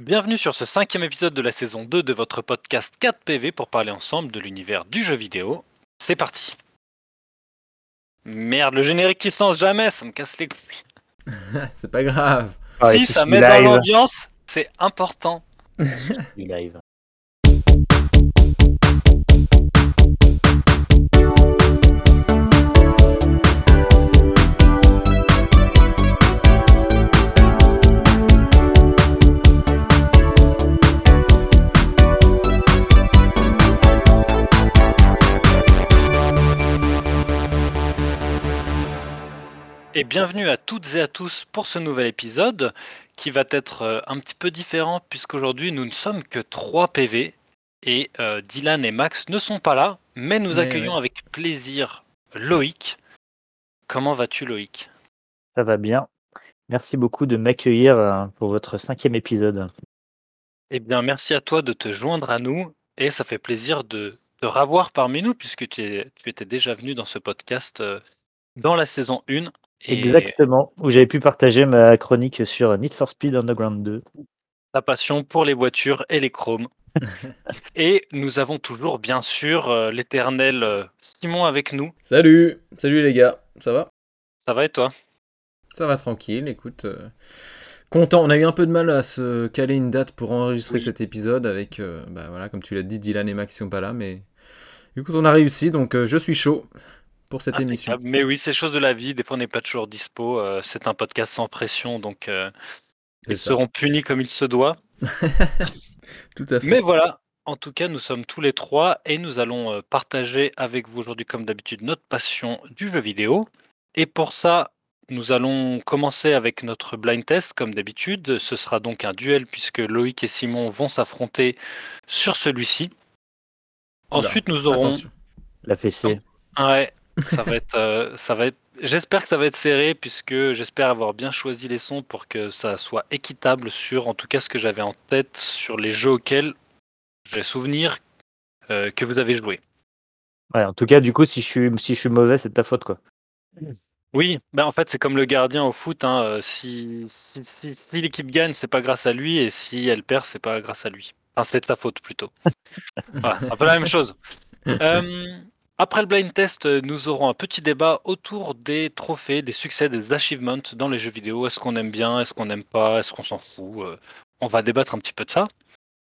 Bienvenue sur ce cinquième épisode de la saison 2 de votre podcast 4PV pour parler ensemble de l'univers du jeu vidéo. C'est parti Merde, le générique qui se lance jamais, ça me casse les couilles. c'est pas grave. Si, ça met dans l'ambiance, c'est important. Du live. Et bienvenue à toutes et à tous pour ce nouvel épisode qui va être euh, un petit peu différent puisqu'aujourd'hui nous ne sommes que 3 PV et euh, Dylan et Max ne sont pas là, mais nous Mais accueillons ouais. avec plaisir Loïc. Comment vas-tu Loïc? Ça va bien. Merci beaucoup de m'accueillir euh, pour votre cinquième épisode. Eh bien merci à toi de te joindre à nous et ça fait plaisir de te revoir parmi nous puisque tu, es- tu étais déjà venu dans ce podcast dans la saison 1. Et Exactement. Où j'avais pu partager ma chronique sur Need for Speed Underground 2. ta passion pour les voitures et les chromes. et nous avons toujours, bien sûr, euh, l'éternel euh, Simon avec nous. Salut Salut les gars, ça va? Ça va et toi? Ça va tranquille, écoute. euh, Content, on a eu un peu de mal à se caler une date pour enregistrer Oui. cet épisode avec, euh, bah voilà, comme tu l'as dit, Dylan et Max qui sont pas là, mais écoute, on a réussi, donc euh, je suis chaud pour cette émission. Mais oui, c'est chose de la vie. Des fois, on n'est pas toujours dispo. euh, c'est un podcast sans pression, donc euh, ils ça. seront punis comme il se doit. Tout à fait. Mais voilà, en tout cas, nous sommes tous les trois et nous allons euh, partager avec vous aujourd'hui, comme d'habitude, notre passion du jeu vidéo. Et pour ça, nous allons commencer avec notre blind test, comme d'habitude. Ce sera donc un duel puisque Loïc et Simon vont s'affronter sur celui-ci. Ensuite, nous aurons. Attention. La fessée. Ouais, ça va être, euh, ça va être. J'espère que ça va être serré puisque j'espère avoir bien choisi les sons pour que ça soit équitable sur, en tout cas, ce que j'avais en tête sur les jeux auxquels j'ai souvenir euh, que vous avez joué. Ouais, en tout cas, du coup, si je suis, si je suis mauvais, c'est de ta faute, quoi. Oui, ben en fait c'est comme le gardien au foot. hein, euh, si si, si- si l'équipe gagne, c'est pas grâce à lui, et si elle perd, c'est pas grâce à lui. Enfin, c'est de sa faute plutôt. voilà, c'est un peu la même chose. Euh, après le blind test, euh, nous aurons un petit débat autour des trophées, des succès, des achievements dans les jeux vidéo. Est-ce qu'on aime bien, est-ce qu'on n'aime pas, est-ce qu'on s'en fout euh, On va débattre un petit peu de ça.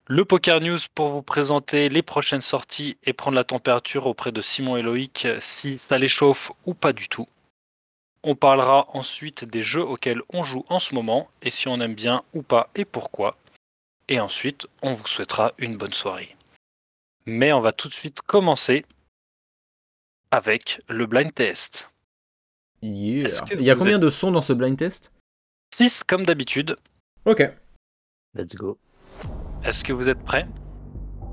Le Poker News pour vous présenter les prochaines sorties et prendre la température auprès de Simon et Loïc euh, si ça les chauffe ou pas du tout. On parlera ensuite des jeux auxquels on joue en ce moment et si on aime bien ou pas et pourquoi. Et ensuite, on vous souhaitera une bonne soirée. Mais on va tout de suite commencer avec le blind test. Yeah. Il y a combien de sons dans ce blind test? 6 comme d'habitude. Ok. Let's go. Est-ce que vous êtes prêts?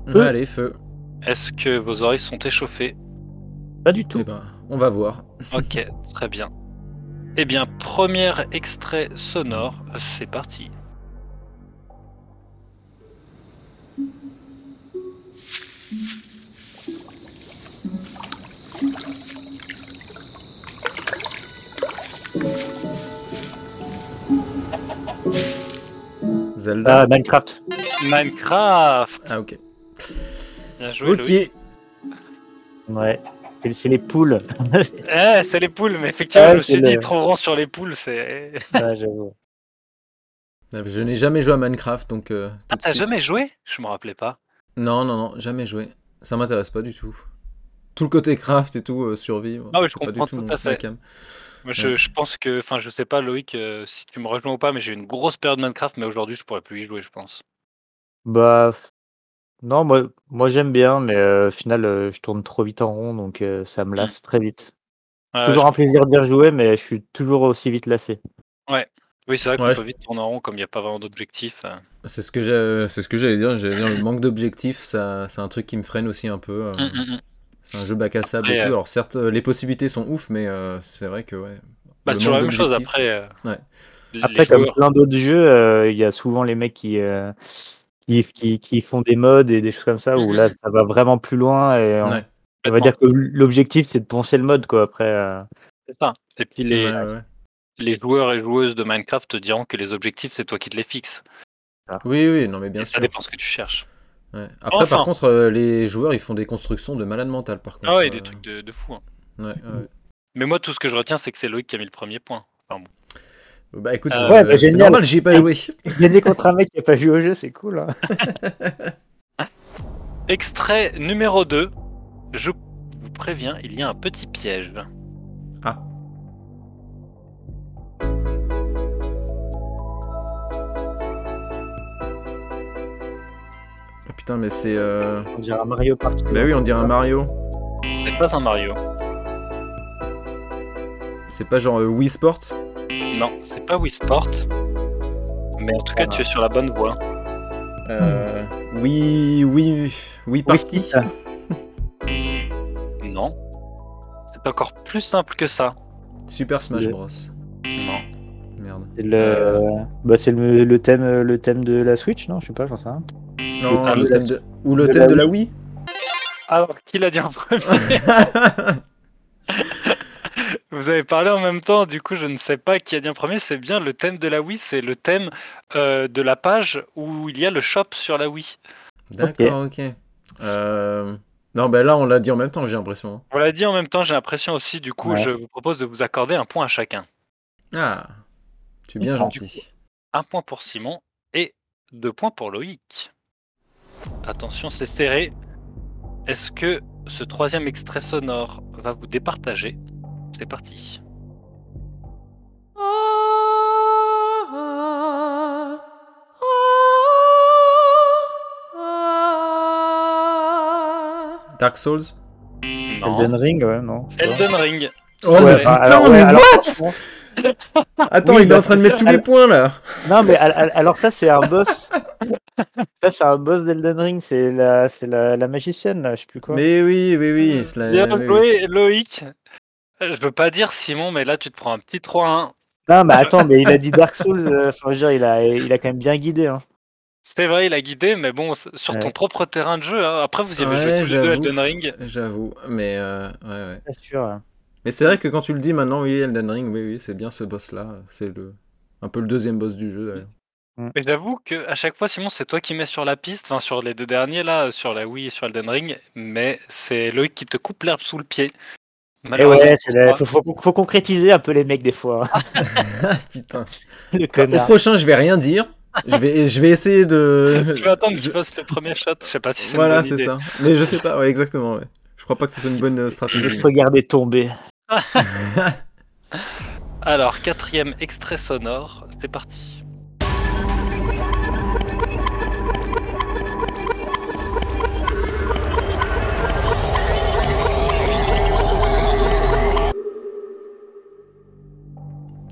Feu. Allez, feu. Est-ce que vos oreilles sont échauffées? Pas du Eh tout. ben, on va voir. Ok, très bien. Eh bien, premier extrait sonore, c'est parti. Zelda Ah, Minecraft. Minecraft Ah, ok. Bien joué, Ok. Ouais. C'est les poules. Eh, c'est les poules, mais effectivement, Ouais, je me suis dit, le- ils trouveront sur les poules, c'est... Ah, j'avoue. Je n'ai jamais joué à Minecraft, donc... euh, Ah, t'as suite. jamais joué? Je me rappelais pas. Non, non, non, jamais joué. Ça m'intéresse pas du tout. Tout le côté craft et tout, euh, survie. Je c'est pas du comprends tout tout mon- à fait. ma cam. Moi, je, Ouais. je pense que... Enfin, je sais pas, Loïc, euh, si tu me rejoins ou pas, mais j'ai une grosse période Minecraft, mais aujourd'hui, je pourrais plus y jouer, je pense. Bah. Non, moi, moi j'aime bien, mais euh, au final, euh, je tourne trop vite en rond, donc euh, ça me lasse très vite. Ouais, toujours un plaisir d'y rejouer, mais je suis toujours aussi vite lassé. Oui, c'est vrai qu'on Ouais, peut je- vite tourner en rond comme il n'y a pas vraiment d'objectif. C'est ce que j'ai, c'est ce que j'allais dire. J'allais dire le manque d'objectifs, ça, c'est un truc qui me freine aussi un peu. hum, hum. C'est un jeu bac à sable et Après, tout. euh, Alors certes, euh, les possibilités sont ouf, mais euh, c'est vrai que ouais. Bah, c'est toujours la même chose après. euh, Ouais. Après, comme joueurs- plein d'autres jeux, euh, il y a souvent les mecs qui, euh, qui, qui, qui font des modes et des choses comme ça, où Mhm. là, ça va vraiment plus loin. Et on, Ouais. on va dire que l'objectif, c'est de poncer le mode, quoi. Après, euh, C'est ça. Et puis les, Ouais, ouais, ouais. les joueurs et joueuses de Minecraft te diront que les objectifs, c'est toi qui te les fixes. Oui, oui, non, mais bien Et sûr. ça dépend ce que tu cherches. Ouais. Après, par contre, euh, les joueurs, ils font des constructions de malade mental, par contre. Ah ouais, euh, des trucs de, de fou. hein. ouais, ouais. Mais moi, tout ce que je retiens, c'est que c'est Loïc qui a mis le premier point. Enfin, bon. Bah écoute, Euh, Ouais, bah, c'est génial. normal, j'y ai pas joué. Gagner contre un mec qui a pas joué au jeu, c'est cool. Hein. Extrait numéro 2. Je vous préviens, il y a un petit piège. Ah. Putain, mais c'est. euh, On dirait un Mario Party. Bah oui, on dirait un Mario. C'est pas un Mario. C'est pas genre euh, Wii Sport? Non, c'est pas Wii Sport. Mais en tout cas, Ah. tu es sur la bonne voie. euh... Wii. Wii. Wii Party? Fit. Non. C'est encore plus simple que ça. Super Smash Bros. Non. Merde. C'est le, bah, c'est le, le thème, le thème de la Switch, non? Je sais pas, j'en sais rien. Non, thème le de la- thème de... Ou le de thème la de la Wii Alors, qui l'a dit en premier? Vous avez parlé en même temps, du coup, je ne sais pas qui a dit en premier. C'est bien le thème de la Wii, c'est le thème euh, de la page où il y a le shop sur la Wii. D'accord, ok. Euh... Non, bah là, on l'a dit en même temps, j'ai l'impression. On l'a dit en même temps, j'ai l'impression aussi. Du coup, Ouais. je vous propose de vous accorder un point à chacun. Ah, tu es bien gentil. Un point pour Simon et deux points pour Loïc. Attention, c'est serré. Est-ce que ce troisième extrait sonore va vous départager? C'est parti. Dark Souls? Non. Elden Ring, ouais, non. Elden Ring. Oh, Ouais, putain, ouais, mais alors, what? Attends, Oui, il est bah, en train de mettre ça. tous les points, là Non, mais al- al- alors ça, c'est un boss. ça, c'est un boss d'Elden Ring. C'est la, c'est la, la magicienne, là, je sais plus quoi. Mais oui, oui, oui. la- Bien oui, joué, Loïc. Je peux pas dire Simon, mais là tu te prends un petit 3-1. Non, mais attends, mais il a dit Dark Souls. euh, Enfin, je veux dire, il a, il a quand même bien guidé. Hein. C'est vrai, il a guidé, mais bon, sur ton Ouais. propre terrain de jeu. hein. Après, vous y avez Ouais, joué tous les deux j'avoue. Elden Ring. J'avoue, mais euh, ouais, ouais. Bien sûr. hein. Mais c'est vrai que quand tu le dis maintenant, oui, Elden Ring, oui, oui, c'est bien ce boss-là. C'est le un peu le deuxième boss du jeu, d'ailleurs. Mais j'avoue que à chaque fois, Simon, c'est toi qui mets sur la piste, enfin sur les deux derniers là, sur la Wii et sur Elden Ring, mais c'est Loïc qui te coupe l'herbe sous le pied. Et Malheureusement ouais, la- toi. faut, faut, faut concrétiser un peu les mecs des fois. hein. Putain. le Au connard. prochain, je vais rien dire. Je vais, je vais essayer de. Tu vas attendre qu'il Je- fasse le premier shot, je sais pas si c'est Voilà, c'est ça. Mais je sais pas, ouais, exactement. Ouais. Je crois pas que ce soit une bonne euh, Je vais te stratégie. regarder tomber. Alors, quatrième extrait sonore, c'est parti.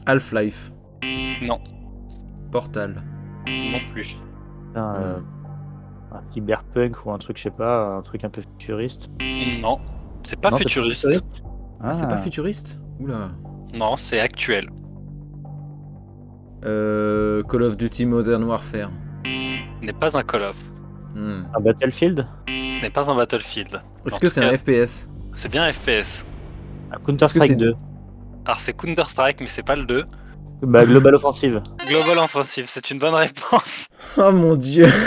Half-Life. Non, Portal. non plus. Putain, euh, un cyberpunk ou un truc, je sais pas, un truc un peu futuriste. Non, c'est pas Non, futuriste. Ah, c'est pas Ah. futuriste Oula. Non, c'est actuel. Euh, Call of Duty Modern Warfare. N'est pas un Call of. Hmm. Un Battlefield N'est pas un Battlefield. Est-ce que c'est un FPS C'est bien un FPS. Un Counter-Strike c'est- 2 Alors c'est Counter-Strike, mais c'est pas le 2. Bah, Global Offensive. Global Offensive, c'est une bonne réponse. Oh mon dieu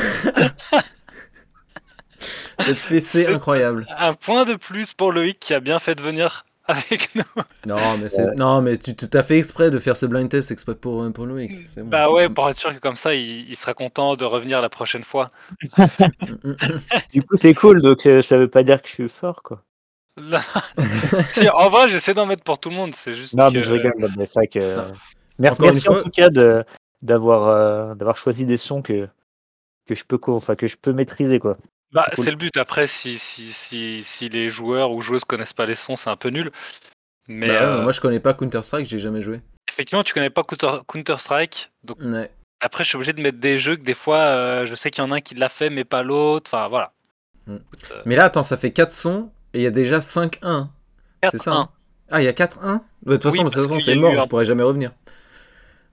Cette fessée C'est- incroyable. Un point de plus pour Loïc qui a bien fait de venir avec nous. Non mais, c'est... Ouais. non, mais tu t'as fait exprès de faire ce blind test exprès pour, pour Loïc. c'est bon. Bah ouais, pour être sûr que comme ça, il, il sera content de revenir la prochaine fois. Du coup, c'est cool, donc euh, ça veut pas dire que je suis fort, quoi. Si, en vrai, j'essaie d'en mettre pour tout le monde. C'est juste Non, que... mais je rigole, mais c'est vrai que. Merci en tout cas de d'avoir euh, d'avoir choisi des sons que que je peux enfin que je peux maîtriser quoi. Bah, Cool. c'est le but. Après, si, si, si, si les joueurs ou joueuses connaissent pas les sons, c'est un peu nul. Mais Bah euh, Moi je connais pas Counter-Strike, j'ai jamais joué. effectivement, tu connais pas Counter- Counter-Strike. Donc Ouais. après, je suis obligé de mettre des jeux que des fois, euh, je sais qu'il y en a un qui l'a fait, mais pas l'autre. Enfin, voilà. Mm. Écoute, euh, Mais là attends, ça fait 4 sons et il y a déjà 5-1. C'est ça 4-1. hein Ah, il y a 4-1 Bah, De toute Oui, façon, y c'est eu mort, je pourrais jamais revenir.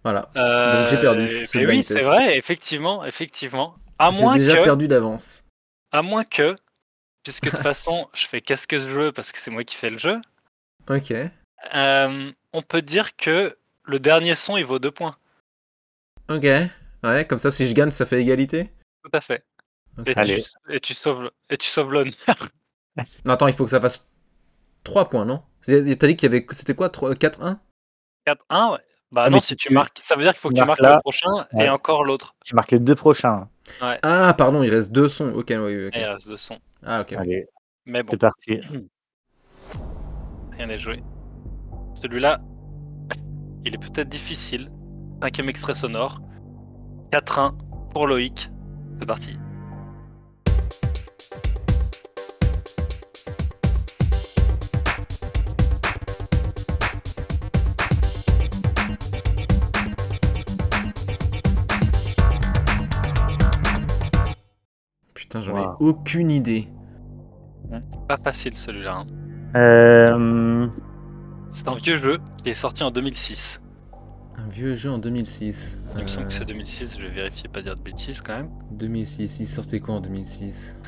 Voilà. Donc j'ai perdu, mais oui, c'est vrai, effectivement, effectivement. À J'ai moins déjà que, perdu d'avance. À moins que, puisque de toute façon, je fais qu'est-ce que je veux parce que c'est moi qui fais le jeu. Ok. euh, on peut dire que le dernier son il vaut deux points. Ok. Ouais, comme ça, si je gagne, ça fait égalité? Tout à fait. Et tu, Allez. et tu sauves, et tu sauves l'honneur. Non, attends, il faut que ça fasse 3 points, non? T'as dit qu'il y avait. C'était quoi 3 4-1 4-1, ouais. Bah Ah, non, mais si tu marques, ça veut dire qu'il faut que tu marques marques là. le prochain Ouais. et encore l'autre. Tu marques les deux prochains. Ah, pardon, il reste deux sons. Ok, oui, il reste deux sons. Ah, ok. Allez, Mais bon, c'est parti. rien n'est joué. Celui-là, il est peut-être difficile. Cinquième extrait sonore. 4-1 pour Loïc. C'est parti. Putain, j'en ai aucune idée. Pas facile celui-là. hein. Euh, C'est un vieux jeu qui est sorti en 2006. Un vieux jeu en 2006. Il me semble que Euh, c'est 2006, je vais vérifier, pas dire de bêtises quand même. 2006, il sortait quoi en 2006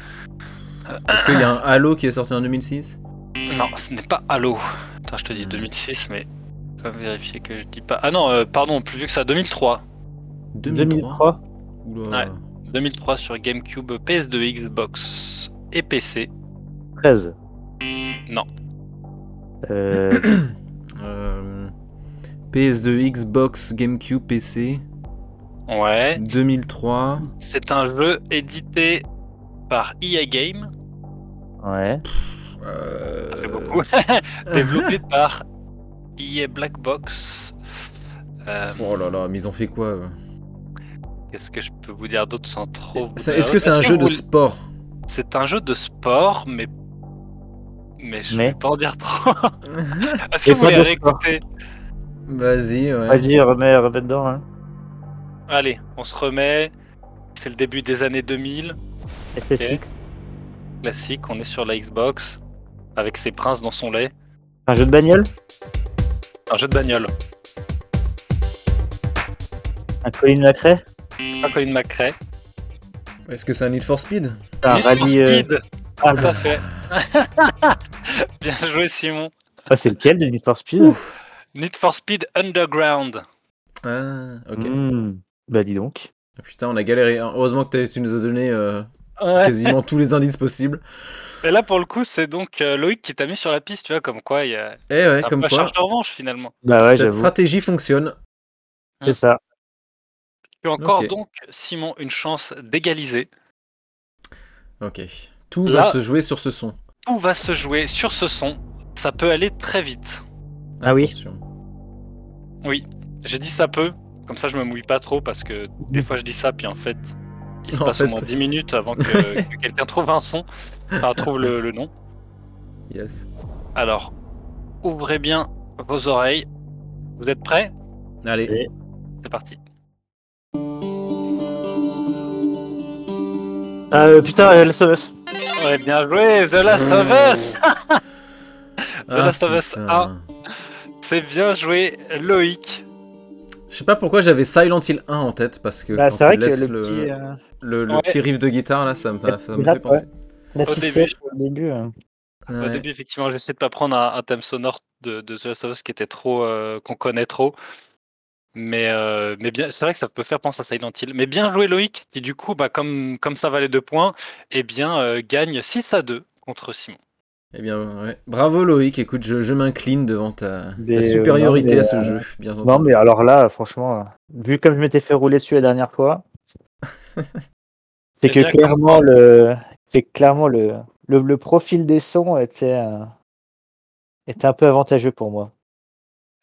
Euh, Est-ce qu'il y a un Halo qui est sorti en 2006 Non, ce n'est pas Halo. Attends, je te dis 2006, mais je vais vérifier que je dis pas. Ah non, euh, pardon, plus vieux que ça, 2003. 2003 Oula. Ouais. 2003 sur GameCube, PS2, Xbox et PC. 13. Non. Euh, Euh, PS2, Xbox, GameCube, PC. Ouais. 2003. C'est un jeu édité par EA Game. ouais. Euh... Ça fait beaucoup. Développé par EA Black Box. Euh, Oh là là, mais ils ont fait quoi euh Qu'est-ce que je peux vous dire d'autre sans trop. Est-ce que c'est un jeu de sport? C'est un jeu de sport, mais. Mais je Mais? vais pas en dire trop. Est-ce que vous voulez réécouter Vas-y, ouais. Vas-y, remets, remets dedans. Hein. Allez, on se remet. C'est le début des années 2000. FSX. Classique, on est sur la Xbox. Avec ses princes dans son lait. Un jeu de bagnole? Un jeu de bagnole. Un Colin McRae Pas Colin McRae. Est-ce que c'est un Need for Speed? Un Need for rallye. euh, Speed, Ah, Tout à fait. Bien joué, Simon. ah, c'est lequel de Need for Speed? Need for Speed Underground. Ah, ok. Hmm, Bah dis donc. Ah, Putain, on a galéré. Heureusement que tu nous as donné euh, Ouais. quasiment tous les indices possibles. Et là, pour le coup, c'est donc euh, Loïc qui t'a mis sur la piste, tu vois, comme quoi il y a Eh ouais, comme quoi, charge de revanche finalement. Bah ouais, cette stratégie fonctionne. C'est ça. Tu as encore donc, Simon, une chance d'égaliser. Ok. Tout Là- va se jouer sur ce son. Tout va se jouer sur ce son. Ça peut aller très vite. Ah oui. Attention. Oui, j'ai dit ça peut. Comme ça, je me mouille pas trop parce que des fois je dis ça, puis en fait, il se En passe fait, au moins c'est- 10 minutes avant que, que quelqu'un trouve un son, enfin trouve le, le nom. Yes. Alors, ouvrez bien vos oreilles. Vous êtes prêts? Allez. C'est parti. Euh, putain, euh, Last of Us. Ouais, bien joué, The Last of Us The Ah, Last of Us putain. 1. C'est bien joué, Loïc. Je sais pas pourquoi j'avais Silent Hill 1 en tête parce que Bah, quand c'est vrai tu que laisses le, le, petit. euh, le, le Ouais. petit riff de guitare là, ça me, ça me Rap, fait penser. La petite début. flèche au début. hein. Au Ouais. début, effectivement, j'essaie de pas prendre un, un thème sonore de, de The Last of Us qui était trop, euh, qu'on connaît trop. Mais, euh, mais bien, c'est vrai que ça peut faire penser à Silent Hill. Mais bien joué Loïc, qui du coup, bah, comme, comme ça valait deux points, eh bien, euh, gagne 6 à 2 contre Simon. Eh bien, ouais. Bravo Loïc, écoute, je, je m'incline devant ta, supériorité euh, non, à ce jeu, bien entendu. Non, mais alors là, franchement, euh, vu comme je m'étais fait rouler dessus la dernière fois, c'est que clairement le, c'est que clairement le, le, le profil des sons était, euh, était un peu avantageux pour moi.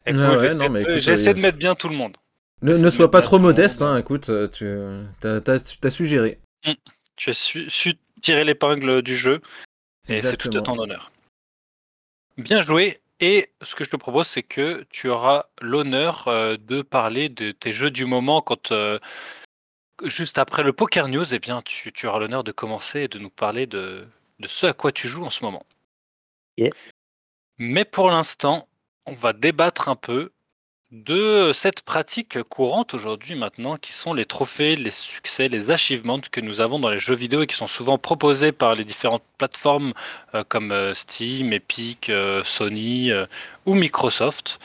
Écoute, Ah ouais, j'essaie non, mais de- écoute, j'essaie euh, de mettre bien tout le monde. Ne, sois pas trop modeste, hein. écoute, euh, tu t'as suggéré. Tu as su, su tirer l'épingle du jeu et c'est tout à ton honneur. Bien joué. Et ce que je te propose, c'est que tu auras l'honneur euh, de parler de tes jeux du moment quand euh, juste après le Poker News, eh bien, tu, tu auras l'honneur de commencer et de nous parler de, de ce à quoi tu joues en ce moment. Yeah. Mais pour l'instant, on va débattre un peu de cette pratique courante aujourd'hui maintenant qui sont les trophées, les succès, les achievements que nous avons dans les jeux vidéo et qui sont souvent proposés par les différentes plateformes euh, comme euh, Steam, Epic, euh, Sony ou Microsoft.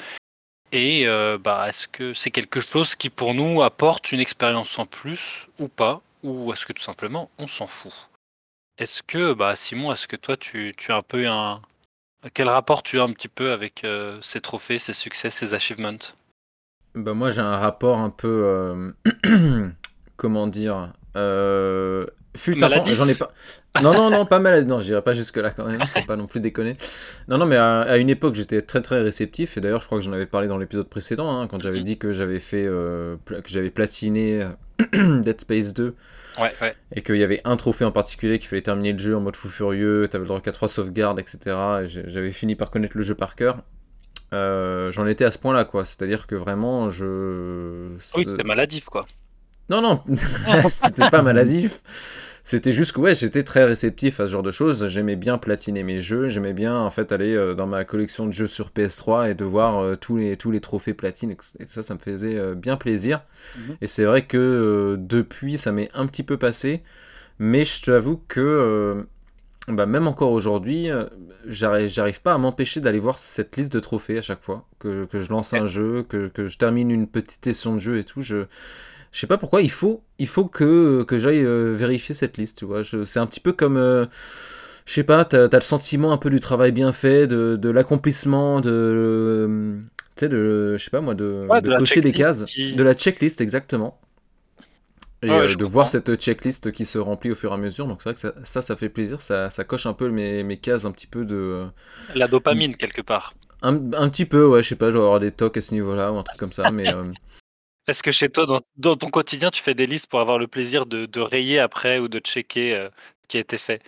Et bah, est-ce que c'est quelque chose qui pour nous apporte une expérience en plus ou pas? Ou est-ce que tout simplement on s'en fout? Est-ce que, bah, Simon, est-ce que toi tu, tu as un peu un. Quel rapport tu as un petit peu avec ces trophées, ces succès, ces achievements? Bah, Moi j'ai un rapport un peu. comment dire Fut un temps, j'en ai pas. Non, non, non, pas mal. Non, j'irai pas jusque-là quand même. Faut pas non plus déconner. Non, non, mais à, une époque, j'étais très, très réceptif. Et d'ailleurs, je crois que j'en avais parlé dans l'épisode précédent, hein, quand j'avais mhm. dit que j'avais fait, euh, que j'avais platiné euh, Dead Space 2. Ouais, ouais. Et qu'il y avait un trophée en particulier qu'il fallait terminer le jeu en mode fou furieux. T'avais le droit qu'à 3 sauvegardes, etc. Et j'avais fini par connaître le jeu par cœur. Euh, j'en étais à ce point-là, quoi. C'est-à-dire que vraiment, je. Oui, c'était maladif, quoi. Non, non, c'était pas maladif. C'était juste que ouais, j'étais très réceptif à ce genre de choses. J'aimais bien platiner mes jeux. J'aimais bien en fait aller euh, dans ma collection de jeux sur PS3 et de voir euh, tous, les, tous les trophées platine. Et ça, ça me faisait euh, bien plaisir. Mhm. Et c'est vrai que depuis, ça m'est un petit peu passé. Mais je t'avoue que bah, même encore aujourd'hui, j'arrive pas à m'empêcher d'aller voir cette liste de trophées à chaque fois. Que, que je lance un jeu, que, que, je termine une petite session de jeu et tout. Je, je sais pas pourquoi, il faut, il faut que, que j'aille euh, vérifier cette liste, tu vois. C'est un petit peu comme, euh, je sais pas, t'as as le sentiment un peu du travail bien fait, de, de l'accomplissement, de, euh, tu sais, de, je sais pas moi, de, de, cocher des cases, de la checklist, exactement. Et de voir cette checklist qui se remplit au fur et à mesure. Donc c'est vrai que ça, ça, ça, fait plaisir, ça, ça coche un peu mes, mes cases un petit peu de... La dopamine, quelque part. Un, un, petit peu, ouais, je sais pas, je vais avoir des tocs à ce niveau-là ou un truc comme ça, mais... Est-ce que chez toi, dans, ton quotidien, tu fais des listes pour avoir le plaisir de, rayer après ou de checker euh, ce qui a été fait?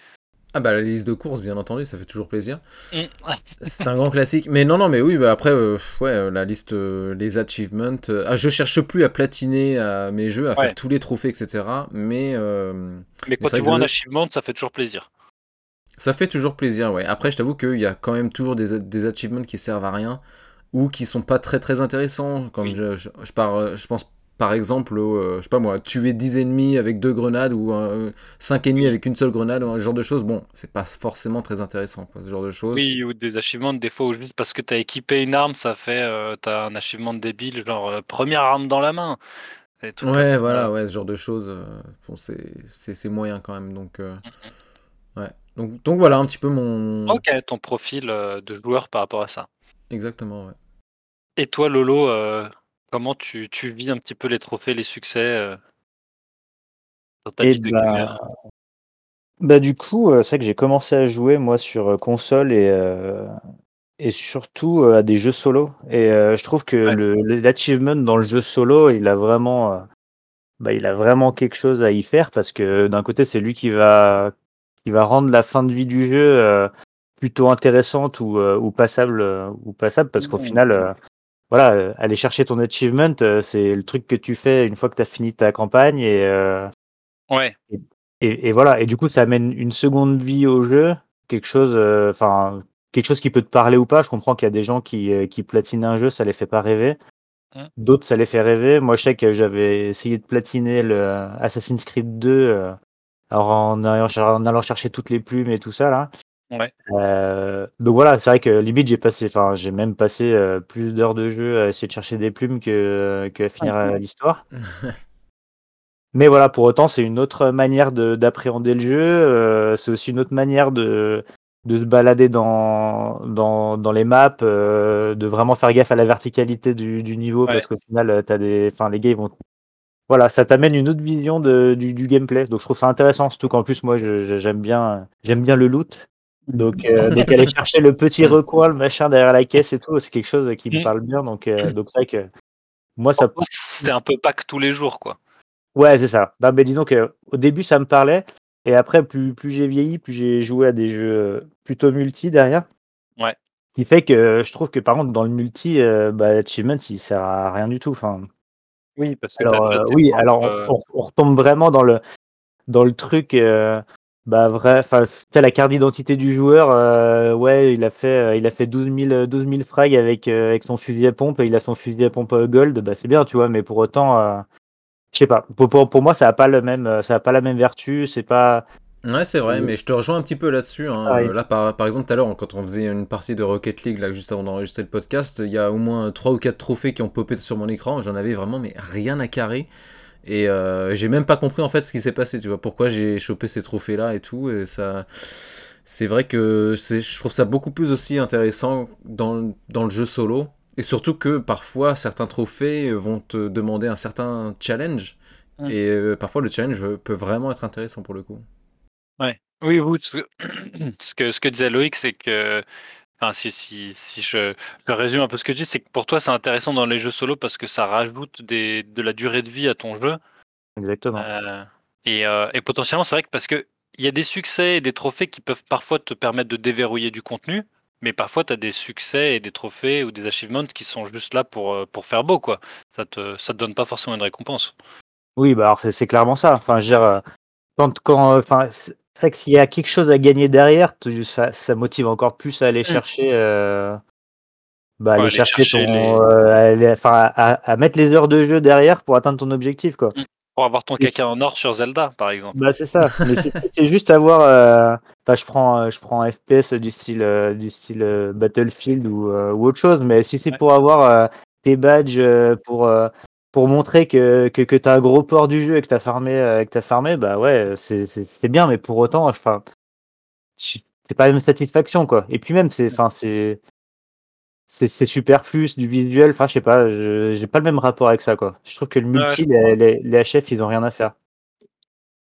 Ah bah la liste de courses bien entendu ça fait toujours plaisir. Mmh, c'est un grand classique. Mais non non mais oui bah après euh, ouais euh, la liste les achievements ah, je cherche plus à platiner à mes jeux à faire tous les trophées etc mais mais quand tu vois un achievement ça fait toujours plaisir. Ça fait toujours plaisir ouais. Après je t'avoue qu'il y a quand même toujours des, des achievements qui servent à rien ou qui sont pas très très intéressants. Comme je, je, je, pense par exemple, euh, je sais pas moi, tuer 10 ennemis avec deux grenades ou 5 ennemis avec une seule grenade, ou un genre de choses, bon, c'est pas forcément très intéressant, quoi, ce genre de choses. Oui, ou des achievements, des fois, juste parce que tu as équipé une arme, ça fait, euh, tu as un achievement débile, genre euh, première arme dans la main. Ouais, voilà, ouais, ce genre de choses, bon, c'est moyen quand même, donc, ouais. Donc, donc voilà un petit peu mon. Ok, ton profil de joueur par rapport à ça. Exactement, ouais. Et toi, Lolo, euh, comment tu, tu vis un petit peu les trophées, les succès euh, dans ta vie de bah, bah, du coup, euh, c'est vrai que j'ai commencé à jouer moi sur console et, et surtout à des jeux solo. Et je trouve que l'achievement dans le jeu solo, il a vraiment, bah, il a vraiment quelque chose à y faire parce que d'un côté, c'est lui qui va qui va rendre la fin de vie du jeu plutôt intéressante ou, ou passable ou passable parce qu'au final voilà, euh, aller chercher ton achievement, euh, c'est le truc que tu fais une fois que tu as fini ta campagne et, euh, ouais. Et, voilà. Et du coup, ça amène une seconde vie au jeu, quelque chose, enfin, quelque chose qui peut te parler ou pas. Je comprends qu'il y a des gens qui, qui platinent un jeu, ça les fait pas rêver. Mmh. D'autres, ça les fait rêver. Moi, je sais que j'avais essayé de platiner le Assassin's Creed 2 alors en, en allant chercher toutes les plumes et tout ça là. Euh, donc voilà, c'est vrai que limite j'ai passé, enfin j'ai même passé euh, plus d'heures de jeu à essayer de chercher des plumes que, que à finir euh, l'histoire. Mais voilà, pour autant c'est une autre manière d'appréhender le jeu. c'est aussi une autre manière de, de se balader dans, dans, dans les maps, de vraiment faire gaffe à la verticalité du, du niveau parce qu'au final t'as des, enfin les gars ils vont voilà, ça t'amène une autre vision de, du, du, gameplay. Donc je trouve ça intéressant, surtout qu'en plus moi j'aime bien j'aime bien le loot. Donc, euh, donc aller chercher le petit recoin, le machin derrière la caisse et tout, c'est quelque chose qui me mm. parle bien. Donc, euh, donc c'est vrai que moi, ça. C'est un peu pack tous les jours, quoi. Ouais, c'est ça. Non, mais dis donc, au début, ça me parlait. Et après, plus, plus j'ai vieilli, plus j'ai joué à des jeux plutôt multi derrière. Ouais. Ce qui fait que je trouve que par contre, dans le multi, euh, bah, l'achievement, il sert à rien du tout. Enfin, oui, parce que. Alors, euh, oui, alors on, on, retombe vraiment dans le, dans le truc. Bah vrai, enfin, la carte d'identité du joueur, euh, ouais, il a fait, euh, il a fait 12 000, 12 000 frags avec, euh, avec son fusil à pompe, et il a son fusil à pompe gold, bah c'est bien, tu vois, mais pour autant, je sais pas, pour, pour, moi, ça a pas le même, ça a pas la même vertu, c'est pas, Ouais, c'est vrai, mais je te rejoins un petit peu là-dessus. Hein. Là, par, par exemple, tout à l'heure, quand on faisait une partie de Rocket League, là, juste avant d'enregistrer le podcast, il y a au moins 3 ou 4 trophées qui ont popé sur mon écran. J'en avais vraiment mais rien à carrer. Et euh, j'ai même pas compris en fait ce qui s'est passé, tu vois, pourquoi j'ai chopé ces trophées-là et tout. Et ça, c'est vrai que je trouve ça beaucoup plus aussi intéressant dans, dans le jeu solo. Et surtout que parfois certains trophées vont te demander un certain challenge. Et euh, parfois le challenge peut vraiment être intéressant pour le coup. Ouais. Oui, oui, ce que, ce que disait Loïc, c'est que. Enfin, si, si, si je, je résume un peu ce que je dis, c'est que pour toi, c'est intéressant dans les jeux solo parce que ça rajoute des, de la durée de vie à ton jeu. Exactement. Euh, et, euh, et potentiellement, c'est vrai que parce que il y a des succès et des trophées qui peuvent parfois te permettre de déverrouiller du contenu, mais parfois tu as des succès et des trophées ou des achievements qui sont juste là pour, euh, pour faire beau, quoi. Ça te, ça te donne pas forcément une récompense. Oui, bah alors c'est clairement ça. Enfin, je veux dire, quand, quand, enfin, c'est vrai que s'il y a quelque chose à gagner derrière, ça, ça motive encore plus à aller mmh. chercher, euh, bah, aller, chercher, ton, euh, enfin, à, mettre les heures de jeu derrière pour atteindre ton objectif, quoi. Mmh. Pour avoir ton caca en or sur Zelda, par exemple. Bah, c'est ça. c'est juste avoir. Euh, je prends, je prends un FPS du style, du style Battlefield ou, ou, autre chose, mais si c'est pour avoir tes badges pour pour montrer que, que, que tu as un gros port du jeu et que tu as farmé, euh, que as farmé, bah ouais, c'est bien, mais pour autant, enfin, c'est pas la même satisfaction, quoi. Et puis même, c'est c'est c'est superflu, du visuel, enfin, je sais pas, j'ai pas le même rapport avec ça, quoi. Je trouve que le multi, les, les, HF, ils ont rien à faire.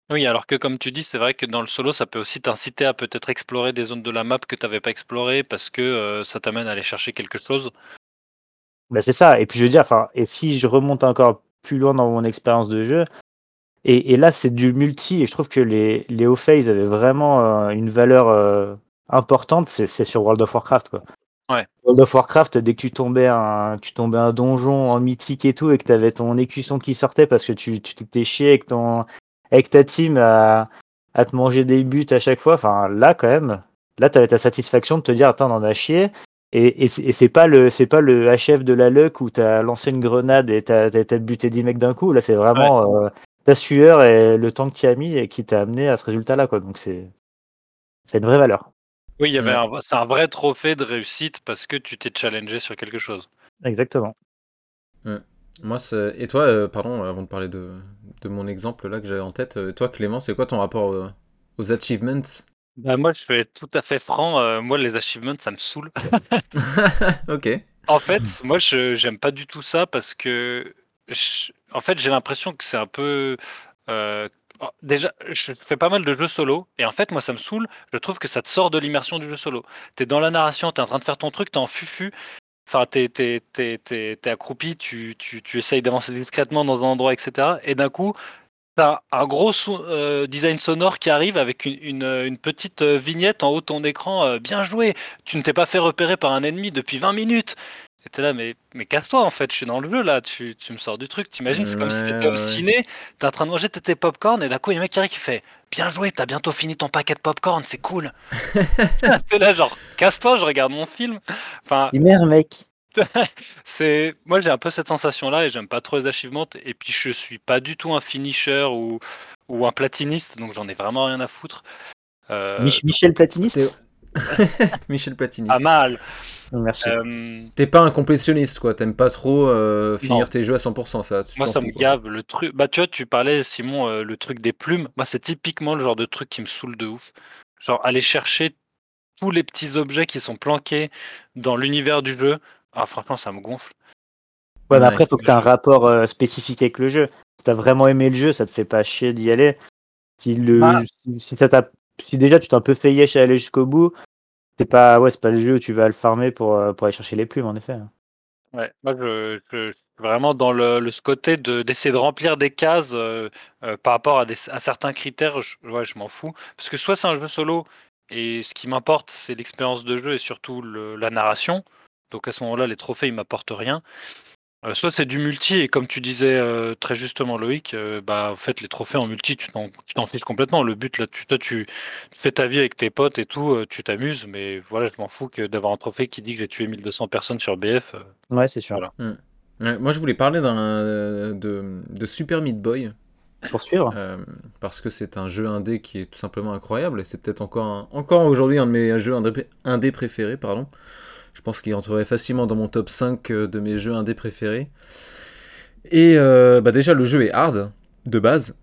Oui, alors que comme tu dis, c'est vrai que dans le solo, ça peut aussi t'inciter à peut-être explorer des zones de la map que tu n'avais pas explorées parce que euh, ça t'amène à aller chercher quelque chose. Bah, c'est ça. Et puis je veux dire, enfin, et si je remonte encore plus loin dans mon expérience de jeu, et, et là c'est du multi, et je trouve que les, les O-Phase avaient vraiment euh, une valeur euh, importante, c'est sur World of Warcraft. Quoi. Ouais. World of Warcraft, dès que tu tombais un, tu tombais un donjon en mythique et tout, et que tu avais ton écusson qui sortait parce que tu t'étais chié avec, ton, avec ta team à, à te manger des buts à chaque fois, enfin là quand même, là tu avais ta satisfaction de te dire, attends, on en a chié, et, et c'est pas le c'est pas le HF de la luck où t'as lancé une grenade et t'as as, buté 10 mecs d'un coup. Là, c'est vraiment euh, ta sueur et le temps que tu as mis et qui t'a amené à ce résultat-là. Quoi. Donc c'est c'est une vraie valeur. Oui, il y avait c'est un vrai trophée de réussite parce que tu t'es challengé sur quelque chose. Exactement. Moi, et toi, euh, pardon, avant de parler de, de mon exemple là que j'avais en tête, euh, toi Clément, c'est quoi ton rapport aux achievements? Bah, moi, je vais être tout à fait franc. Euh, moi, les achievements, ça me saoule. ok. En fait, moi, je j'aime pas du tout ça parce que, en fait, j'ai l'impression que c'est un peu. Euh, oh, déjà, je fais pas mal de jeux solo et en fait, moi, ça me saoule. Je trouve que ça te sort de l'immersion du jeu solo. T'es dans la narration, t'es en train de faire ton truc, t'es en fufu. Enfin, t'es es, accroupi, tu, tu, tu essayes d'avancer discrètement dans un endroit, etc. Et d'un coup, T'as un gros euh, design sonore qui arrive avec une, une, petite euh, vignette en haut de ton écran. Euh, bien joué, tu ne t'es pas fait repérer par un ennemi depuis 20 minutes. Et t'es là, mais, mais casse-toi en fait, je suis dans le jeu là, tu, tu me sors du truc. T'imagines, c'est comme si t'étais au ciné, t'es en train de manger tes popcorn et d'un coup, il y a un mec qui arrive qui fait Bien joué, t'as bientôt fini ton paquet de popcorn, c'est cool. t'es là, genre, casse-toi, je regarde mon film. Enfin. Merde, mec. c'est moi j'ai un peu cette sensation là et j'aime pas trop les achievements et puis je suis pas du tout un finisher ou, ou un platiniste donc j'en ai vraiment rien à foutre. Euh, Michel Platiniste Michel Platiniste. Pas mal. Merci. Euh, T'es pas un complétionniste quoi, t'aimes pas trop euh, finir tes jeux à 100% ça. Moi ça me gave le truc. Bah tu vois tu parlais Simon le truc des plumes. Moi c'est typiquement le genre de truc qui me saoule de ouf. Genre aller chercher tous les petits objets qui sont planqués dans l'univers du jeu ah, franchement, ça me gonfle. Ouais, mais après, il faut que tu aies un rapport euh, spécifique avec le jeu. Si t'as vraiment aimé le jeu, ça te fait pas chier d'y aller. Si, le, ah. si, si, déjà tu t'es un peu fait yesh à aller jusqu'au bout, c'est pas, ouais, pas le jeu où tu vas le farmer pour, euh, pour aller chercher les plumes, en effet. Ouais, moi, je, suis vraiment dans le, ce côté d'essayer de, remplir des cases euh, par rapport à, des, à certains critères. Je, ouais, je m'en fous. Parce que soit c'est un jeu solo, et ce qui m'importe, c'est l'expérience de jeu et surtout la narration. Donc à ce moment-là, les trophées, ils m'apportent rien. Euh, soit c'est du multi, et comme tu disais euh, très justement Loïc, euh, bah en fait les trophées en multi, tu t'en fiches complètement. Le but là, tu, toi, tu fais ta vie avec tes potes et tout, tu t'amuses, mais voilà, je m'en fous que d'avoir un trophée qui dit que j'ai tué 1200 personnes sur BF. ouais, c'est sûr. Mmh. moi je voulais parler de, de, Super Meat Boy. Poursuivre. Euh, parce que c'est un jeu indé qui est tout simplement incroyable et c'est peut-être encore, encore aujourd'hui un de mes jeux indé, indé préférés. Pardon. Je pense qu'il entrerait facilement dans mon top 5 de mes jeux indé préférés. Et euh, bah déjà, le jeu est hard de base.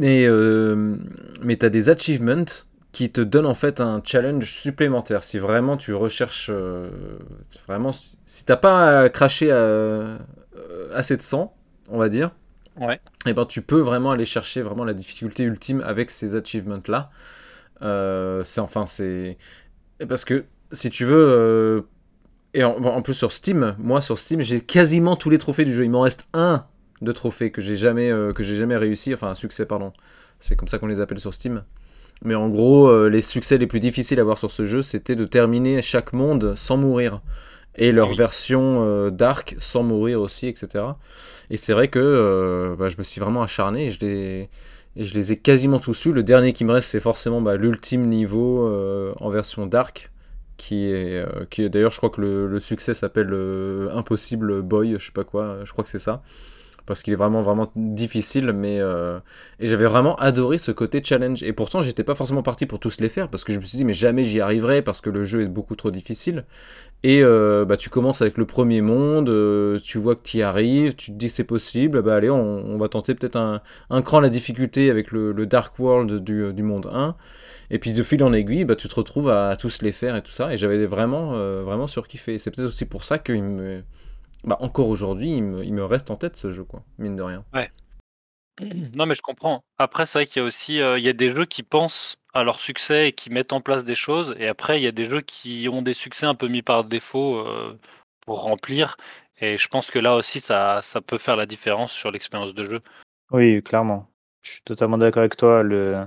Et, euh, mais tu as des achievements qui te donnent en fait un challenge supplémentaire. Si vraiment tu recherches. Euh, vraiment, si t'as pas craché à, assez de sang, on va dire. Ouais. Et ben tu peux vraiment aller chercher vraiment la difficulté ultime avec ces achievements là. c'est enfin c'est parce que si tu veux et en, plus sur Steam, moi sur Steam, j'ai quasiment tous les trophées du jeu. Il m'en reste un de trophées que j'ai jamais, euh, que j'ai jamais réussi, enfin un succès, pardon. C'est comme ça qu'on les appelle sur Steam. Mais en gros, euh, les succès les plus difficiles à avoir sur ce jeu, c'était de terminer chaque monde sans mourir. Et leur version euh, dark sans mourir aussi, etc. Et c'est vrai que bah, je me suis vraiment acharné et je les, et je les ai quasiment tous eus. Le dernier qui me reste, c'est forcément bah, l'ultime niveau en version dark qui est, euh, qui est d'ailleurs, je crois que le, succès s'appelle euh, Impossible Boy, je sais pas quoi, je crois que c'est ça. Parce qu'il est vraiment, vraiment difficile, mais. Euh, et j'avais vraiment adoré ce côté challenge. Et pourtant, j'étais pas forcément parti pour tous les faire, parce que je me suis dit, mais jamais j'y arriverai, parce que le jeu est beaucoup trop difficile. Et bah, tu commences avec le premier monde, tu vois que tu y arrives, tu te dis c'est possible, bah allez, on, va tenter peut-être un, un, cran la difficulté avec le, Dark World du, du monde 1. Et puis de fil en aiguille, bah, tu te retrouves à, tous les faire et tout ça. Et j'avais vraiment, euh, vraiment surkiffé. C'est peut-être aussi pour ça que me, bah, encore aujourd'hui, il me, reste en tête ce jeu, quoi, mine de rien. Ouais. Non, mais je comprends. Après, c'est vrai qu'il y a aussi euh, il y a des jeux qui pensent à leur succès et qui mettent en place des choses. Et après, il y a des jeux qui ont des succès un peu mis par défaut euh, pour remplir. Et je pense que là aussi, ça, ça peut faire la différence sur l'expérience de jeu. Oui, clairement. Je suis totalement d'accord avec toi. Le,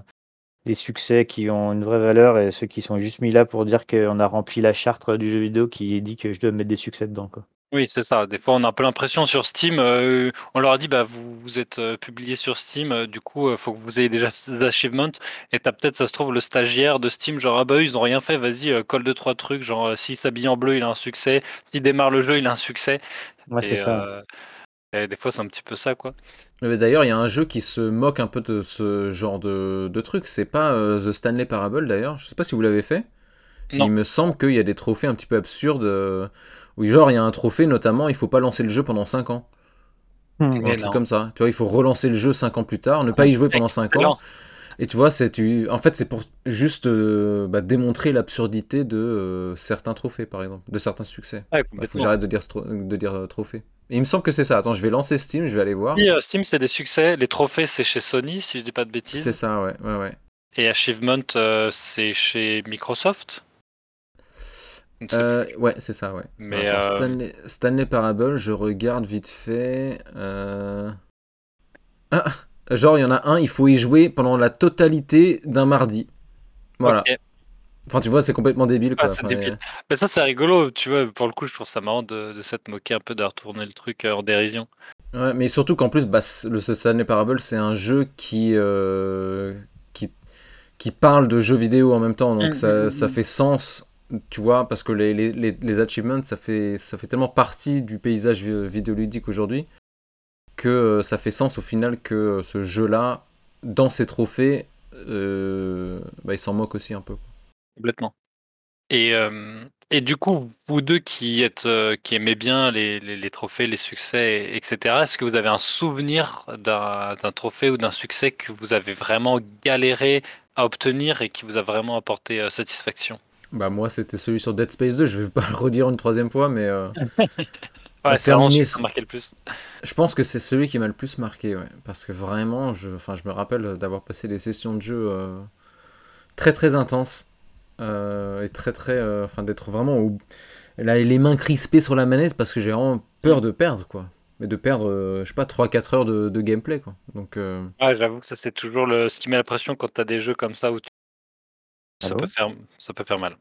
les succès qui ont une vraie valeur et ceux qui sont juste mis là pour dire qu'on a rempli la charte du jeu vidéo qui dit que je dois mettre des succès dedans. Quoi. Oui, c'est ça. Des fois, on a un peu l'impression sur Steam, euh, on leur a dit, bah, vous, vous êtes euh, publié sur Steam, euh, du coup, il faut que vous ayez déjà des achievements. Et t'as peut-être, ça se trouve, le stagiaire de Steam, genre, ah bah, ils n'ont rien fait, vas-y, colle deux, trois trucs, genre, s'il s'habille en bleu, il a un succès, s'il démarre le jeu, il a un succès. Ouais, c'est ça. Et des fois, c'est un petit peu ça, quoi. D'ailleurs, il y a un jeu qui se moque un peu de ce genre de, de truc. C'est pas euh, The Stanley Parable d'ailleurs. Je sais pas si vous l'avez fait. Il me semble qu'il y a des trophées un petit peu absurdes. Euh, où genre, il y a un trophée notamment, il faut pas lancer le jeu pendant 5 ans. Hmm. un truc comme ça. Tu vois, il faut relancer le jeu 5 ans plus tard, ne pas y jouer pendant 5 ans. Et tu vois, c'est tu... en fait, c'est pour juste euh, bah, démontrer l'absurdité de euh, certains trophées, par exemple, de certains succès. il faut que j'arrête de dire, de dire euh, trophée. Et il me semble que c'est ça. Attends, je vais lancer Steam, je vais aller voir. Steam, c'est des succès. Les trophées, c'est chez Sony, si je dis pas de bêtises. C'est ça, ouais. ouais, ouais. Et Achievement, c'est chez Microsoft? Ouais, c'est ça, ouais. Mais Stanley, Stanley, Parable, je regarde vite fait. Ah, Genre, il y en a un, il faut y jouer pendant la totalité d'un mardi. Voilà. Enfin, tu vois, c'est complètement débile. Quoi. Mais ça, c'est rigolo, tu vois. Pour le coup, je trouve ça marrant de, de s'être moqué un peu, de retourner le truc euh, en dérision. Ouais, mais surtout qu'en plus, bah, le Stanley Parable, c'est un jeu qui, euh, qui, qui parle de jeux vidéo en même temps. Donc, mm, ça, mm, ça, mm. fait sens, tu vois, parce que les, les, les, achievements, ça fait, ça fait tellement partie du paysage vidéoludique aujourd'hui que euh, ça fait sens au final que euh, ce jeu-là, dans ses trophées, euh, bah, il s'en moque aussi un peu. Complètement. Et, et du coup, vous deux qui êtes qui aimez bien les, les, trophées, les succès, etc., est-ce que vous avez un souvenir d'un trophée ou d'un succès que vous avez vraiment galéré à obtenir et qui vous a vraiment apporté satisfaction? Bah moi, c'était celui sur Dead Space 2. Je vais pas le redire une troisième fois, mais Ouais, c'est marqué le plus. Je pense que c'est celui qui m'a le plus marqué, ouais. Parce que vraiment, je, enfin, je me rappelle d'avoir passé des sessions de jeu euh, très très intenses. Euh, et très très. Euh, enfin, d'être vraiment là, les mains crispées sur la manette parce que j'ai vraiment peur de perdre, quoi. Mais de perdre, je sais pas, 3-4 heures de, de, gameplay, quoi. Donc, Ouais, j'avoue que ça, c'est toujours le... ce qui met la pression quand t'as des jeux comme ça où ça, peut faire... ça peut faire mal.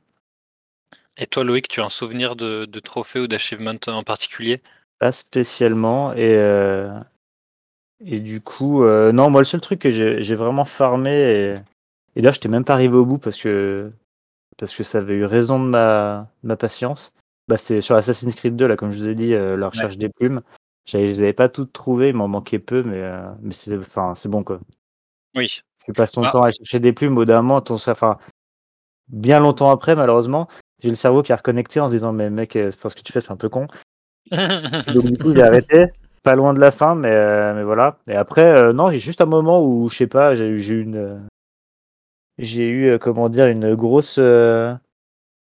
Et toi, Loïc, tu as un souvenir de, de trophée ou d'achievement en particulier? Pas spécialement. Et, euh, et du coup, euh, non, moi, le seul truc que j'ai vraiment farmé, et, et là, je n'étais même pas arrivé au bout parce que, parce que ça avait eu raison de ma, ma patience, bah, c'était sur Assassin's Creed 2, là, comme je vous ai dit, euh, la recherche des plumes. Je les avais pas toutes trouvées, il m'en manquait peu, mais, mais c'est enfin, bon, quoi. Oui. Tu passes ton Bah temps à chercher des plumes, au bout d'un moment, ton enfin, bien longtemps après, malheureusement, j'ai le cerveau qui a reconnecté en se disant: «Mais mec, heu, ce que tu fais, c'est un peu con». Donc du coup, j'ai arrêté, pas loin de la fin, mais, mais voilà. Et après, non, j'ai juste un moment où, je sais pas, j'ai eu j'ai eu une, j'ai eu, comment dire? Une grosse, une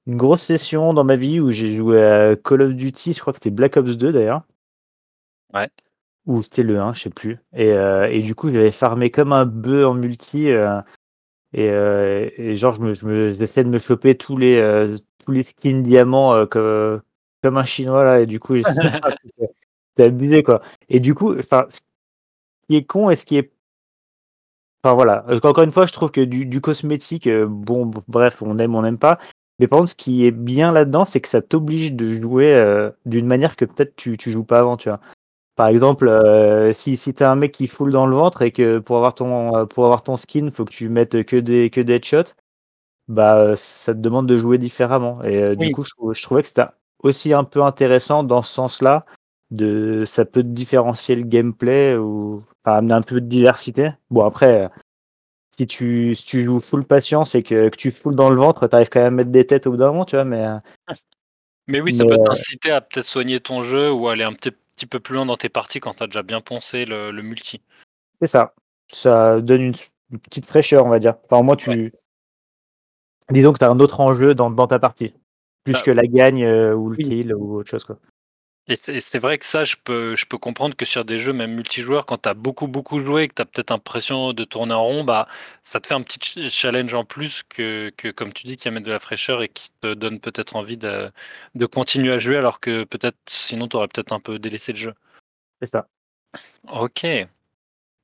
grosse session dans ma vie où j'ai joué à Call of Duty, je crois que c'était Black Ops 2 d'ailleurs. Ouais. Ou c'était le 1, je sais plus. Et, et du coup, j'avais farmé comme un bœuf en multi, et, et genre, je me, je me, j'essayais de me choper tous les, tous les skins diamants comme, comme un chinois là. Et du coup, c'était abusé quoi. Et du coup, enfin, ce qui est con et ce qui est Enfin voilà, encore une fois, je trouve que du, du cosmétique, bon, bref, on aime, on n'aime pas. Mais par contre, ce qui est bien là-dedans, c'est que ça t'oblige de jouer d'une manière que peut-être tu, tu joues pas avant, tu vois. Par exemple, si, si t'es un mec qui foule dans le ventre et que pour avoir ton, pour avoir ton skin, faut que tu mettes que des, que des headshots, bah, ça te demande de jouer différemment. Et du Oui. coup, je, je trouvais que c'était aussi un peu intéressant dans ce sens-là. De, ça peut différencier le gameplay ou enfin, amener un peu de diversité. Bon, après, si tu, si tu joues full patience et que, que tu foules dans le ventre, t'arrives quand même à mettre des têtes au bout d'un moment, tu vois. Mais, Mais oui, ça mais, peut euh, t'inciter à peut-être soigner ton jeu ou aller un petit, petit peu plus loin dans tes parties quand t'as déjà bien poncé le, le multi. c'est ça. Ça donne une, une petite fraîcheur, on va dire. Enfin, moi, tu. Disons que tu as un autre enjeu dans, dans ta partie. Plus Bah, que la gagne euh, ou le oui. kill ou autre chose. Quoi. Et c'est- vrai que ça, je peux, je peux comprendre que sur des jeux, même multijoueurs, quand tu as beaucoup, beaucoup joué et que tu as peut-être l'impression de tourner en rond, bah, ça te fait un petit ch- challenge en plus que, que, comme tu dis, qui amène de la fraîcheur et qui te donne peut-être envie de, de continuer à jouer alors que peut-être sinon tu aurais peut-être un peu délaissé le jeu. C'est ça. Ok.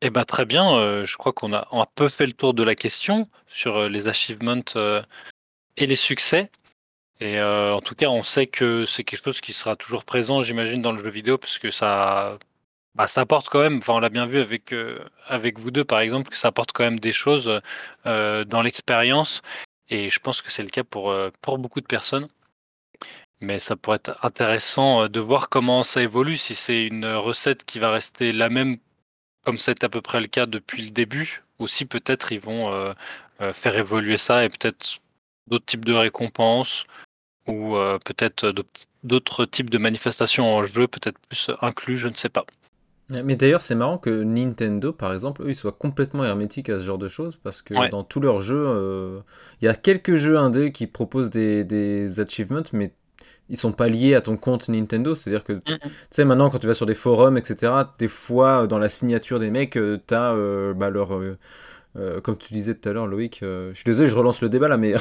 Eh ben, très bien, euh, je crois qu'on a un peu fait le tour de la question sur euh, les achievements euh, et les succès. Et en tout cas, on sait que c'est quelque chose qui sera toujours présent, j'imagine, dans le jeu vidéo, parce que ça, bah, ça apporte quand même, enfin, on l'a bien vu avec, avec vous deux, par exemple, que ça apporte quand même des choses dans l'expérience. Et je pense que c'est le cas pour, pour beaucoup de personnes. Mais ça pourrait être intéressant de voir comment ça évolue, si c'est une recette qui va rester la même, comme c'est à peu près le cas depuis le début, ou si peut-être ils vont euh, euh, faire évoluer ça et peut-être d'autres types de récompenses ou euh, peut-être d'autres- types de manifestations en jeu, peut-être plus inclus, je ne sais pas. Mais d'ailleurs, c'est marrant que Nintendo, par exemple, eux, ils soient complètement hermétiques à ce genre de choses, parce que Ouais. dans tous leurs jeux, il y a quelques jeux indés qui proposent des, des achievements, mais ils sont pas liés à ton compte Nintendo. C'est-à-dire que, tu sais, maintenant, quand tu vas sur des forums, etc., des fois, dans la signature des mecs, euh, t'as euh, bah, leur... euh, euh, comme tu disais tout à l'heure, Loïc, euh, je suis désolé, je relance le débat là, mais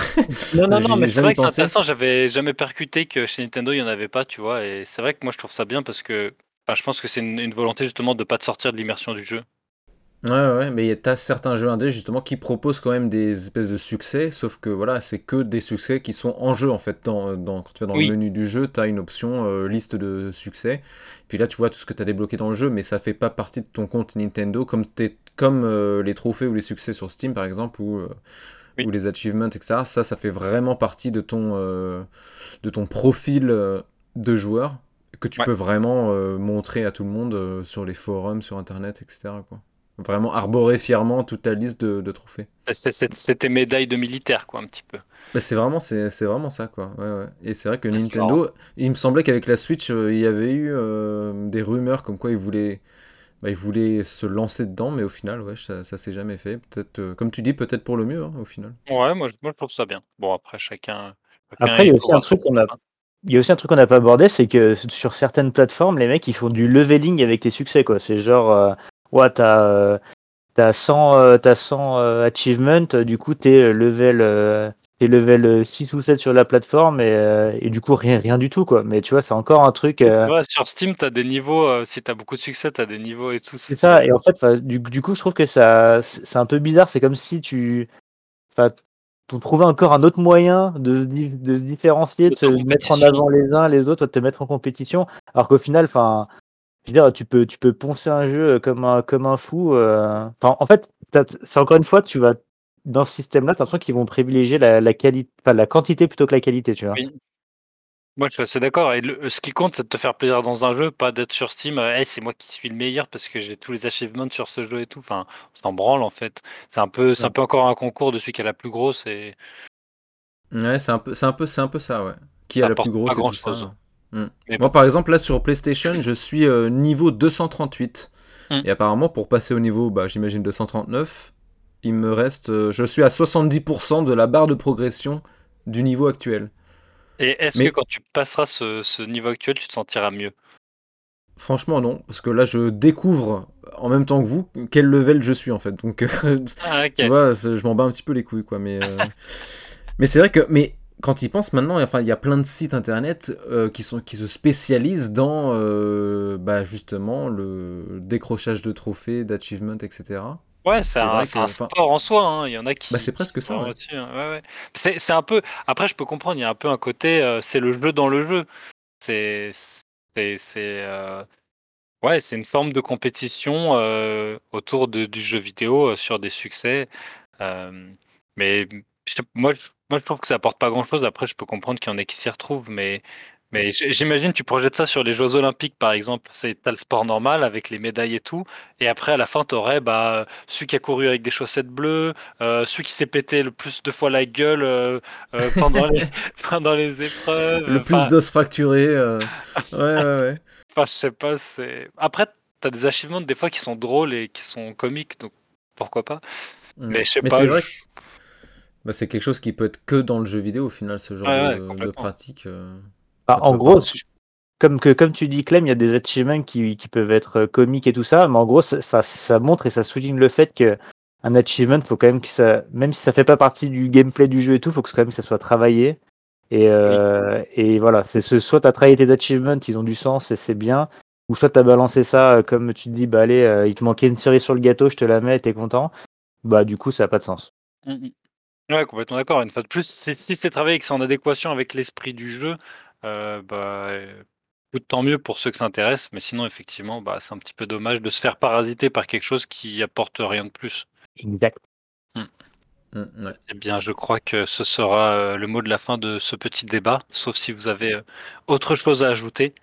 Non, non, non, ai mais c'est vrai que c'est intéressant. J'avais jamais percuté que chez Nintendo, il n'y en avait pas, tu vois. Et c'est vrai que moi, je trouve ça bien parce que enfin, je pense que c'est une, une volonté justement de pas te sortir de l'immersion du jeu. Ouais, ouais, mais t'as certains jeux indés justement qui proposent quand même des espèces de succès, sauf que voilà, c'est que des succès qui sont en jeu en fait. Dans, dans- quand tu vas dans Oui. le menu du jeu, t'as une option euh, liste de succès. Puis là, tu vois tout ce que t'as débloqué dans le jeu, mais ça fait pas partie de ton compte Nintendo comme, t'es- comme euh, les trophées ou les succès sur Steam par exemple, ou, euh, Oui. ou les achievements, etc. Ça, ça fait vraiment partie de ton, de ton profil de joueur que tu Ouais. peux vraiment montrer à tout le monde sur les forums, sur internet, etc. Quoi. Vraiment arborer fièrement toute ta liste de, de trophées. C'est- C'est tes médailles de militaire, quoi, un petit peu. Bah, c'est vraiment, c'est, c'est vraiment ça, quoi. Ouais, ouais. Et c'est vrai que Nintendo, il me semblait qu'avec la Switch, euh, il y avait eu euh, des rumeurs comme quoi ils voulaient, bah, ils voulaient se lancer dedans, mais au final, ouais, ça, ça s'est jamais fait. Peut-être, euh, comme tu dis, peut-être pour le mieux, hein, au final. Ouais, moi, je- moi, je trouve ça bien. Bon, après, chacun, chacun Après, il y a aussi un truc qu'on a. Il y a aussi un truc qu'on n'a pas abordé, c'est que sur certaines plateformes, les mecs ils font du leveling avec tes succès quoi. C'est genre, euh, ouais, t'as euh, t'as 100, euh, t'as 100 euh, achievements, du coup t'es level, t'es level euh, 6 ou 7 sur la plateforme et, et du coup rien, rien du tout quoi. Mais tu vois, c'est encore un truc. Euh, vrai, sur Steam, tu as des niveaux. si tu as beaucoup de succès, tu as des niveaux et tout. C'est ça, et en fait, du, du coup, je trouve que ça, c'est un peu bizarre. C'est comme si tu, enfin, pour trouver encore un autre moyen de de se différencier, de D'être se mettre en avant les uns les autres, de te mettre en compétition, alors qu'au final, enfin, je veux dire, tu peux, tu peux poncer un jeu comme un, comme un fou. euh, Enfin, en fait, c'est encore une fois, tu vas dans ce système-là, t'as l'impression qu'ils vont privilégier la, la qualité, enfin, la quantité plutôt que la qualité, tu vois. Oui. Moi, je suis assez d'accord. Et ce qui compte, c'est de te faire plaisir dans un jeu, pas d'être sur Steam. Euh, c'est moi qui suis le meilleur parce que j'ai tous les achievements sur ce jeu et tout. Enfin, on s'en branle en fait. C'est un peu, c'est un peu encore un concours de celui qui a la plus grosse et. Ouais, c'est un peu, c'est un peu, c'est un peu ça, ouais. Qui a la plus grosse et tout chose. Hmm. Moi, par exemple, là sur PlayStation, je suis euh, niveau 238. Hmm. Et apparemment, pour passer au niveau, bah, j'imagine 239, il me reste, euh, je suis à 70% de la barre de progression du niveau actuel. Et est-ce que quand tu passeras ce, niveau actuel, tu te sentiras mieux? Franchement, non, parce que là, je découvre en même temps que vous quel level je suis en fait. Donc, ah, tu vois, je m'en bats un petit peu les couilles, quoi. Mais, euh, mais c'est vrai que, mais quand ils pensent maintenant, enfin, il y a plein de sites internet euh, qui sont qui se spécialisent dans, euh, bah, justement, le décrochage de trophées, d'achievements, etc. Ouais, c'est un, sport en soi. Hein. Il y en a qui. Bah, c'est presque ça. Ouais. C'est un peu. Après, je peux comprendre. Il y a un peu un côté. Euh, c'est le jeu dans le jeu. C'est. C'est. Ouais, c'est une forme de compétition autour de, du jeu vidéo sur des succès. mais moi, je, moi, je trouve que ça apporte pas grand-chose. Après, je peux comprendre qu'il y en a qui s'y retrouvent, mais mais j'imagine, tu projettes ça sur les Jeux Olympiques, par exemple. C'est as le sport normal avec les médailles et tout. Et après, à la fin, tu aurais bah, celui qui a couru avec des chaussettes bleues, euh, celui qui s'est pété le plus de fois la gueule euh, euh, pendant, les, pendant les épreuves. Le plus d'os fracturés. ouais, ouais, ouais. Enfin, je sais pas. c'est Après, tu as des achievements des fois qui sont drôles et qui sont comiques, donc pourquoi pas. Mm. Mais je sais pas. C'est vrai bah, c'est quelque chose qui peut être que dans le jeu vidéo au final, ce genre de, de, pratique. Bah, en gros, comme, que, comme tu dis, Clem, il y a des achievements qui, qui peuvent être euh, comiques et tout ça, mais en gros, ça, ça, montre et ça souligne le fait qu'un achievement, faut quand même que ça, même si ça fait pas partie du gameplay du jeu et tout, faut que quand même ça soit travaillé. Et, euh, et voilà, c'est ce, soit tu as travaillé tes achievements, ils ont du sens et c'est bien, ou soit tu as balancé ça, euh, comme tu te dis, bah allez, il te manquait une cerise sur le gâteau, je te la mets, t'es content. Bah du coup, ça n'a pas de sens. Mmh, mmh. Ouais, complètement d'accord. Une fois de plus, si c'est travaillé et que c'est en adéquation avec l'esprit du jeu, euh, bah, tant mieux pour ceux que ça intéresse, mais sinon effectivement, bah, c'est un petit peu dommage de se faire parasiter par quelque chose qui apporte rien de plus. Exact. Mmh. Mmh, eh bien, je crois que ce sera, euh, le mot de la fin de ce petit débat, sauf si vous avez, euh, autre chose à ajouter?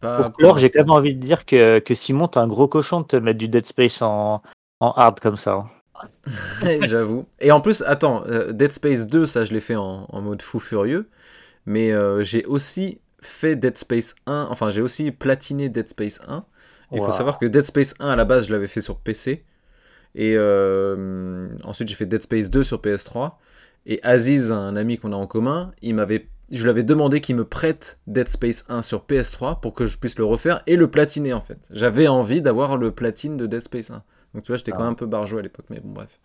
Pour j'ai quand même envie de dire que que Simon, tu un gros cochon de te mettre du Dead Space en en hard comme ça, hein. J'avoue et en plus, attends, Dead Space 2, ça je l'ai fait en en mode fou furieux. Mais euh, j'ai aussi fait Dead Space 1, enfin j'ai aussi platiné Dead Space 1. Il faut savoir que Dead Space 1 à la base je l'avais fait sur PC. Et euh, ensuite j'ai fait Dead Space 2 sur PS3. Et Aziz, un ami qu'on a en commun, il m'avait, je lui avais demandé qu'il me prête Dead Space 1 sur PS3 pour que je puisse le refaire et le platiner en fait. J'avais envie d'avoir le platine de Dead Space 1. Donc tu vois, j'étais quand même un peu barjou à l'époque, mais bon bref.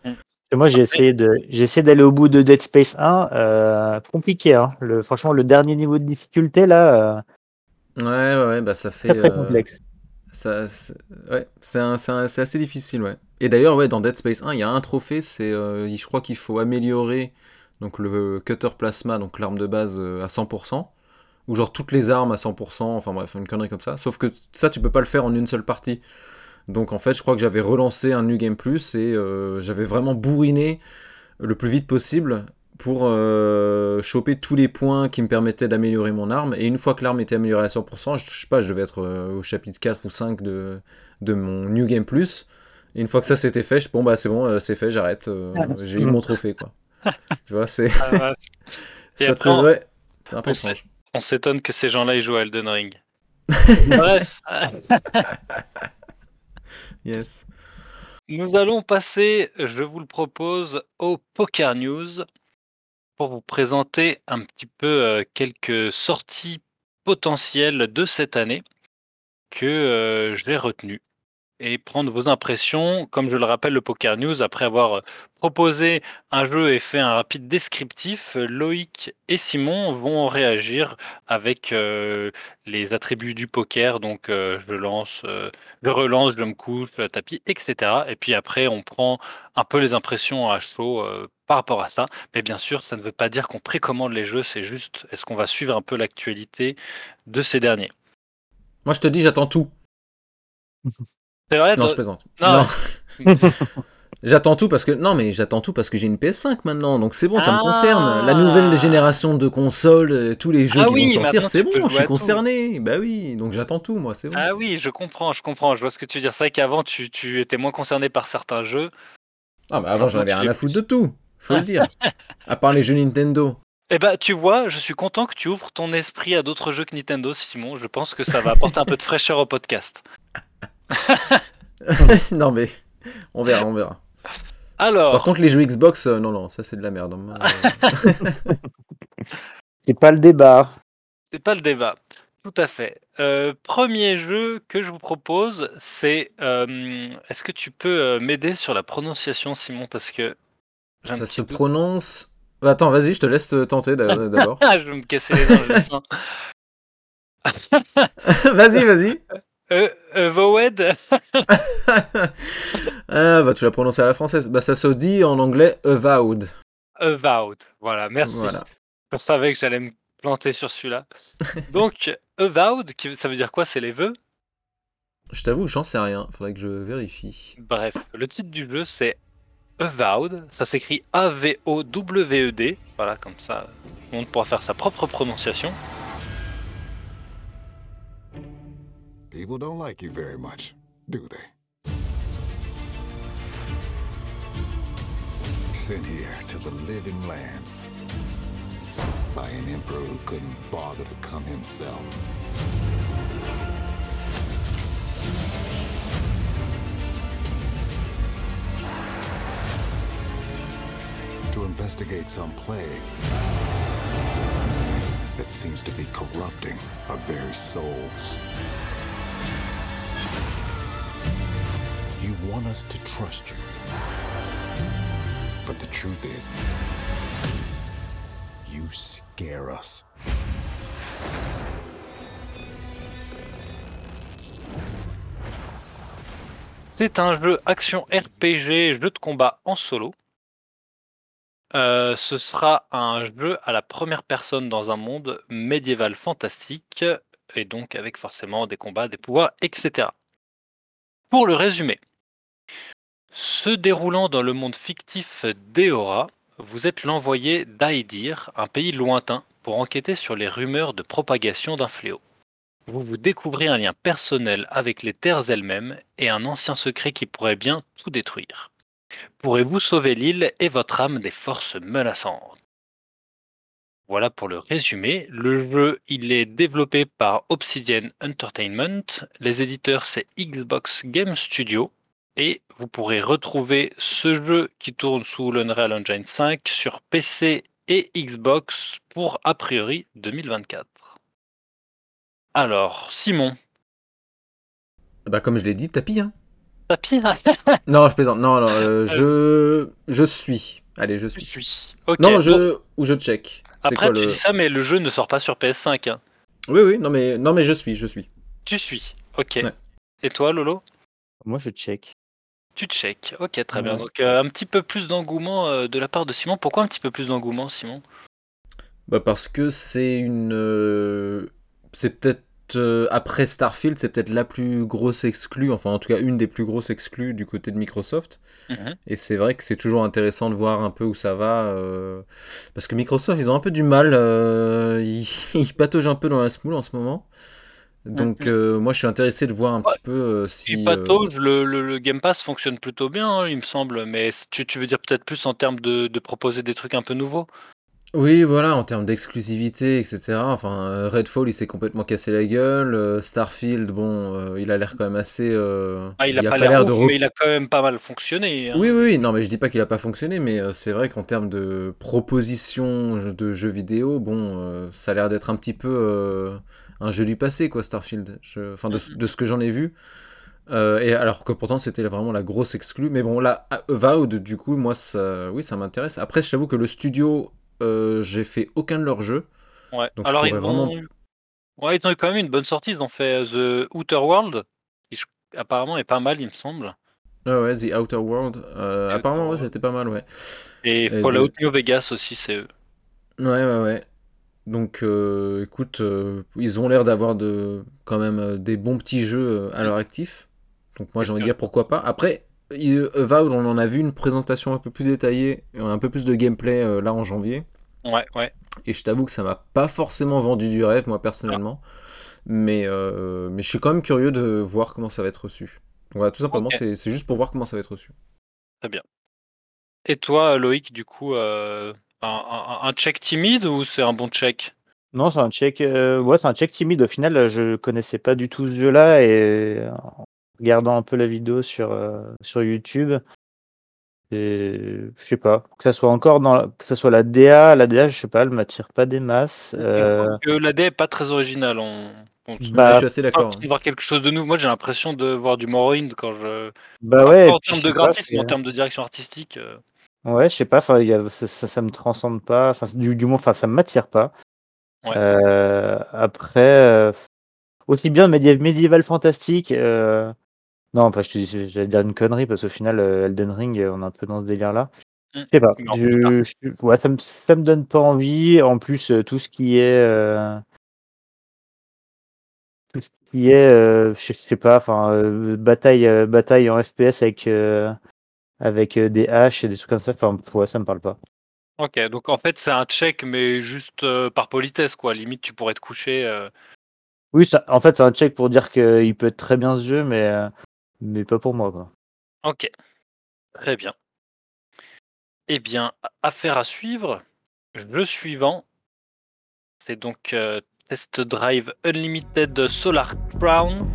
Moi, j'ai essayé de, j'ai essayé d'aller au bout de Dead Space 1. Euh, compliqué, hein. Le, franchement, le dernier niveau de difficulté là. Euh, ouais, ouais, bah ça fait. Très, très euh, complexe. Ça, ouais, c'est assez difficile, ouais. Et d'ailleurs, ouais, dans Dead Space 1, il y a un trophée, c'est, je crois qu'il faut améliorer donc le cutter plasma, donc l'arme de base à 100%, ou genre toutes les armes à 100%, enfin bref, une connerie comme ça. Sauf que ça, tu peux pas le faire en une seule partie. Donc en fait, je crois que j'avais relancé un New Game Plus et euh, j'avais vraiment bourriné le plus vite possible pour euh, choper tous les points qui me permettaient d'améliorer mon arme. Et une fois que l'arme était améliorée à 100%, je, sais pas, je devais être euh, au chapitre 4 ou 5 de, de mon New Game Plus. Et une fois que ça s'était fait, je bon bah c'est bon, c'est fait, j'arrête, j'ai eu mon trophée quoi. tu vois, c'est. Ah, ça te... ouais, un peu on s'étonne que ces gens-là ils jouent à Elden Ring. Bref. Yes. Nous allons passer, je vous le propose, au Poker News pour vous présenter un petit peu euh, quelques sorties potentielles de cette année que euh, j'ai retenues et prendre vos impressions. Comme je le rappelle, le Poker News, après avoir euh, proposé un jeu et fait un rapide descriptif, euh, Loïc et Simon vont réagir avec euh, les attributs du poker. Donc, je lance, je relance, je me couche, le tapis, etc. Et puis après, on prend un peu les impressions à chaud par rapport à ça. Mais bien sûr, ça ne veut pas dire qu'on précommande les jeux, c'est juste est-ce qu'on va suivre un peu l'actualité de ces derniers? Moi, je te dis, j'attends tout. C'est vrai Non, je plaisante. Non. J'attends tout parce que non mais j'attends tout parce que j'ai une PS5 maintenant donc c'est bon ça me concerne la nouvelle Ah. génération de consoles euh, tous les jeux Ah qui oui, vont sortir c'est bon je suis tout. concerné bah oui donc j'attends tout moi c'est bon Ah oui, je comprends, je comprends. Je vois ce que tu veux dire. C'est vrai qu'avant, tu, tu étais moins concerné par certains jeux. ah bah avant j'en avais rien à foutre de tout faut le dire à part les jeux Nintendo Eh ben, tu vois, je suis content que tu ouvres ton esprit à d'autres jeux que Nintendo, Simon. Je pense que ça va apporter un peu de fraîcheur au podcast. non mais on verra on verra Alors, par contre les jeux Xbox euh, non non ça c'est de la merde C'est pas le débat. c'est pas le débat. Tout à fait. Euh, premier jeu que je vous propose, c'est. euh, Est-ce que tu peux euh, m'aider sur la prononciation, Simon? Parce que. ça se doute. prononce attends vas-y je te laisse te tenter d'a- d'abord Ah, je vais me casser les dents, le vas-y vas-y Euh, euh, Vowed ah bah tu l'as prononcé à la française? Bah ça se dit en anglais avowed Avowed. Voilà, merci. Voilà. Je savais que j'allais me planter sur celui-là. Donc, Avowed, ça veut dire quoi? C'est les vœux? Je t'avoue, j'en sais rien. Faudrait que je vérifie. Bref, le titre du jeu, c'est Avowed. Ça s'écrit A-V-O-W-E-D. Voilà, comme ça, monde pourra faire sa propre prononciation. People don't like you very much, do they? Sent here to the living lands by an emperor who couldn't bother to come himself. To investigate some plague that seems to be corrupting our very souls. Want us to trust you. But the truth is. C'est un jeu action RPG, jeu de combat en solo. Euh, ce sera un jeu à la première personne dans un monde médiéval fantastique, et donc avec forcément des combats, des pouvoirs, etc. Pour le résumer, se déroulant dans le monde fictif d'Eora, vous êtes l'envoyé d'Aedir, un pays lointain, pour enquêter sur les rumeurs de propagation d'un fléau. Vous vous découvrez un lien personnel avec les terres elles-mêmes et un ancien secret qui pourrait bien tout détruire. Pourrez-vous sauver l'île et votre âme des forces menaçantes? Voilà pour le résumé. Le jeu, il est développé par Obsidian Entertainment. Les éditeurs, c'est Xbox Game Studio. Et vous pourrez retrouver ce jeu qui tourne sous l'Unreal Engine 5 sur PC et Xbox pour a priori 2024. Alors, Simon, Bah, comme je l'ai dit, tapis, hein. t'as pire Non, je plaisante. Non, non, euh, je. Je suis. Allez, je Je suis. suis. Ok. Non, bon, je. Ou je check. C'est Après, quoi tu le. dis ça, mais le jeu ne sort pas sur PS5. hein. Oui, oui, non, mais, non, mais je suis, je suis. Tu suis. Ok. Ouais. Et toi, Lolo? Moi, je check. Tu check. Ok, très bien. Donc, euh, un petit peu plus d'engouement euh, de la part de Simon. Pourquoi un petit peu plus d'engouement, Simon? Bah, parce que c'est une. euh, C'est peut-être. Après Starfield, c'est peut-être la plus grosse exclue, enfin en tout cas une des plus grosses exclues du côté de Microsoft. Mhm. Et c'est vrai que c'est toujours intéressant de voir un peu où ça va. Parce que Microsoft, ils ont un peu du mal. Ils... ils pataugent un peu dans la smoule en ce moment. Donc euh, moi, je suis intéressé de voir un Ouais. petit peu euh, Si euh, patauge, le, le- le Game Pass fonctionne plutôt bien, hein, il me semble. Mais tu, tu veux dire peut-être plus en termes de, de proposer des trucs un peu nouveaux? Oui, voilà, en termes d'exclusivité, etc. Enfin, Redfall, il s'est complètement cassé la gueule. euh, Starfield, bon, euh, il a l'air quand même assez... euh, ah, Il a pas l'air de... mais il a quand même pas mal fonctionné. hein. Oui, oui, oui, non, mais je dis pas qu'il a pas fonctionné, mais euh, c'est vrai qu'en termes de proposition de jeux vidéo, bon, euh, ça a l'air d'être un petit peu euh, un jeu du passé, quoi, Starfield. Je- Enfin, de, Mhm. de ce que j'en ai vu. Euh, et alors que pourtant c'était vraiment la grosse exclue. Mais bon, là, Avowed, du coup, moi, ça, oui, ça m'intéresse. Après, je t'avoue que le studio, euh, j'ai fait aucun de leurs jeux. Ouais. Donc, je Alors, ils pourrais ont... vraiment- ouais, ils ont eu quand même une bonne sortie. Ils ont fait The Outer World, qui je- apparemment est pas mal, il me semble. Ah ouais, The Outer World. euh, The apparemment, Outer ouais, c'était pas mal, ouais. Et, Et Fallout de- New Vegas aussi, c'est eux. Ouais, ouais, ouais. Donc, euh, écoute, euh, ils ont l'air d'avoir de, quand même euh, des bons petits jeux à leur actif. Donc, moi, j'ai envie de dire pourquoi pas. Après, il- Avowed, on en a vu une présentation un peu plus détaillée, un peu plus de gameplay euh, là en janvier. Ouais, ouais. Et je t'avoue que ça m'a pas forcément vendu du rêve, moi personnellement. Mais, mais je suis quand même curieux de voir comment ça va être reçu. Voilà, tout simplement, c'est juste pour voir comment ça va être reçu. Et toi, Loïc, du coup, euh, un, un- check timide ou c'est un bon check Non, c'est un check. euh, ouais, c'est un check timide. Au final, euh, je connaissais pas du tout ce jeu-là et euh, en regardant un peu la vidéo sur euh, sur YouTube, et je sais pas. Que ça soit encore dans, la- que ça soit la DA, la DA, je sais pas, elle m'attire pas des masses. euh, Parce que l'AD est pas très original. On, on Ah, bah, je suis assez d'accord. de voir quelque chose de nouveau. Moi, j'ai l'impression de voir du Morrowind quand je. bah Pas ouais. en termes de graphisme, en termes de direction artistique. Ouais, je sais pas, y a- ça, ça, ça me transcende pas, enfin, du, du moins, enfin, ça m'attire pas. Ouais. Euh, après, euh, aussi bien médi- médiéval fantastique, euh, non, enfin, je te dis, j'allais dire une connerie parce qu'au final, Elden Ring, on est un peu dans ce délire-là. Mm. Je sais pas, je- je- ouais, ça me, ça me donne pas envie. En plus, tout ce qui est, tout ce qui est, euh, je sais pas, enfin, euh, bataille, euh, bataille en FPS avec, avec euh, des haches et des trucs comme ça, enfin, ouais, ça me parle pas. Ok, donc en fait, c'est un check, mais juste euh, par politesse, quoi. Limite, tu pourrais te coucher. euh, Oui, ça, en fait, c'est un check pour dire qu'il peut être très bien ce jeu, mais, euh, mais pas pour moi. Quoi. Ok, très bien. Eh bien, affaire à suivre. Le suivant, c'est donc Test Drive Unlimited Solar Crown.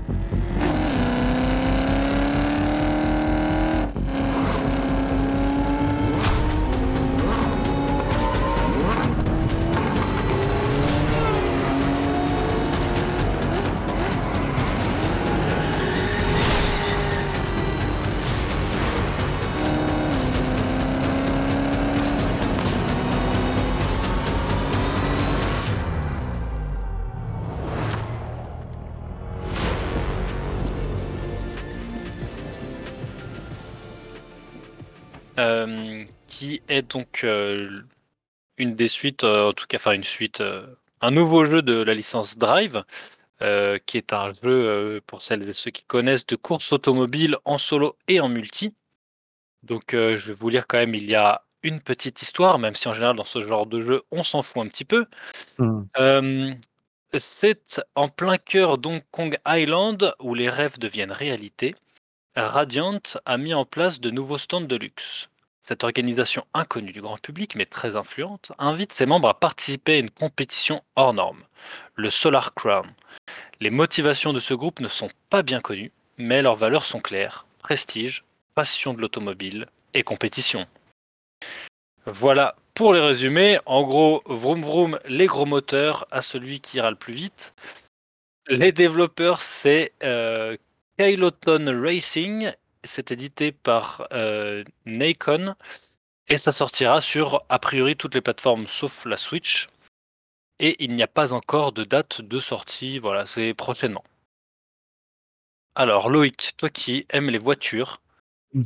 Est donc euh, une des suites, euh, en tout cas, enfin une suite, euh, un nouveau jeu de la licence Drive, euh, qui est un jeu, euh, pour celles et ceux qui connaissent, de course automobile en solo et en multi. Donc euh, je vais vous lire quand même, il y a une petite histoire, même si en général dans ce genre de jeu, on s'en fout un petit peu. Euh, c'est en plein cœur d'Hong Kong Island où les rêves deviennent réalité. Radiant a mis en place de nouveaux stands de luxe. Cette organisation inconnue du grand public, mais très influente, invite ses membres à participer à une compétition hors norme, le Solar Crown. Les motivations de ce groupe ne sont pas bien connues, mais leurs valeurs sont claires prestige, passion de l'automobile et compétition. Voilà pour les résumés. En gros, vroom vroom, les gros moteurs à celui qui ira le plus vite. Les développeurs, c'est euh, Kyloton Racing. C'est édité par euh, Nacon. Et ça sortira sur, a priori, toutes les plateformes sauf la Switch. Et il n'y a pas encore de date de sortie. Voilà, c'est prochainement. Alors, Loïc, toi qui aimes les voitures,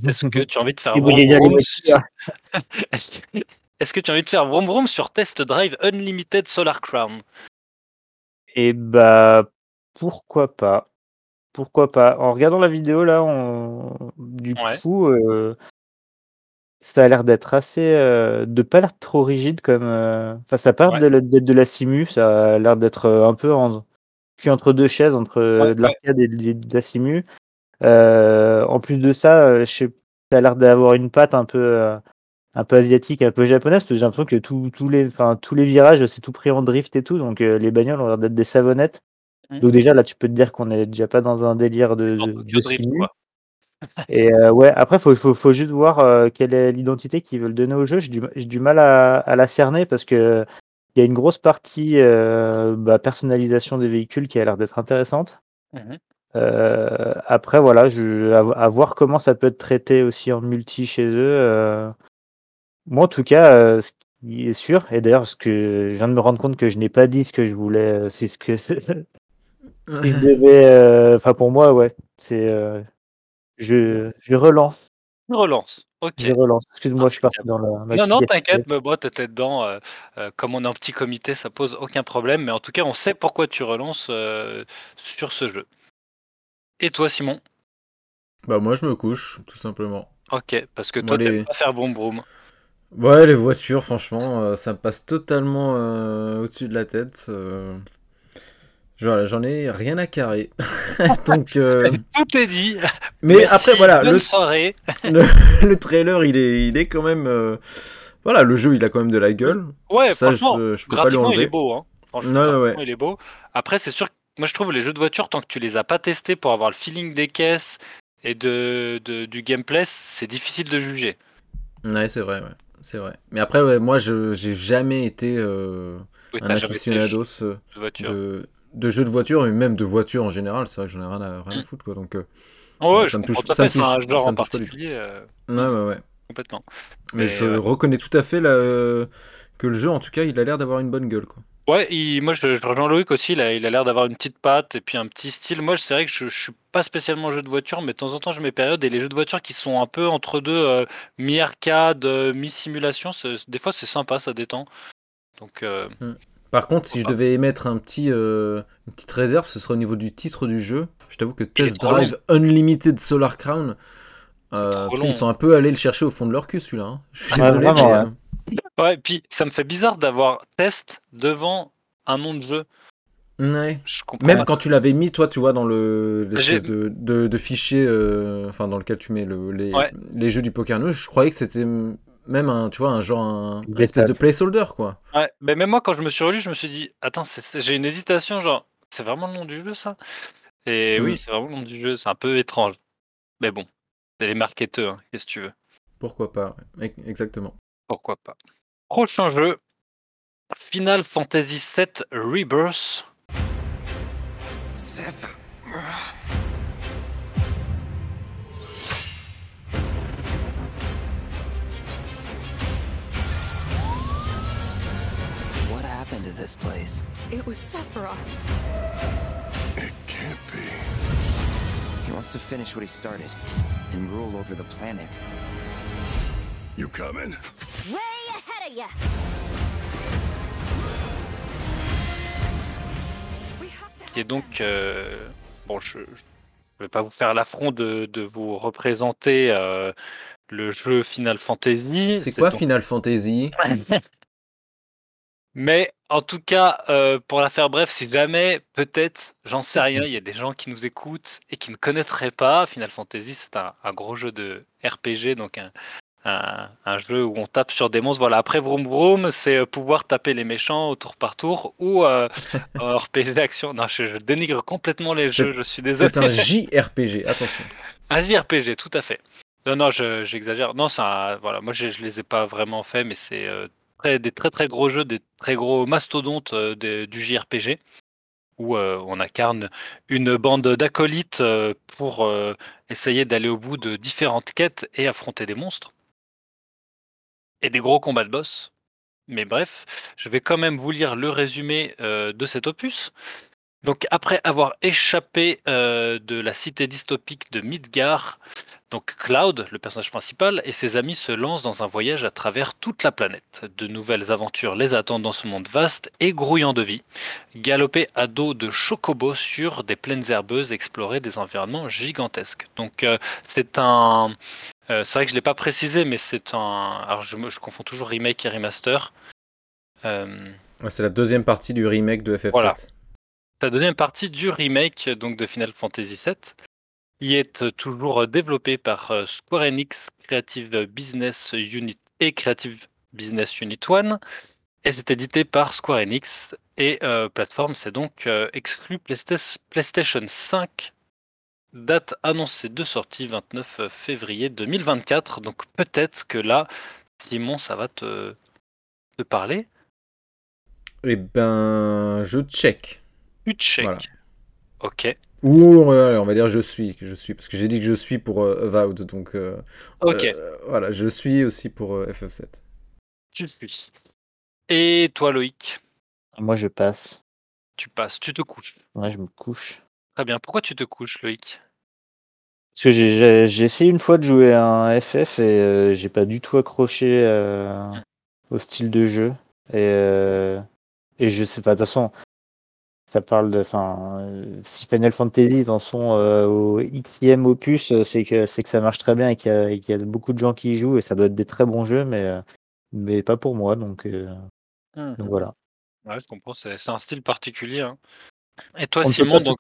est-ce que tu as envie de faire vroom voitures Est-ce que, tu as envie de faire vroom vroom sur Test Drive Unlimited Solar Crown? Et bah, pourquoi pas? Pourquoi pas En regardant la vidéo, là, on... du Ouais. coup, euh, ça a l'air d'être assez. euh, de pas l'air trop rigide comme. euh, Enfin, ça part Ouais. de la- d'être de la simu, ça a l'air d'être euh, un peu en. Puis entre deux chaises, entre euh, Ouais, de l'arcade et de, de la simu. Euh, en plus de ça, euh, je sais, ça a l'air d'avoir une patte un peu, euh, un peu asiatique, un peu japonaise, parce que j'ai l'impression que tous tous les, enfin, tous les virages, c'est tout pris en drift et tout, donc euh, les bagnoles ont l'air d'être des savonnettes. Mhm. Donc déjà là, tu peux te dire qu'on est déjà pas dans un délire de, de, Tokyo de Drift, simu. quoi. Et euh, ouais, après, faut, faut, faut juste voir euh, quelle est l'identité qu'ils veulent donner au jeu. J'ai du, mal à, à la cerner parce que il y a une grosse partie euh, bah, personnalisation des véhicules qui a l'air d'être intéressante. Euh, après, voilà, je, à, à voir comment ça peut être traité aussi en multi chez eux. Moi, en tout cas, ce qui est sûr, et d'ailleurs, ce que je viens de me rendre compte que je n'ai pas dit ce que je voulais, c'est ce que il devait. euh, Enfin, pour moi, ouais, c'est. euh, je, je relance. Relance. Ok. Je relance. Excuse-moi, je suis parti dans la. Non, non, t'inquiète, mais bon, t'étais dedans. euh, euh, comme on est un petit comité, ça pose aucun problème. Mais en tout cas, on sait pourquoi tu relances euh, sur ce jeu. Et toi, Simon? Bah moi je me couche, tout simplement. Ok, parce que toi, t'aimes les- pas faire boum boum. Ouais, les voitures, franchement, euh, ça me passe totalement euh, au-dessus de la tête. J'en ai rien à carrer. Donc, euh, Tout est dit. mais Merci, après, voilà, bonne le, soirée. le trailer, il est, il est quand même. euh, Voilà, le jeu, il a quand même de la gueule. Ouais, Ça, franchement, je, je peux pas lui il est beau. Hein. Franchement, ouais, graphiquement, il est beau. Après, c'est sûr que moi, je trouve les jeux de voiture, tant que tu les as pas testés pour avoir le feeling des caisses et de, de- du gameplay, c'est difficile de juger. Ouais, c'est vrai, ouais. C'est vrai. Mais après, ouais, moi, je j'ai jamais été euh, Oui, un t'as jamais été aficionados jeu de voiture. de, de jeux de voiture, et même de voiture en général. C'est vrai que j'en ai rien à, rien à Mm. foutre, quoi. Donc, euh, Oh, ouais, ça me touche- ça me un genre ça en me touche particulier, euh, ouais, ouais, ouais. complètement. Mais, je ouais. reconnais tout à fait la- euh, que le jeu, en tout cas, il a l'air d'avoir une bonne gueule, quoi. Ouais, il- moi je, je rejoins Loïc aussi, il a il a l'air d'avoir une petite patte et puis un petit style. Moi c'est vrai que je, je suis pas spécialement jeu de voiture, mais de temps en temps j'ai mes périodes et les jeux de voiture qui sont un peu entre deux, euh, mi-arcade, euh, mi-simulation, des fois c'est sympa, ça détend. Donc euh, Par contre, si je devais émettre un petit, euh, une petite réserve, ce serait au niveau du titre du jeu. Je t'avoue que est Test Drive Unlimited Solar Crown, euh, ils sont un peu allés le chercher au fond de leur cul, celui-là. hein. Je suis Ouais, désolé, vraiment, mais, ouais. euh, ouais, et puis ça me fait bizarre d'avoir test devant un nom de jeu. ouais. Je comprends. Même pas. quand tu l'avais mis, toi, tu vois, dans le l'espèce de, de, de fichier, euh, enfin, dans lequel tu mets le, les, Ouais. les jeux du Poker je croyais que c'était même un, tu vois, un genre, un, Une un espèce de placeholder, quoi. Ouais, mais même moi quand je me suis relu, je me suis dit attends, j'ai une hésitation genre c'est vraiment le nom du jeu ça? Et Mm. oui, c'est vraiment le nom du jeu, c'est un peu étrange. Mais bon, c'est les marketeurs, hein, qu'est-ce que tu veux? Pourquoi pas, exactement. Pourquoi pas. Prochain jeu, Final Fantasy VII Rebirth. Happened to this place? It was Sephiroth. It can't be. He wants to finish what he started and rule over the planet. You coming? Way ahead of ya. We have to qui est help donc euh, bon je ne vais pas vous faire l'affront de, de vous représenter euh, le jeu Final Fantasy C'est quoi donc- Final Fantasy? Mais en tout cas euh, pour la faire bref si jamais peut-être j'en sais rien il y a des gens qui nous écoutent et qui ne connaîtraient pas Final Fantasy c'est un, un gros jeu de RPG donc un, un, un jeu où on tape sur des monstres voilà après Vroom Vroom c'est euh, pouvoir taper les méchants au tour par tour ou euh, RPG d'action non je, je dénigre complètement les jeux je suis désolé C'est un JRPG, attention. Un JRPG, tout à fait. Non, non, je- j'exagère. non, c'est un- voilà, moi je, je les ai pas vraiment fait, mais c'est euh, des très très gros jeux, des très gros mastodontes euh, du JRPG où euh, on incarne une bande d'acolytes euh, pour essayer d'aller au bout de différentes quêtes et affronter des monstres et des gros combats de boss. Mais bref, je vais quand même vous lire le résumé de cet opus. Donc après avoir échappé euh, de la cité dystopique de Midgar, donc Cloud, le personnage principal, et ses amis se lancent dans un voyage à travers toute la planète. De nouvelles aventures les attendent dans ce monde vaste et grouillant de vie. Galoper à dos de chocobos sur des plaines herbeuses, explorer des environnements gigantesques. Donc euh, c'est un... euh, c'est vrai que je ne l'ai pas précisé, mais c'est un... Alors je, confonds toujours remake et remaster. Ouais, c'est la deuxième partie du remake de FF7. Voilà. La deuxième partie du remake donc de Final Fantasy VII, qui est euh, toujours euh, développé par euh, Square Enix Creative Business Unit et Creative Business Unit One, et c'est édité par Square Enix et euh, plateforme, c'est donc exclu Playsta- PlayStation 5. Date annoncée de sortie 29 février 2024. Donc peut-être que là, Simon, ça va te, te parler. Eh ben, je check. Tu check. Voilà. Ok. Ou ouais, on va dire je suis, je suis, parce que j'ai dit que je suis pour euh, Avowed, donc euh, Ok. euh, voilà, je suis aussi pour euh, FF7. Tu suis. Et toi, Loïc, Moi, je passe. tu passes, tu te couches. Moi, je me couche. Très bien. Pourquoi tu te couches, Loïc? Parce que j'ai- j'ai j'ai essayé une fois de jouer à un FF et euh, j'ai pas du tout accroché euh, au style de jeu. Et, euh, et je sais pas, de toute façon, ça parle de. Enfin, euh, si Final Fantasy ils en sont euh, au Xème opus, euh, c'est que, c'est que ça marche très bien et qu'il y, a, et qu'il y a beaucoup de gens qui y jouent et ça doit être des très bons jeux, mais, euh, mais pas pour moi. Donc, euh, Mhm. donc voilà. Ouais, je comprends, c'est un style particulier. hein. Et toi, On Simon, donc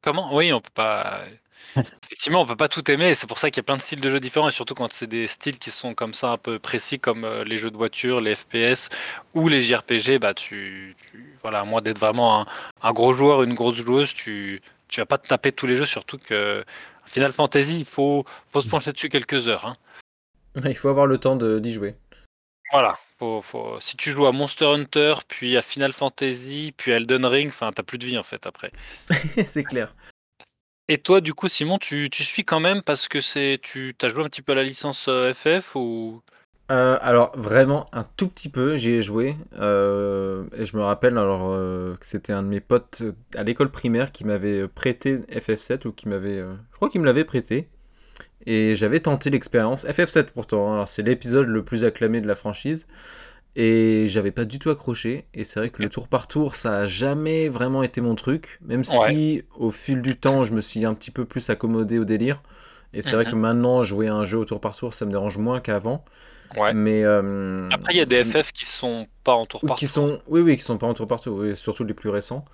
comment? Oui, on peut pas. Effectivement, on peut pas tout aimer. et C'est pour ça qu'il y a plein de styles de jeux différents, et surtout quand c'est des styles qui sont comme ça un peu précis, comme euh, les jeux de voiture, les FPS ou les JRPG. Bah, tu, tu- voilà, à moins d'être vraiment un, un gros joueur, une grosse joueuse, tu, tu vas pas te taper tous les jeux. Surtout que Final Fantasy, il faut, faut se pencher dessus quelques heures. hein. Il faut avoir le temps de- d'y jouer. Voilà. Faut, faut- Si tu joues à Monster Hunter, puis à Final Fantasy, puis à Elden Ring, enfin, t'as plus de vie en fait après. c'est clair. Et toi, du coup, Simon, tu, tu suis quand même parce que c'est tu as joué un petit peu à la licence euh, FF ou? Euh, alors vraiment un tout petit peu, j'y ai joué euh, et je me rappelle alors euh, que c'était un de mes potes euh, à l'école primaire qui m'avait prêté FF7 ou qui m'avait, euh, je crois qu'il me l'avait prêté et j'avais tenté l'expérience FF7 pourtant. hein. Alors c'est l'épisode le plus acclamé de la franchise et j'avais pas du tout accroché et c'est vrai que le tour par tour ça a jamais vraiment été mon truc, même si au fil du temps je me suis un petit peu plus accommodé au délire. Et c'est vrai Mhm. que maintenant jouer à un jeu au tour par tour ça me dérange moins qu'avant. Ouais. Mais euh, Après, il y a des FF qui sont pas en tour par qui tour. sont, oui, oui, qui sont pas en tour par tour, oui, surtout les plus récents.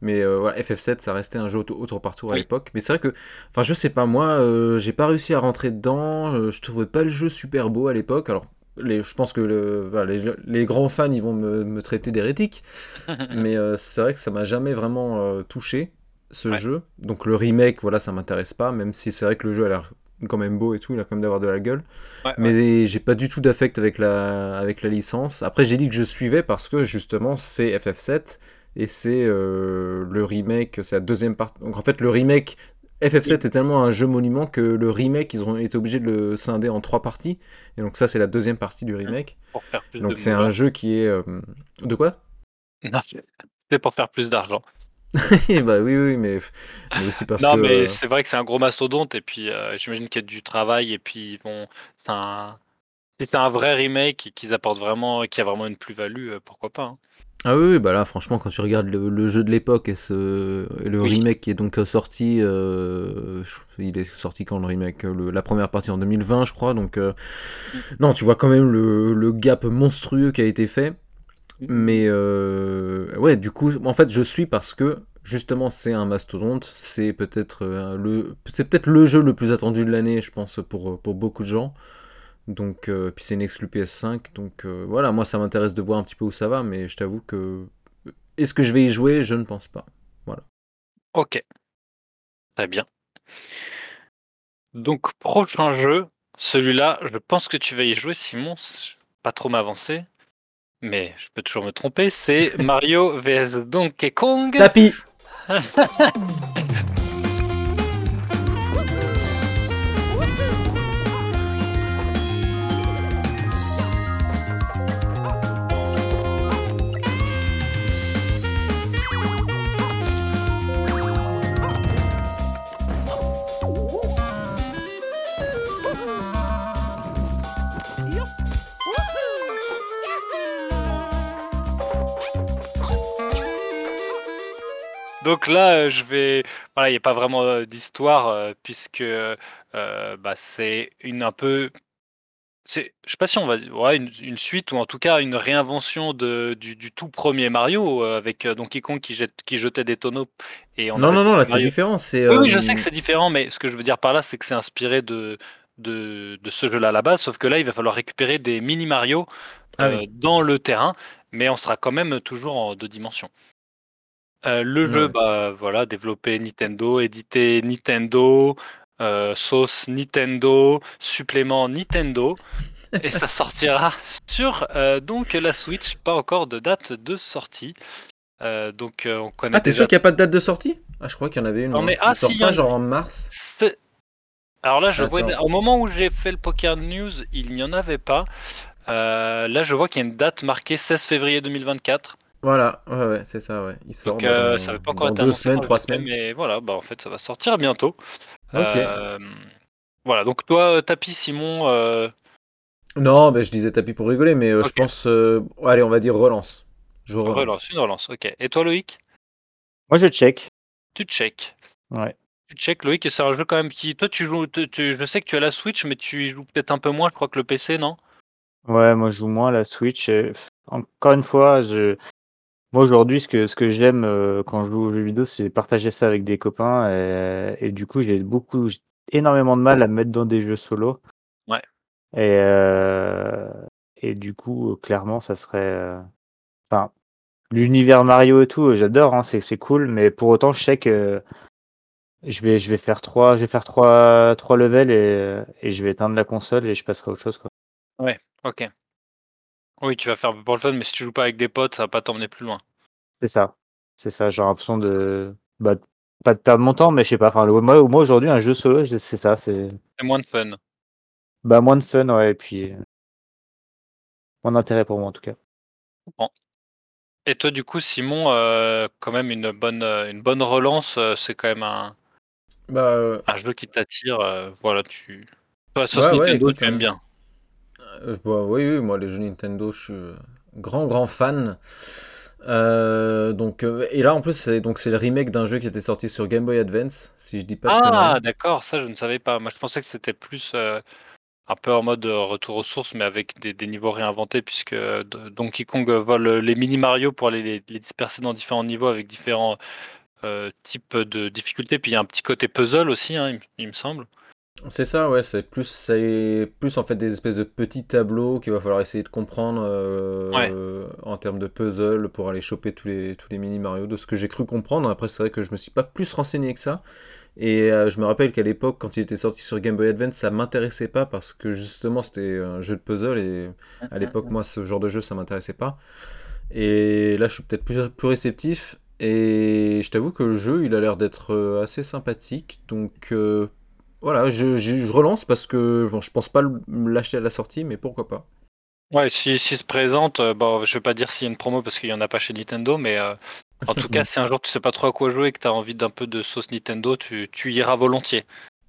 Mais euh, voilà, FF7, ça restait un jeu au, tour par tour à Oui. l'époque. Mais c'est vrai que, enfin, je sais pas, moi, euh, j'ai pas réussi à rentrer dedans. je trouvais pas le jeu super beau à l'époque. Alors, les, je pense que le, les, les grands fans, ils vont me, me traiter d'hérétique. mais euh, c'est vrai que ça m'a jamais vraiment euh, touché, ce Ouais. jeu. Donc, le remake, voilà, ça m'intéresse pas, même si c'est vrai que le jeu a l'air quand même beau et tout, il a quand même d'avoir de la gueule. Ouais, ouais. Mais j'ai pas du tout d'affect avec la, avec la licence. Après, j'ai dit que je suivais parce que justement, c'est FF7 et c'est euh, le remake, c'est la deuxième partie. Donc en fait, le remake, FF7 est tellement un jeu monument que le remake, ils ont été obligés de le scinder en trois parties. Et donc, ça, c'est la deuxième partie du remake. pour faire plus Donc, c'est un jeu qui est. euh, De quoi? Non, c'est pour faire plus d'argent. Bah oui, oui, mais, mais aussi parce non, que. mais euh, c'est vrai que c'est un gros mastodonte et puis euh, j'imagine qu'il y a du travail et puis bon, c'est un si c'est un vrai remake et qu'ils apportent vraiment, qui a vraiment une plus-value, pourquoi pas. hein. Ah oui, oui, bah là, franchement, quand tu regardes le, le jeu de l'époque et, ce, et le Oui. remake qui est donc sorti, euh, il est sorti quand le remake le- La première partie en 2020, je crois. Donc, euh, non, tu vois quand même le, le gap monstrueux qui a été fait. Mais euh, ouais, du coup, en fait, je suis parce que justement, c'est un mastodonte. C'est peut-être euh, le, c'est peut-être le jeu le plus attendu de l'année, je pense, pour, pour beaucoup de gens. Donc, euh, puis c'est une exclu PS5. Donc euh, voilà, moi, ça m'intéresse de voir un petit peu où ça va, mais je t'avoue que est-ce que je vais y jouer? Je ne pense pas. Ok, très bien. Donc prochain jeu, celui-là, je pense que tu vas y jouer, Simon. Pas trop m'avancer, mais je peux toujours me tromper. C'est Mario vs Donkey Kong. Tapis Donc là, euh, je vais. Voilà, il n'y a pas vraiment euh, d'histoire, euh, puisque bah, c'est une un peu. C'est, je sais pas si on va dire ouais, une, une suite ou en tout cas une réinvention de, du, du tout premier Mario euh, avec euh, Donkey Kong qui, jette, qui jetait des tonneaux et on Non, non, non, là, c'est différent. C'est, Oui, oui, je sais que c'est différent, mais ce que je veux dire par là, c'est que c'est inspiré de, de, de ce jeu-là à la base, sauf que là, il va falloir récupérer des mini Mario Ah oui. dans le terrain, mais on sera quand même toujours en deux dimensions. Euh, le jeu, bah voilà, développé Nintendo, édité Nintendo, euh, sauce Nintendo, supplément Nintendo, et ça sortira sur euh, donc la Switch, pas encore de date de sortie. Euh, donc euh, on connaît Ah, t'es déjà sûr qu'il n'y a pas de date de sortie? Ah, je crois qu'il y en avait une. Non, mais- ah, Il sort si, pas a- genre en mars. Alors là, je vois, au moment où j'ai fait le Poker News, il n'y en avait pas. Là, je vois qu'il y a une date marquée 16 février 2024. Voilà, ouais, ouais, c'est ça, ouais. Il sort Donc, euh, dans, ça va pas encore dans deux semaines, trois semaines. Mais voilà, bah en fait, ça va sortir bientôt. Ok. Euh, voilà, donc toi, Tapi, Simon, euh, Non, mais je disais tapis pour rigoler, mais euh, je pense. euh, Allez, on va dire relance. Je relance. relance, une relance. Ok. Et toi, Loïc? Moi, je check. Tu check. Ouais. Tu check, Loïc, et c'est un jeu quand même qui. Toi, tu joues. tu- tu- Je sais que tu as la Switch, mais tu joues peut-être un peu moins, je crois, que le PC, non? Ouais, moi, je joue moins à la Switch. et, Encore une fois, je... moi, aujourd'hui, ce que, ce que j'aime euh, quand je joue aux jeux vidéo, c'est partager ça avec des copains. Et, et du coup, j'ai beaucoup, j'ai énormément de mal à me mettre dans des jeux solo. Ouais. Et, euh, et du coup, clairement, ça serait. euh, Enfin, l'univers Mario et tout, j'adore, hein, c'est, c'est cool, mais pour autant, je sais que je vais, je vais faire trois, je vais faire trois, trois levels et, et je vais éteindre la console et je passerai à autre chose, quoi. Ouais, ok. Oui, tu vas faire pour le fun, mais si tu joues pas avec des potes, ça va pas t'emmener plus loin. C'est ça. C'est ça, j'ai l'impression de. Bah, pas de perdre mon temps, mais je sais pas. Enfin, le- moi, moi aujourd'hui, un jeu solo, c'est ça. C'est C'est moins de fun. bah, moins de fun, ouais, et puis. euh, Moins d'intérêt pour moi, en tout cas. Et toi, du coup, Simon, euh, quand même une bonne, euh, une bonne relance, c'est quand même un, Bah, euh, un jeu qui t'attire. euh, voilà, tu. Toi, sur Ouais, ce ouais, Nintendo, écoute, tu aimes euh, bien. Euh, bah, oui, oui, moi les jeux Nintendo, je suis euh, grand, grand fan. Euh, donc, et là en plus, c'est donc c'est le remake d'un jeu qui était sorti sur Game Boy Advance, si je dis pas Ah, d'accord, ça, je ne savais pas. Moi, je pensais que c'était plus un peu en mode retour aux sources, mais avec des, des niveaux réinventés, puisque Donkey Kong vole les mini Mario pour aller les, les disperser dans différents niveaux avec différents euh, types de difficultés. Puis il y a un petit côté puzzle aussi, hein, il me semble. C'est ça, ouais, c'est plus, c'est plus en fait des espèces de petits tableaux qu'il va falloir essayer de comprendre euh, en termes de puzzle pour aller choper tous les, tous les mini Mario, de ce que j'ai cru comprendre. Après, c'est vrai que je me suis pas plus renseigné que ça. Et euh, je me rappelle qu'à l'époque, quand il était sorti sur Game Boy Advance, ça m'intéressait pas parce que justement c'était un jeu de puzzle et à l'époque, moi, ce genre de jeu, ça m'intéressait pas. Et là, je suis peut-être plus, plus réceptif. Et je t'avoue que le jeu, il a l'air d'être euh, assez sympathique. Donc euh, voilà, je, je- je relance parce que bon, je pense pas l'acheter à la sortie, mais pourquoi pas. Ouais, si, s'il se présente, euh, bon, je vais pas dire s'il y a une promo parce qu'il y en a pas chez Nintendo, mais euh, en tout cas, si un jour tu sais pas trop à quoi jouer et que tu as envie d'un peu de sauce Nintendo, tu, tu iras volontiers.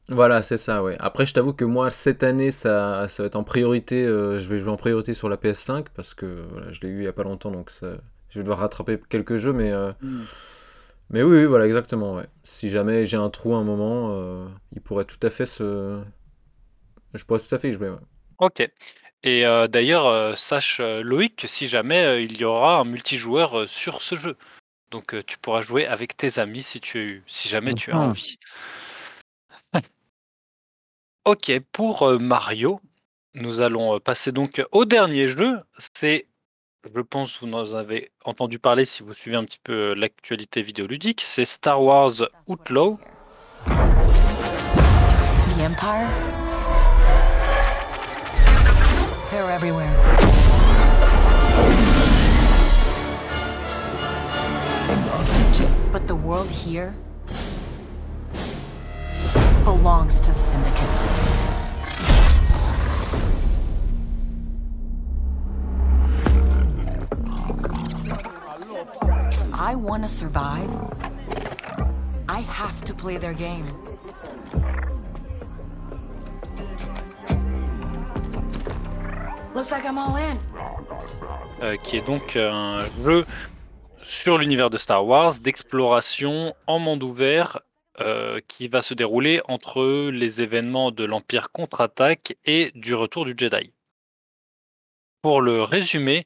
Voilà, c'est ça, ouais. Après, je t'avoue que moi, cette année, ça, ça va être en priorité. euh, je vais jouer en priorité sur la PS5 parce que voilà, je l'ai eu il y a pas longtemps, donc ça, je vais devoir rattraper quelques jeux, mais, euh, mais oui, oui, voilà, exactement, ouais. Si jamais j'ai un trou à un moment, euh, il pourrait tout à fait se. Je pourrais tout à fait y jouer, ouais. Ok. Et euh, d'ailleurs, euh, sache Loïc que si jamais euh, il y aura un multijoueur euh, sur ce jeu. Donc euh, tu pourras jouer avec tes amis si tu si jamais tu as Mhm. envie. ok, pour euh, Mario, nous allons passer donc au dernier jeu. C'est, je pense, vous en avez entendu parler si vous suivez un petit peu euh, l'actualité vidéoludique. C'est Star Wars Outlaw. The Empire? They're everywhere. But the world here belongs to the syndicates. If I want to survive, I have to play their game. Looks like I'm all in. euh, qui est donc un jeu sur l'univers de Star Wars d'exploration en monde ouvert euh, qui va se dérouler entre les événements de l'Empire contre-attaque et du retour du Jedi. Pour le résumer,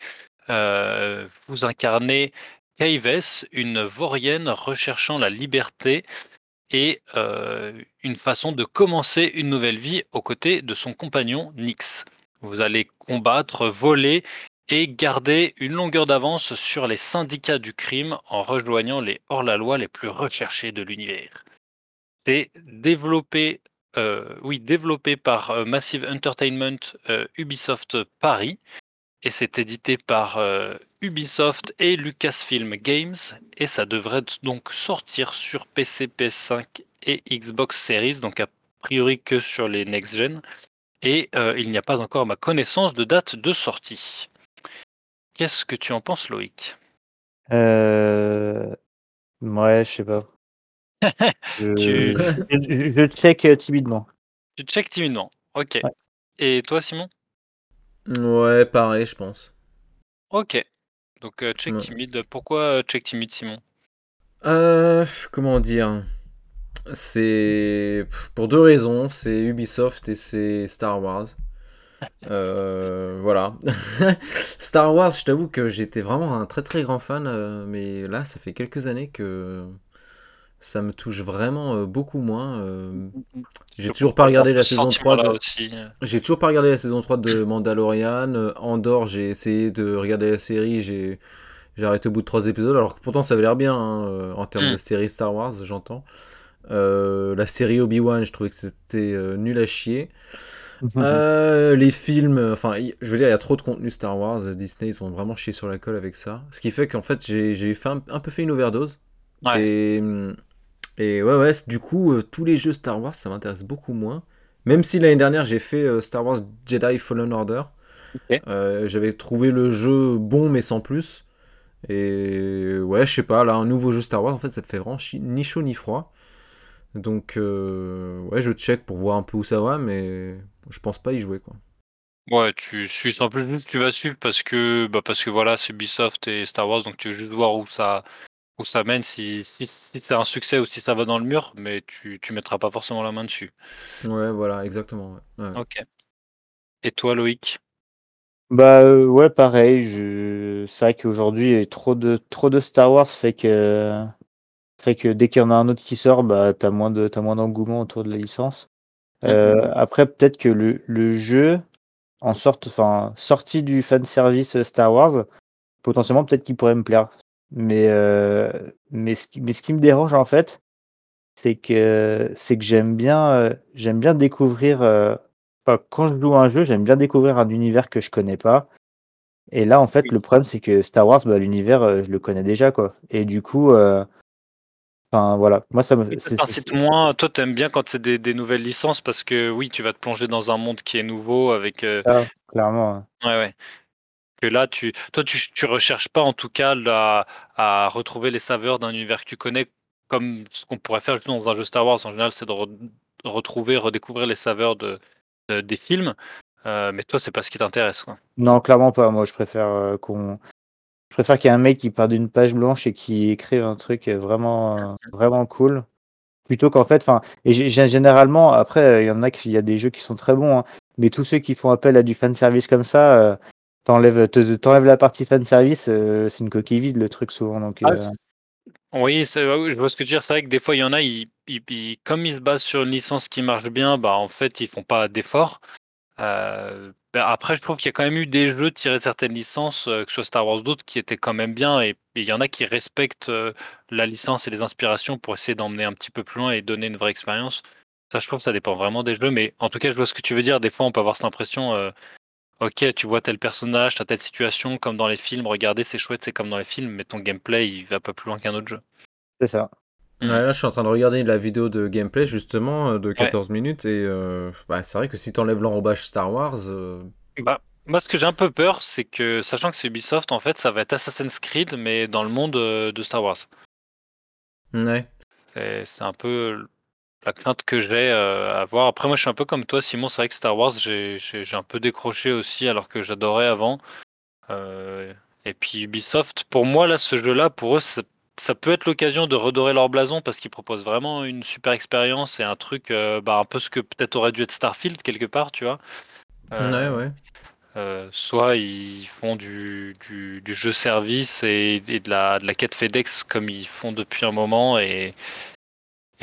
euh, vous incarnez Kaives, une vaurienne recherchant la liberté et euh, une façon de commencer une nouvelle vie aux côtés de son compagnon Nyx. Vous allez combattre, voler et garder une longueur d'avance sur les syndicats du crime en rejoignant les hors-la-loi les plus recherchés de l'univers. C'est développé, euh, développé par Massive Entertainment Ubisoft Paris et c'est édité par euh, Ubisoft et Lucasfilm Games et ça devrait donc sortir sur PC, PS5 et Xbox Series, donc a priori que sur les next-gen. Et euh, il n'y a pas encore ma connaissance de date de sortie. Qu'est-ce que tu en penses, Loïc? Euh... Ouais, je sais pas. Je, Tu- je, check euh, timidement. Tu check timidement. Ok. Ouais. Et toi, Simon? Ouais, pareil, je pense. Ok. Donc, euh, check Ouais. timide. Pourquoi euh, check timide, Simon? Euh, comment dire? C'est pour deux raisons, c'est Ubisoft et c'est Star Wars. Euh, voilà. Star Wars, je t'avoue que j'étais vraiment un très très grand fan, euh, mais là, ça fait quelques années que ça me touche vraiment euh, beaucoup moins. euh. J'ai toujours pas regardé la saison 3 sentiment-là de... euh. J'ai toujours pas regardé la saison 3 de Mandalorian. Euh, Andorre, j'ai essayé de regarder la série, j'ai j'ai arrêté au bout de trois épisodes, alors que pourtant ça avait l'air bien hein, euh, en termes Mm. de série Star Wars, j'entends. Euh, la série Obi-Wan, je trouvais que c'était euh, nul à chier. Euh, les films, euh, enfin, je veux dire, il y a trop de contenu Star Wars. euh, Disney, ils ont vraiment chié sur la colle avec ça. Ce qui fait qu'en fait, j'ai fait un, un peu fait une overdose. Ouais. Et, hum, et ouais, ouais, du coup, euh, tous les jeux Star Wars, ça m'intéresse beaucoup moins. Même si l'année dernière, j'ai fait euh, Star Wars Jedi Fallen Order. Euh, J'avais trouvé le jeu bon, mais sans plus. Et ouais, je sais pas, là, un nouveau jeu Star Wars, en fait, ça fait vraiment ni chaud ni froid. Donc, ouais, je check pour voir un peu où ça va, mais je pense pas y jouer, quoi. Ouais, tu suis en plus tu vas suivre parce que bah parce que voilà, c'est Ubisoft et Star Wars, donc tu veux juste voir où ça où ça mène, si, si, si c'est un succès ou si ça va dans le mur, mais tu, tu mettras pas forcément la main dessus. Ouais, voilà, exactement. ouais. Ouais. Ok. Et toi, Loïc? Bah euh, ouais, pareil. Je... C'est vrai qu'aujourd'hui, trop de trop de Star Wars fait que fait que dès qu'il y en a un autre qui sort, bah t'as moins de t'as moins d'engouement autour de la licence. Euh, après, peut-être que le, le jeu, en sorte, enfin, sorti du fan service Star Wars, potentiellement peut-être qu'il pourrait me plaire. Mais euh, mais ce qui mais ce qui me dérange en fait, c'est que c'est que j'aime bien euh, j'aime bien découvrir. euh, enfin, quand je joue à un jeu, j'aime bien découvrir un univers que je connais pas. Et là, en fait, le problème, c'est que Star Wars, bah, l'univers, je le connais déjà, quoi. Et du coup, enfin, voilà. Moi, ça me. T'incite moins. Toi, t'aimes bien quand c'est des, des nouvelles licences parce que oui, tu vas te plonger dans un monde qui est nouveau avec. euh, ça, clairement. hein. Ouais, ouais. Que là, tu, toi, tu, tu recherches pas en tout cas à retrouver les saveurs d'un univers que tu connais, comme ce qu'on pourrait faire dans un jeu Star Wars. En général, c'est de re- retrouver, redécouvrir les saveurs de, de- des films. Euh, mais toi, c'est pas ce qui t'intéresse. Non, clairement pas. Moi, je préfère euh, qu'on. Je préfère qu'il y ait un mec qui part d'une page blanche et qui écrive un truc vraiment, vraiment cool. Plutôt qu'en fait, enfin, et généralement, après, il y en a qui, il y a des jeux qui sont très bons, hein, mais tous ceux qui font appel à du fan service comme ça, euh, t'enlèves, te- t'enlèves la partie fan service, euh, c'est une coquille vide le truc souvent. Donc, Ah, euh, c'est- Oui, je vois ce que tu veux dire. C'est vrai que des fois, il y en a, ils, ils- ils- comme ils se basent sur une licence qui marche bien, bah en fait, ils font pas d'efforts. Euh, bah, après, je trouve qu'il y a quand même eu des jeux tirés de certaines licences, que ce soit Star Wars ou d'autres, qui étaient quand même bien. Et il y en a qui respectent la licence et les inspirations pour essayer d'emmener un petit peu plus loin et donner une vraie expérience. Ça, je trouve que ça dépend vraiment des jeux. Mais en tout cas, je vois ce que tu veux dire. Des fois, on peut avoir cette impression, ok, tu vois tel personnage, t'as telle situation, comme dans les films. Regardez, c'est chouette, c'est comme dans les films, mais ton gameplay, il va pas plus loin qu'un autre jeu. c'est ça. Ouais, là, je suis en train de regarder la vidéo de gameplay, justement, euh, de Ouais. 14 minutes, et euh, bah, c'est vrai que si t'enlèves l'enrobage Star Wars, euh, Bah, moi, ce que j'ai un peu peur, c'est que, sachant que c'est Ubisoft, en fait, ça va être Assassin's Creed, mais dans le monde euh, de Star Wars. ouais. Et C'est un peu la crainte que j'ai euh, à voir. Après, moi, je suis un peu comme toi, Simon. C'est vrai que Star Wars, j'ai un peu décroché aussi, alors que j'adorais avant. Euh, et puis Ubisoft, pour moi, là, ce jeu-là, pour eux, ça, ça peut être l'occasion de redorer leur blason parce qu'ils proposent vraiment une super expérience et un truc, euh, bah, un peu ce que peut-être aurait dû être Starfield quelque part, tu vois. Ouais, ouais. Euh, soit ils font du, du, du jeu service et, et de, la, de la quête FedEx comme ils font depuis un moment et,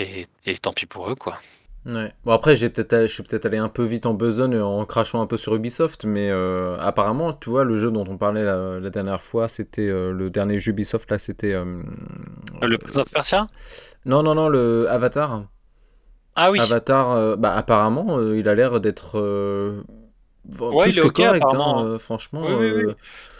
et, et tant pis pour eux quoi. Ouais. Bon après j'ai peut-être allé- je suis peut-être allé un peu vite en besogne en crachant un peu sur Ubisoft mais euh, apparemment tu vois le jeu dont on parlait la, la dernière fois c'était euh, le dernier jeu Ubisoft là c'était euh, Le Prince of Persia? Non non non le Avatar. Ah oui, Avatar euh, bah apparemment euh, il a l'air d'être euh, Ouais, plus il est que ok, correct hein, euh, franchement Oui, oui,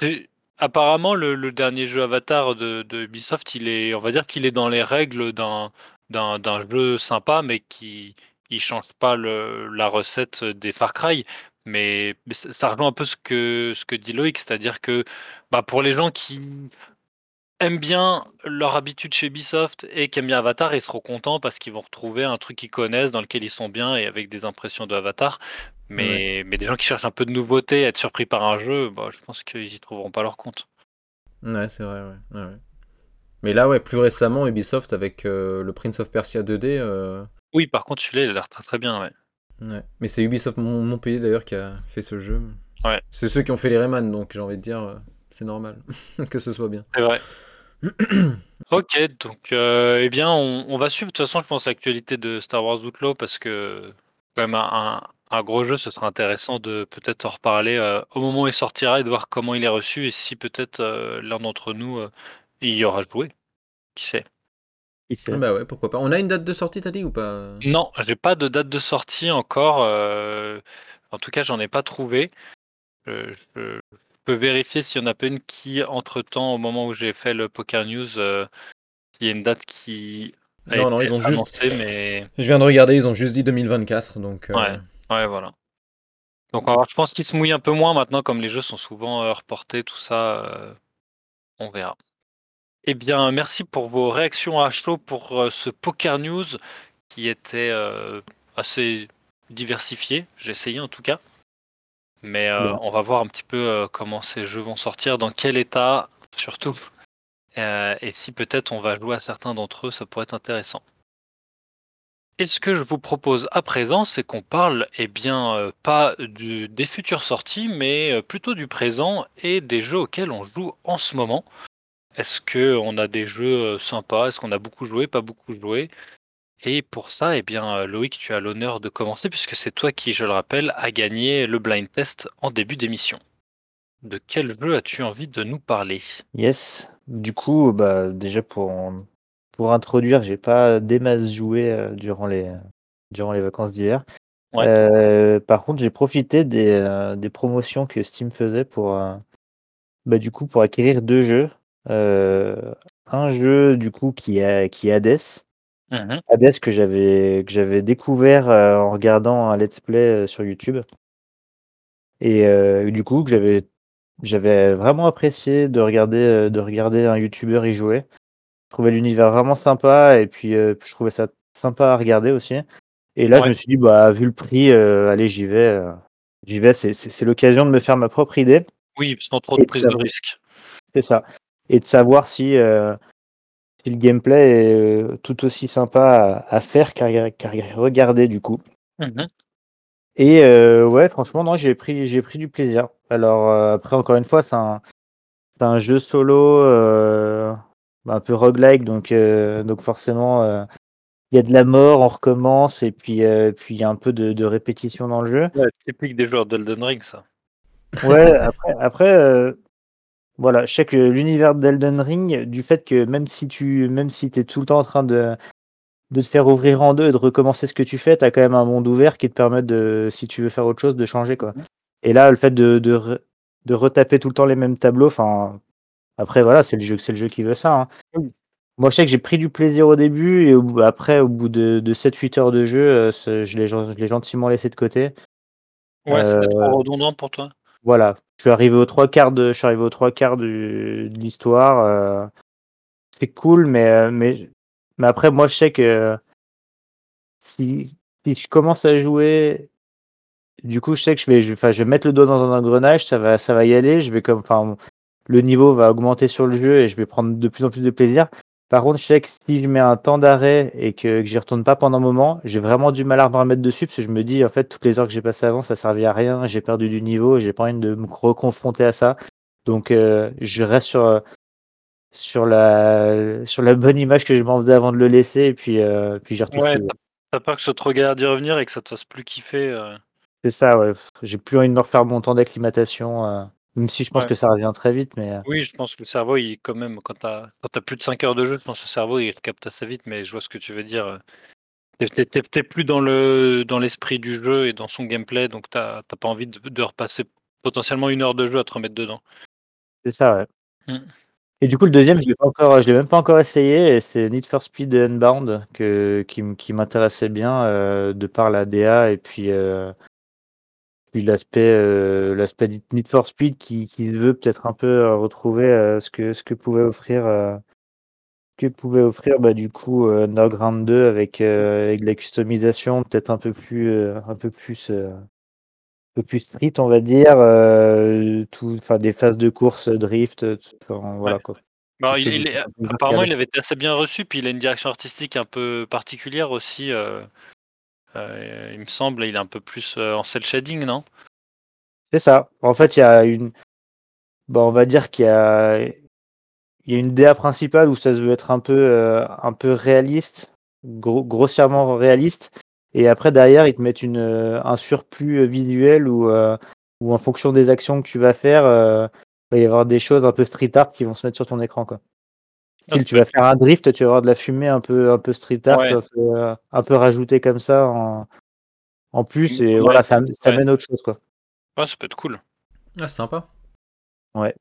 euh, apparemment le, le dernier jeu Avatar de, de Ubisoft, il est, on va dire qu'il est dans les règles d'un d'un jeu sympa mais qui il change pas le, la recette des Far Cry. Mais, ça rejoint un peu ce que, ce que dit Loïc, c'est-à-dire que bah, pour les gens qui aiment bien leur habitude chez Ubisoft et qui aiment bien Avatar, ils seront contents parce qu'ils vont retrouver un truc qu'ils connaissent, dans lequel ils sont bien et avec des impressions de Avatar. Mais, mais des gens qui cherchent un peu de nouveauté, être surpris par un jeu, bah, je pense qu'ils y trouveront pas leur compte. ouais c'est vrai ouais, ouais, ouais. Mais là, ouais, plus récemment, Ubisoft avec euh, le Prince of Persia 2D. euh, Oui, par contre, celui-là, il a l'air très très bien, ouais. ouais. Mais c'est Ubisoft Mon- Montpellier d'ailleurs qui a fait ce jeu. Ouais. C'est ceux qui ont fait les Rayman, donc j'ai envie de dire, euh, c'est normal que ce soit bien. C'est vrai. ok, donc, euh, eh bien, on, on va suivre de toute façon, je pense, l'actualité de Star Wars Outlaw parce que, quand même, un, un- un gros jeu, ce sera intéressant de peut-être en reparler euh, au moment où il sortira et de voir comment il est reçu et si peut-être euh, l'un d'entre nous euh, y aura joué. Qui sait? Qui sait? Ah Bah ouais, pourquoi pas. On a une date de sortie, t'as dit ou pas? Non, j'ai pas de date de sortie encore. euh, en tout cas, j'en ai pas trouvé. Je, je peux vérifier s'il y en a pas une qui, entre-temps, au moment où j'ai fait le Poker News, euh, il y a une date qui a Non, non, ils ont juste- mais Je viens de regarder, ils ont juste dit 2024, donc. euh, Ouais. ouais, voilà. Donc, voir. je pense qu'ils se mouillent un peu moins maintenant, comme les jeux sont souvent euh, reportés, tout ça. euh, on verra. Eh bien, merci pour vos réactions à chaud pour euh, ce Poker News qui était euh, assez diversifié. J'ai essayé en tout cas. Mais euh, on va voir un petit peu comment ces jeux vont sortir, dans quel état surtout. Et si peut-être on va jouer à certains d'entre eux, ça pourrait être intéressant. Et ce que je vous propose à présent, c'est qu'on parle, eh bien, pas du- des futures sorties, mais plutôt du présent et des jeux auxquels on joue en ce moment. Est-ce que on a des jeux euh, sympas? Est-ce qu'on a beaucoup joué, pas beaucoup joué? Et pour ça, eh bien, euh, Loïc, tu as l'honneur de commencer puisque c'est toi qui, je le rappelle, a gagné le blind test en début d'émission. De quel jeu as-tu envie de nous parler? Yes. Du coup, bah, déjà pour, pour introduire, j'ai pas des masses joué euh, durant les, durant les vacances d'hiver. Ouais. Euh, par contre, j'ai profité des, euh, des promotions que Steam faisait pour, euh, bah, du coup, pour acquérir deux jeux. Euh, un jeu du coup qui est, qui est Hades. Mhm. Hades que j'avais que j'avais découvert euh, en regardant un let's play euh, sur YouTube. Et euh, du coup, que j'avais j'avais vraiment apprécié de regarder de regarder un YouTuber y jouer. Je trouvais l'univers vraiment sympa et puis euh, je trouvais ça sympa à regarder aussi. Et là, Ouais. je me suis dit bah vu le prix, euh, allez, j'y vais. j'y vais, c'est l'occasion de me faire ma propre idée. Oui, sans trop de de prise de risque. C'est ça. Et de savoir si, euh, si le gameplay est euh, tout aussi sympa à, à faire qu'à qu'à regarder du coup. Mhm. Et euh, ouais, franchement, non, j'ai pris, j'ai pris du plaisir. Alors euh, après, encore une fois, c'est un, c'est un jeu solo un peu roguelike, donc, euh, donc forcément, euh, il y a de la mort, on recommence, et puis euh, puis il y a un peu de, de répétition dans le jeu. Ouais, typique des joueurs d'Elden Ring, ça. Ouais, après, après euh, voilà, je sais que l'univers d'Elden Ring, du fait que même si tu même si es tout le temps en train de, de te faire ouvrir en deux et de recommencer ce que tu fais, tu as quand même un monde ouvert qui te permet de, si tu veux faire autre chose, de changer. quoi. Et là, le fait de, de, re- de retaper tout le temps les mêmes tableaux, enfin, après, voilà, c'est le jeu, c'est le jeu qui veut ça. hein. Moi, je sais que j'ai pris du plaisir au début et au après, au bout de, de 7-8 heures de jeu, euh, c'est- je l'ai gentiment laissé de côté. Ouais, Euh, trop redondant pour toi? Voilà, je suis arrivé aux trois quarts de, je suis arrivé aux trois quarts du- de l'histoire. euh, c'est cool, mais, euh, mais, mais après, moi, je sais que si, si je commence à jouer, du coup, je sais que je vais, je, je vais mettre le doigt dans un engrenage, ça va, ça va y aller. Je vais comme, enfin, le niveau va augmenter sur le jeu et je vais prendre de plus en plus de plaisir. Par contre, je sais que si je mets un temps d'arrêt et que, que j'y retourne pas pendant un moment, j'ai vraiment du mal à me remettre dessus parce que je me dis, en fait, toutes les heures que j'ai passées avant, ça servait à rien, j'ai perdu du niveau j'ai pas envie de me reconfronter à ça. Donc, euh, je reste sur, euh, sur, la, sur la bonne image que je m'en faisais avant de le laisser et puis, euh, puis j'y retouche Ouais, t'as- peur que ce soit trop galère d'y revenir et que ça te fasse plus kiffer. euh. C'est ça, ouais. J'ai plus envie de me refaire mon temps d'acclimatation, même si je pense Ouais. que ça revient très vite, mais euh, Oui, je pense que le cerveau, il, quand même, quand t'as quand t'as plus de 5 heures de jeu, je pense que le cerveau, il capte assez vite, mais je vois ce que tu veux dire. euh. T'es- plus dans le dans l'esprit du jeu et dans son gameplay, donc t'as pas envie de, de repasser potentiellement une heure de jeu à te remettre dedans. c'est ça, ouais. Mm. Et du coup, le deuxième, je l'ai pas encore, je l'ai même pas encore essayé, et c'est Need for Speed Unbound que, qui, qui m'intéressait bien euh, de par la DA et puis, euh, puis l'aspect euh, l'aspect Need- for Speed qui, qui veut peut-être un peu euh, retrouver euh, ce que ce que pouvait offrir euh, que pouvait offrir bah, du coup euh, Underground 2 avec, euh, avec de la customisation peut-être un peu plus euh, un peu plus euh, un peu plus street on va dire euh, tout enfin des phases de course drift tout- enfin, voilà Ouais. quoi Bah, il est apparemment, il avait été assez bien reçu, puis il a une direction artistique un peu particulière aussi, il me semble, il est un peu plus, heu, en cel shading, non? C'est ça. En fait, il y a une bah, on va dire qu'il y a il y a une DA principale où ça se veut être un peu, heu, un peu réaliste, gros grossièrement réaliste et après derrière, ils te mettent une, un surplus, visuel où, où en fonction des actions que tu vas faire, il va y avoir des choses un peu street art qui vont se mettre sur ton écran, quoi. Style, tu vas faire un drift, tu vas avoir de la fumée un peu un peu street art, Ouais. un peu, heu, un peu rajoutée comme ça en en plus et ouais, voilà, ça ça ouais. amène autre chose, quoi. Ouais, ça peut être cool. Ah, sympa. Ouais.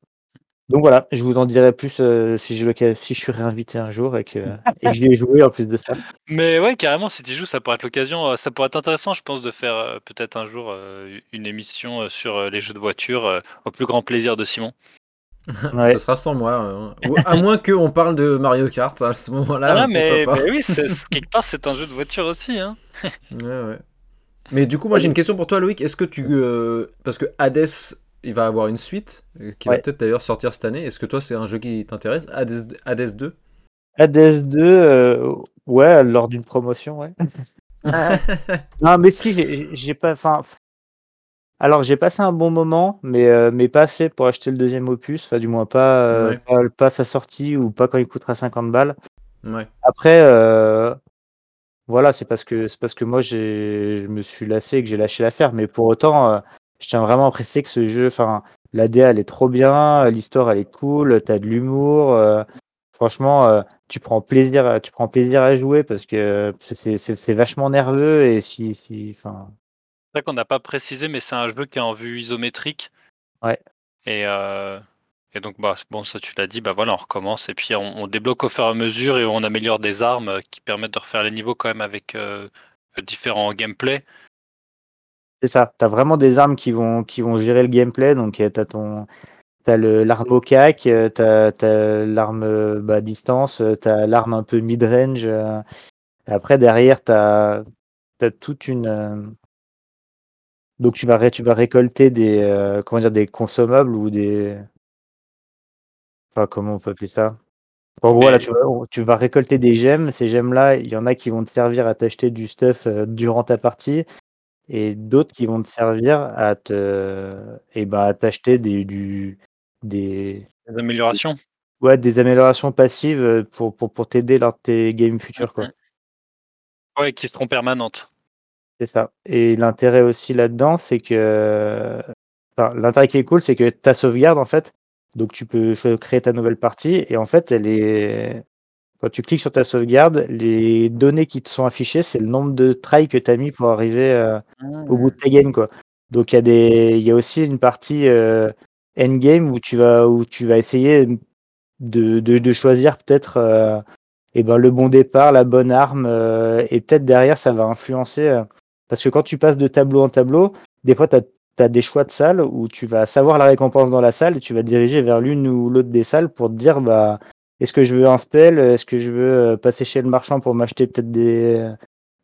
Donc voilà, je vous en dirai plus, heu, si j'ai l'occa si je suis réinvité un jour et que et que j'y ai joué en plus de ça. Mais ouais, carrément, si tu y joues, ça pourrait être l'occasion, heu, ça pourrait être intéressant, je pense, de faire, heu, peut-être un jour, une émission, sur, les jeux de voiture, au plus grand plaisir de Simon. Ouais. Ce sera sans moi. hein. Ou à moins qu'on parle de Mario Kart, à ce moment-là, Ah, euh, mais oui, quelque part, c'est un jeu de voiture aussi, hein. Ouais, ouais. Mais du coup, moi j'ai une question pour toi, Loïc. Est-ce que tu. euh, parce que Hades, il va avoir une suite, euh, qui va peut-être d'ailleurs sortir cette année. Est-ce que toi, c'est un jeu qui t'intéresse? Hades, Hades 2 Hades 2, heu, ouais, lors d'une promotion, ouais. Non, mais si, j'ai j'ai pas enfin alors j'ai passé un bon moment, mais heu, mais pas assez pour acheter le deuxième opus, enfin du moins pas, Ouais. pas sa sortie ou pas quand il coûtera 50 balles. Ouais. Après, heu, voilà, c'est parce que c'est parce que moi j'ai je me suis lassé et que j'ai lâché l'affaire, mais pour autant, je tiens vraiment à préciser que ce jeu enfin, la DA elle est trop bien, l'histoire elle est cool, tu as de l'humour, franchement, tu prends plaisir à tu prends plaisir à jouer parce que c'est vachement nerveux et si si enfin C'est vrai qu'on n'a pas précisé, mais c'est un jeu qui est en vue isométrique Ouais. et heu et donc bah, bon, ça tu l'as dit, bah, voilà, on recommence et puis on on débloque au fur et à mesure et on améliore des armes, qui permettent de refaire les niveaux quand même avec, heu, différents gameplay. C'est ça, tu as vraiment des armes qui vont qui vont gérer le gameplay donc heu, tu as ton tu as le l'arme au cac, heu, tu as l'arme, heu, bah, distance, heu, tu as l'arme un peu mid-range, après derrière tu as toute une, donc tu vas ré tu vas récolter des, heu, comment dire? Des consommables ou des enfin comment on peut appeler ça? En gros, Mais tu vas tu vas récolter des gemmes, ces gemmes-là, il y en a qui vont te servir à t'acheter du stuff, heu, durant ta partie et d'autres qui vont te servir à te et bah, à t'acheter des du des des améliorations? ouais, des améliorations passives, heu, pour pour pour t'aider lors de tes games futurs, quoi. mh. Ouais, qui seront permanentes. C'est ça et l'intérêt aussi là-dedans, c'est que enfin, l'intérêt qui est cool, c'est que ta sauvegarde, en fait, donc tu peux créer ta nouvelle partie et en fait, elle est quand tu cliques sur ta sauvegarde, les données qui te sont affichées, c'est le nombre de tries que tu as mis pour arriver, heu, au bout de Mmh. ta game, quoi. Donc il y a des il y a aussi une partie, heu, endgame où tu vas où tu vas essayer, de de de choisir peut-être, heu et ben, le bon départ, la bonne arme, heu et peut-être derrière ça va influencer, heu parce que quand tu passes de tableau en tableau, des fois tu as des choix de salles où tu vas savoir la récompense dans la salle et tu vas te diriger vers l'une ou l'autre des salles pour te dire: «Bah, est-ce que je veux un spell? Est-ce que je veux, heu, passer chez le marchand pour m'acheter peut-être des, heu,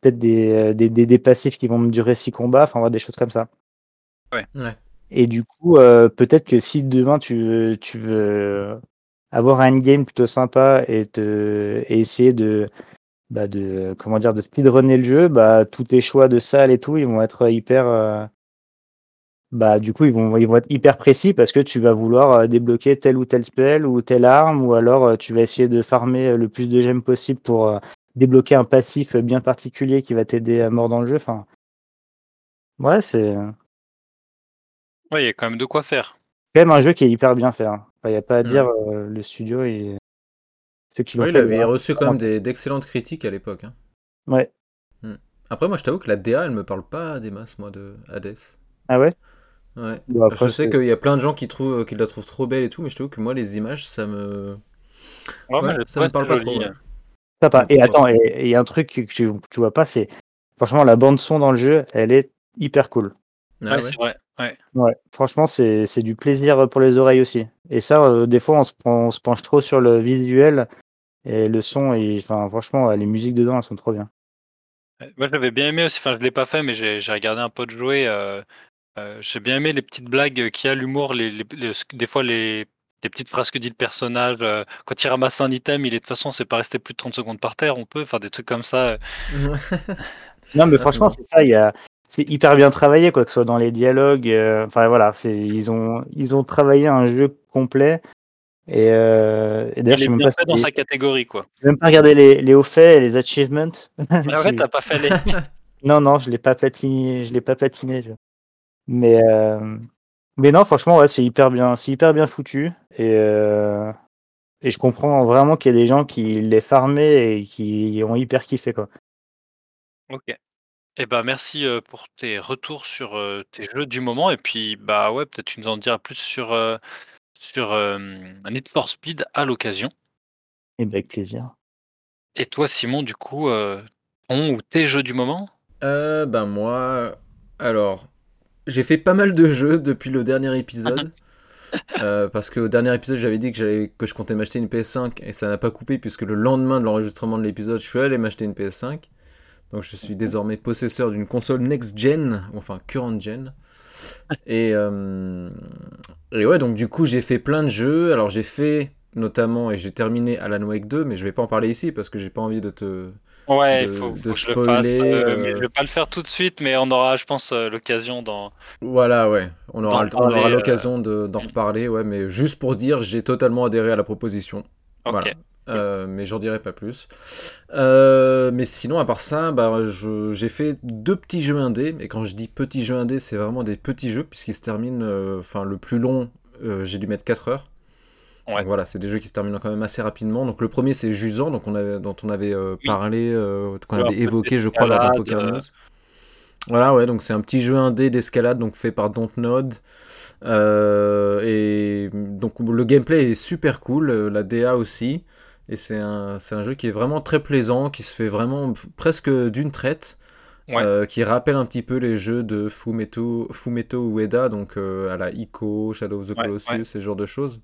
peut-être des, heu, des des des passifs qui vont me durer 6 combats?» enfin, voilà, des choses comme ça. Ouais. Ouais. Et du coup, peut-être que si demain tu veux tu veux avoir un endgame plutôt sympa et te et essayer de, bah, de comment dire? De speedrunner le jeu, bah, tous tes choix de salles et tout, ils vont être hyper, heu bah, du coup, ils vont ils vont être hyper précis parce que tu vas vouloir, heu, débloquer tel ou tel spell ou telle arme ou alors, tu vas essayer de farmer, le plus de gemmes possible pour, débloquer un passif, bien particulier qui va t'aider à mort dans le jeu, enfin ouais, c'est, Ouais, il y a quand même de quoi faire. quand même un jeu qui est hyper bien fait, hein. Enfin, il y a pas à dire, Ouais. heu, le studio et ceux qui l'ont Ouais, il avait reçu quand même des- d'excellentes critiques à l'époque. hein. Ouais. Hmm. Après, moi je t'avoue que la DA, elle me parle pas des masses, moi, de Hades. Ah ouais? Ouais. Bah, après je sais qu'il y a plein de gens qui trouvent qu'ils la trouvent trop belle et tout, mais je t'avoue que moi, les images, ça me. Ouais, mais Ouais, elle ça me parle pas joli, trop. ouais. hein. et attends pas. et et il y a un truc que tu tu vois pas, c'est franchement la bande son dans le jeu, elle est hyper cool. Ah Ouais, ouais. c'est vrai, ouais. Ouais, franchement, c'est c'est du plaisir, pour les oreilles aussi et ça, heu, des fois, on se prend on se penche trop sur le visuel et le son et enfin, franchement, les musiques dedans, elles sont trop bien. Moi j'avais bien aimé aussi, enfin je l'ai pas fait, mais j'ai regardé un pote jouer, heu heu, j'ai bien aimé les petites blagues, qu'il y a, l'humour, les les les des fois les des petites phrases que dit le personnage. euh, quand il ramasse un item, il est de toute façon, c'est pas resté plus de 30 secondes par terre. On peut faire des trucs comme ça. euh. Non, mais Ah, franchement, c'est ça. Il y a, c'est hyper bien travaillé, quoi que ce soit dans les dialogues. euh, Enfin voilà, ils ont ils ont travaillé un jeu complet. Et, euh, et d'ailleurs, Il je sais même pas, fait dans sa catégorie, quoi. j'ai même pas regardé les, les hauts faits et les achievements. Ah ouais, Je- t'as pas fait les. Non, non, je l'ai pas platiné, je l'ai pas platiné. je- Mais, euh, mais non, franchement, ouais, c'est hyper bien, c'est hyper bien foutu. Et, euh, et je comprends vraiment qu'il y a des gens qui l'aient farmé et qui ont hyper kiffé, quoi. Ok. Eh ben merci euh, pour tes retours sur tes jeux du moment et puis bah ouais peut-être tu nous en diras plus sur sur euh, Need for Speed à l'occasion. Et ben, avec plaisir. Et toi Simon du coup euh, ton ou tes jeux du moment? Euh, ben moi, alors, j'ai fait pas mal de jeux depuis le dernier épisode. Euh, parce qu'au dernier épisode, j'avais dit que, j'allais, que je comptais m'acheter une PS5 et ça n'a pas coupé puisque le lendemain de l'enregistrement de l'épisode, je suis allé m'acheter une PS5. Donc je suis désormais possesseur d'une console next-gen, enfin current-gen. Et, euh, et ouais, donc du coup, j'ai fait plein de jeux. Alors j'ai fait notamment, et j'ai terminé Alan Wake 2, mais je vais pas en parler ici parce que j'ai pas envie de te... Ouais, il faut, faut que je le spoiler, euh, mais euh, je vais pas le faire tout de suite, mais on aura, je pense, l'occasion dans. Voilà, ouais. On aura, D'en on aura l'occasion de- d'en reparler, ouais. Mais juste pour dire, j'ai totalement adhéré à la proposition. Ok. Voilà. Euh, mais j'en dirai pas plus. Euh, mais sinon, à part ça, bah, j'ai fait deux petits jeux indés. Et quand je dis petits jeux indés, c'est vraiment des petits jeux, puisqu'ils se terminent. euh, Enfin, le plus long, j'ai dû mettre 4 heures. Ouais. Donc voilà, c'est des jeux qui se terminent quand même assez rapidement. Donc le premier, c'est Jusant, donc on avait, dont on avait parlé, qu'on avait évoqué, je crois, d'un d'escalade, Poker. News. Voilà, ouais, donc c'est un petit jeu indé d'escalade, donc fait par Dontnod. Et donc le gameplay est super cool, la DA aussi. Et c'est un, un jeu qui est vraiment très plaisant, qui se fait vraiment presque d'une traite. Ouais. euh, qui rappelle un petit peu les jeux de Fumeto, Fumeto Ueda, donc euh, à la Ico, Shadow of the Colossus, ouais. ce genre de choses.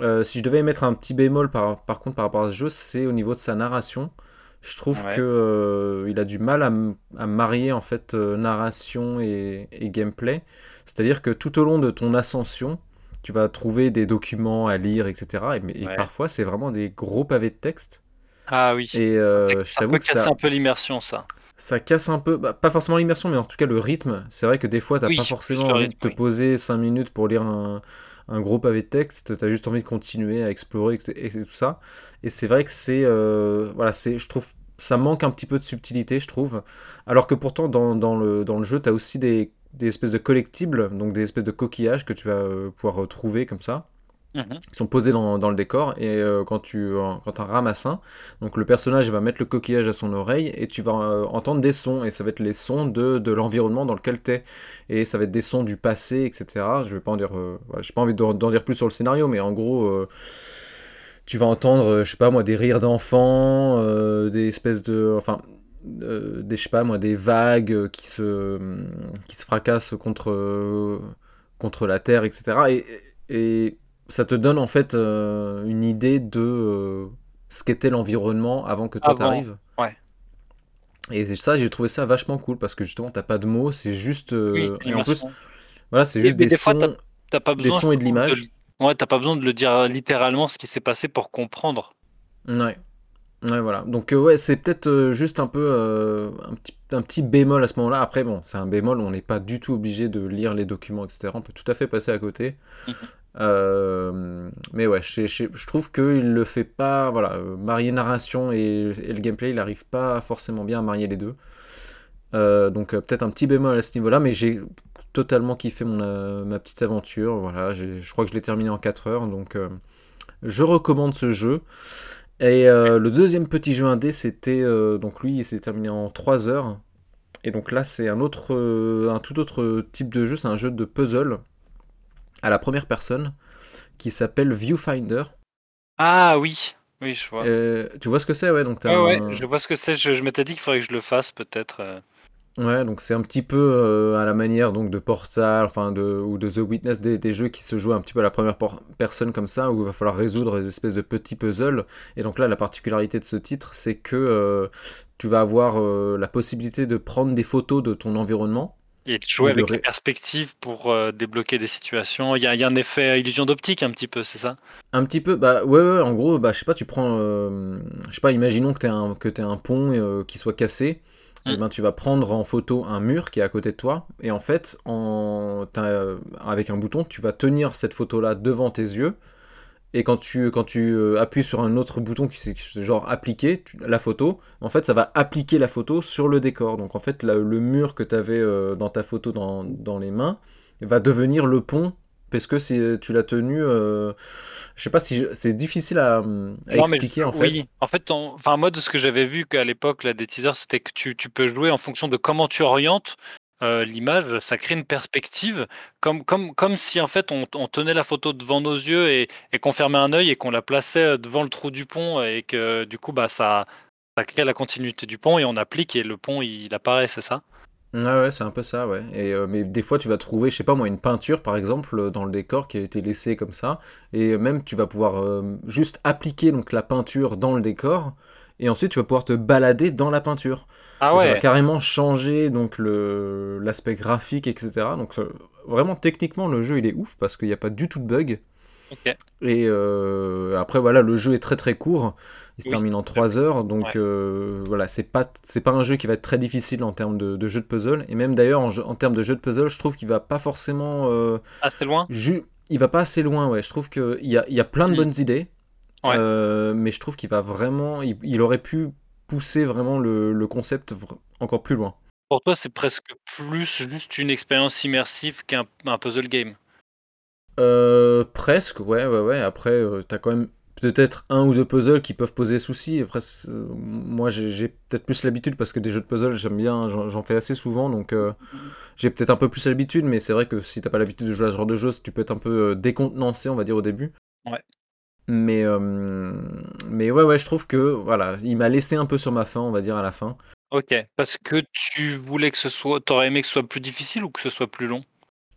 Euh, si je devais mettre un petit bémol par, par contre par rapport à ce jeu, c'est au niveau de sa narration. Je trouve Ouais. que euh, il a du mal à, à marier en fait narration et, et gameplay. C'est-à-dire que tout au long de ton ascension, tu vas trouver des documents à lire, etc. Et, mais- et Ouais. parfois, c'est vraiment des gros pavés de texte. Ah oui. Et euh, Ça- je ça t'avoue que ça, un peu l'immersion, ça. ça casse un peu, bah, pas forcément l'immersion, mais en tout cas le rythme. C'est vrai que des fois, t'as Oui, pas forcément envie rythme, de te oui. poser 5 minutes pour lire un, un gros pavé de texte. T'as juste envie de continuer à explorer et, et tout ça. Et c'est vrai que c'est, euh, voilà, c'est, je trouve, ça manque un petit peu de subtilité, je trouve. Alors que pourtant, dans, dans le, dans le jeu, t'as aussi des, des espèces de collectibles, donc des espèces de coquillages que tu vas euh, pouvoir euh, trouver comme ça. Mhm. qui sont posés dans, dans le décor et euh, quand tu quand en ramasses un donc le personnage va mettre le coquillage à son oreille et tu vas euh, entendre des sons et ça va être les sons de, de l'environnement dans lequel t'es. Et ça va être des sons du passé etc je vais pas en dire voilà, j'ai pas envie d'en d'en dire plus sur le scénario mais en gros tu vas entendre je sais pas moi des rires d'enfants des espèces de enfin euh, des je sais pas moi des vagues euh, qui se qui se fracassent contre euh, contre la terre etc et, et ça te donne en fait euh, une idée de euh, ce qu'était l'environnement avant que toi Avant, t'arrives. ouais. Et c'est ça, j'ai trouvé ça vachement cool parce que justement t'as pas de mots, c'est juste Oui, et en plus voilà c'est juste des, fois, sons. T'as pas Des sons et de l'image. Ouais, t'as pas besoin de le dire littéralement ce qui s'est passé pour comprendre. Ouais. Ouais, voilà. Donc, euh, ouais, c'est peut-être euh, juste un peu euh, un, petit, un petit bémol à ce moment-là. Après, bon, c'est un bémol, on n'est pas du tout obligé de lire les documents, etc. On peut tout à fait passer à côté. Mhm. Mais ouais, je, je, je trouve qu'il le fait pas. Voilà, marier narration et, et le gameplay, il arrive pas forcément bien à marier les deux. Donc, peut-être un petit bémol à ce niveau-là, mais j'ai totalement kiffé mon, ma petite aventure. Voilà, je crois que je l'ai terminé en 4 heures. Donc, je recommande ce jeu. Et euh, le deuxième petit jeu indé, c'était euh, donc lui, il s'est terminé en 3 heures. Et donc là, c'est un autre, euh, un tout autre type de jeu. C'est un jeu de puzzle à la première personne qui s'appelle Viewfinder. Ah oui, oui, je vois. Tu vois ce que c'est, ouais Donc t'as Ouais, un- ouais, je vois ce que c'est. Je, je m'étais dit qu'il faudrait que je le fasse peut-être. Ouais, donc c'est un petit peu euh, à la manière donc de Portal, enfin de ou de The Witness, des, des jeux qui se jouent un petit peu à la première personne comme ça, où il va falloir résoudre des espèces de petits puzzles. Et donc là, la particularité de ce titre, c'est que euh, tu vas avoir euh, la possibilité de prendre des photos de ton environnement. Et de jouer Ou de avec les perspectives pour euh, débloquer des situations. Il y a, il y a un effet illusion d'optique un petit peu, c'est ça? Un petit peu, bah ouais, ouais, en gros, bah je sais pas, tu prends, euh, je sais pas, imaginons que t'es un, que t'aies un pont euh, qui soit cassé, et Mm. ben tu vas prendre en photo un mur qui est à côté de toi, et en fait, en, euh, avec un bouton, tu vas tenir cette photo-là devant tes yeux, et quand tu, quand tu euh, appuies sur un autre bouton qui c'est genre appliquer tu- la photo, en fait, ça va appliquer la photo sur le décor. Donc en fait, la- le mur que t'avais euh, dans ta photo dans, dans les mains va devenir le pont parce que c'est tu l'as tenu euh, je sais pas si je- c'est difficile à, à Non, mais expliquer en fait. Oui, en fait, en- enfin, moi, de ce que j'avais vu qu'à l'époque, là, des teasers, c'était que tu, tu peux jouer en fonction de comment tu orientes euh, l'image, ça crée une perspective, comme, comme, comme si en fait on, on tenait la photo devant nos yeux et, et qu'on fermait un œil et qu'on la plaçait euh, devant le trou du pont et que du coup, bah, ça, ça crée la continuité du pont et on applique et le pont il apparaît, c'est ça? Ouais ouais c'est un peu ça ouais. Et euh, mais des fois tu vas trouver je sais pas moi une peinture par exemple dans le décor qui a été laissée comme ça. Et même tu vas pouvoir euh, juste appliquer donc la peinture dans le décor. Et ensuite tu vas pouvoir te balader dans la peinture. Ah Ça va carrément changer donc le l'aspect graphique etc donc euh, vraiment techniquement le jeu il est ouf parce qu'il n'y a pas du tout de bug. Et après, voilà, le jeu est très très court. Il se Oui, termine en tout à 3 heures. Donc Ouais. euh, voilà, c'est pas, c'est pas un jeu qui va être très difficile en termes de, de jeu de puzzle. Et même d'ailleurs, en, termes de jeu de puzzle, je trouve qu'il va pas forcément. euh, Assez loin ju- il va pas assez loin, ouais. Je trouve qu'il y a, il y a plein de Mm. bonnes idées. Ouais. Euh, mais je trouve qu'il va vraiment. Il, il aurait pu pousser vraiment le, le concept encore plus loin. Pour toi, c'est presque plus juste une expérience immersive qu'un un puzzle game. Euh, presque, ouais, ouais, ouais. Après, euh, t'as quand même peut-être un ou deux puzzles qui peuvent poser souci. Après, euh, moi, j'ai peut-être plus l'habitude parce que des jeux de puzzle, j'aime bien, j'en fais assez souvent, donc euh, j'ai peut-être un peu plus l'habitude. Mais c'est vrai que si t'as pas l'habitude de jouer à ce genre de jeu, tu peux être un peu euh, décontenancé, on va dire, au début. Ouais. Mais, euh, mais ouais, ouais, je trouve que voilà, il m'a laissé un peu sur ma faim, on va dire, à la fin. Ok, parce que tu voulais que ce soit, t'aurais aimé que ce soit plus difficile ou que ce soit plus long?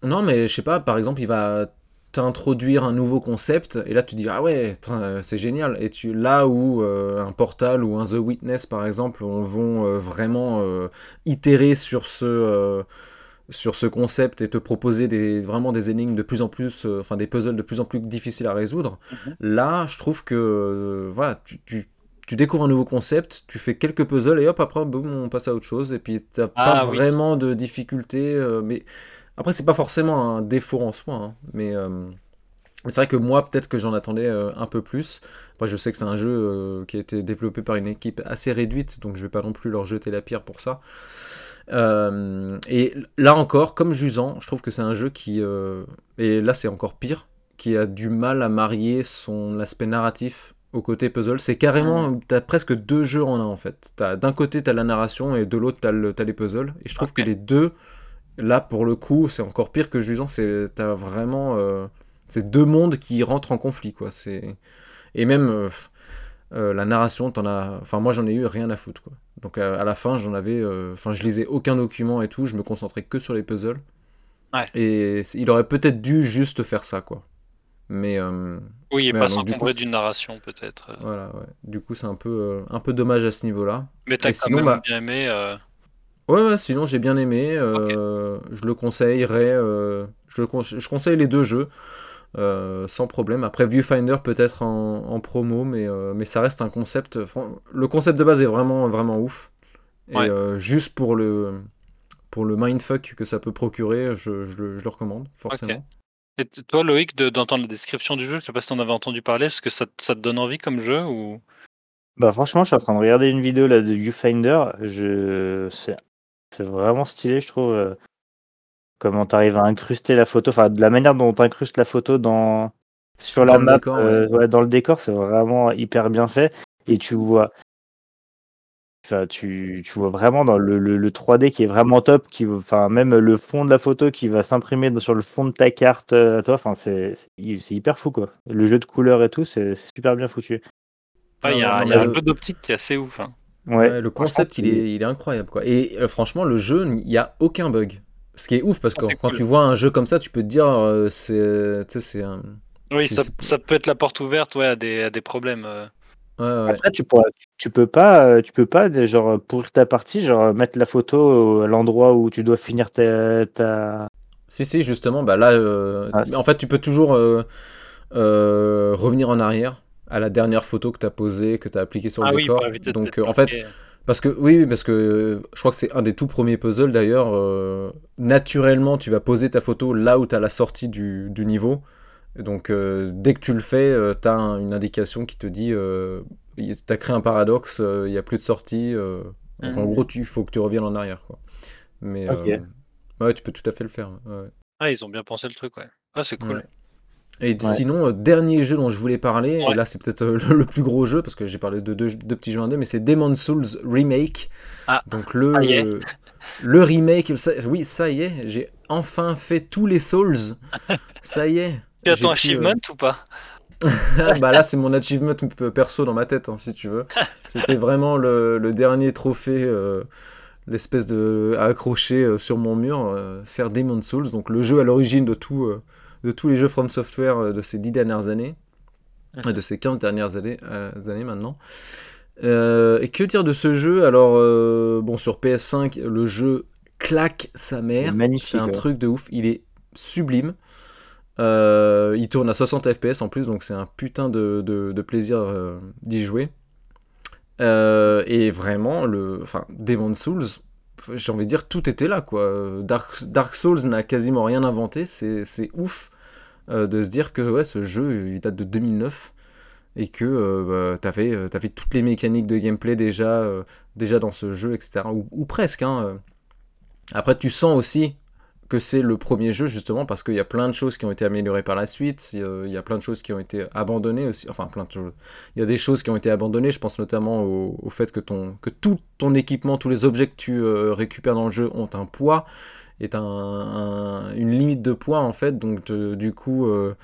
Non, mais je sais pas, par exemple, il va t'introduire un nouveau concept, et là tu dis, ah ouais, euh, c'est génial. Et tu, là où euh, un Portal ou un The Witness, par exemple, on vont euh, vraiment euh, itérer sur ce, sur ce concept et te proposer des, vraiment des énigmes de plus en plus, enfin des puzzles de plus en plus difficiles à résoudre, Mhm. là je trouve que, voilà, tu, tu, tu découvres un nouveau concept, tu fais quelques puzzles, et hop, après, boum, on passe à autre chose, et puis t'as Ah pas oui. vraiment de difficulté, euh, mais après, c'est pas forcément un défaut en soi, hein, mais, euh, mais c'est vrai que moi, peut-être que j'en attendais euh, un peu plus. Après, je sais que c'est un jeu euh, qui a été développé par une équipe assez réduite, donc je vais pas non plus leur jeter la pierre pour ça. Et là encore, comme Jusant, je trouve que c'est un jeu qui, et là c'est encore pire, qui a du mal à marier son aspect narratif au côté puzzle. C'est carrément, t'as presque deux jeux en un en fait. T'as- D'un côté, t'as la narration et de l'autre, t'as le- t'as les puzzles. Et je trouve que les deux, là pour le coup, c'est encore pire que Jusant. C'est t'as vraiment, euh, c'est deux mondes qui rentrent en conflit quoi. C'est et même euh, euh, la narration, t'en as, enfin moi j'en ai eu rien à foutre quoi. Donc à, à la fin, j'en avais, euh, enfin je lisais aucun document et tout, je me concentrais que sur les puzzles. Ouais. Et il aurait peut-être dû juste faire ça quoi. Mais Oui, et Mais pas s'encombrer coup, d'une narration peut-être. voilà, ouais. Du coup, c'est un peu, un peu dommage à ce niveau-là. Mais t'as quand sinon, même bah- bien aimé. Ouais, ouais, sinon j'ai bien aimé. euh, Je le conseillerais. euh, je, le con- je conseille les deux jeux. euh, sans problème. Après, Viewfinder peut-être en, en promo, mais, euh, mais ça reste un concept. Le concept de base est vraiment, vraiment ouf. Et Ouais. euh, juste pour le, pour le mindfuck que ça peut procurer, je, je le, je le recommande, forcément. Et toi, Loïc, de- d'entendre la description du jeu, je sais pas si t'en avais entendu parler, est-ce que ça, te- ça te donne envie comme jeu ou? Bah franchement, je suis en train de regarder une vidéo là de Viewfinder. Je... C'est c'est vraiment stylé, je trouve. euh, Comment t'arrives à incruster la photo, enfin de la manière dont t'incrustes la photo dans sur la Dans le map, décor, euh, ouais, dans le décor, c'est vraiment hyper bien fait. Et tu vois, enfin tu, tu vois vraiment dans le, le, le 3D qui est vraiment top, qui, enfin même le fond de la photo qui va s'imprimer dans- sur le fond de ta carte euh, à toi. Enfin c'est c'est c'est hyper fou quoi. Le jeu de couleurs et tout, c'est c'est super bien foutu. Ouais, il y a, il y un jeu d'optique qui est assez ouf. hein. Ouais, Ouais, le concept, il est, il est incroyable, quoi. Et euh, franchement, le jeu, il n'y a aucun bug. Ce qui est ouf, parce Ah, que c'est quand cool. tu vois un jeu comme ça, tu peux te dire, euh, c'est, c'est un... Oui, ça, ça peut être la porte ouverte ouais, à, des, à des problèmes. euh. Ouais, ouais. Après, tu, pourras, tu, tu peux pas, euh, tu peux pas, genre, pour ta partie, genre, mettre la photo à l'endroit où tu dois finir ta, ta... Si, si, justement, bah là, euh, Ah, en fait, tu peux toujours euh, euh, revenir en arrière à la dernière photo que tu as posée, que tu as appliquée sur Ah le oui, décor. de Donc, euh, en fait, parce que, oui, parce que euh, je crois que c'est un des tout premiers puzzles d'ailleurs. euh, naturellement, tu vas poser ta photo là où tu as la sortie du, du niveau. Donc, dès que tu le fais, tu as une indication qui te dit tu as créé un paradoxe, il n'y a plus de sortie. en Mhm. gros, il faut que tu reviennes en arrière. Quoi. Mais, ouais, tu peux tout à fait le faire. ouais. Ah, ils ont bien pensé le truc, ouais. Ah, c'est cool. Ouais. Et sinon, euh, dernier jeu dont je voulais parler, Ouais. et là c'est peut-être euh, le, le plus gros jeu, parce que j'ai parlé de deux, petits jeux indés, mais c'est Demon's Souls Remake. Ah, Donc le, le remake, ça- oui, ça y est, j'ai enfin fait tous les Souls. ça y est. Tu as J'ai ton pu, euh, achievement ou pas? Ah, bah là, c'est mon achievement perso dans ma tête, hein, si tu veux. C'était vraiment le, le dernier trophée, euh, l'espèce de à accrocher euh, sur mon mur, euh, faire Demon's Souls, donc le jeu à l'origine de tout, euh, de tous les jeux From Software euh, de ces dix dernières années, euh, de ces 15 dernières années, euh, années maintenant. Euh, et que dire de ce jeu? Alors, euh, bon, sur PS5, le jeu claque sa mère. magnifique, C'est un ouais. truc de ouf. Il est sublime. Euh, il tourne à 60 FPS en plus, donc c'est un putain de, de- de plaisir euh, d'y jouer. Euh, et vraiment, le, enfin, Demon's Souls, j'ai envie de dire, tout était là, quoi. Dark, Souls n'a quasiment rien inventé, c'est ouf euh, de se dire que ouais, ce jeu, il date de 2009 et que euh, bah, t'avais euh, toutes les mécaniques de gameplay déjà, déjà dans ce jeu, etc. Ou, presque. hein. Après, tu sens aussi que c'est le premier jeu, justement, parce qu'il y a plein de choses qui ont été améliorées par la suite, il y a- plein de choses qui ont été abandonnées aussi, enfin plein de choses. Il y a des choses qui ont été abandonnées, je pense notamment au, fait que, tout ton équipement, tous les objets que tu euh, récupères dans le jeu ont un poids, est un, un- une limite de poids en fait, donc du coup... euh,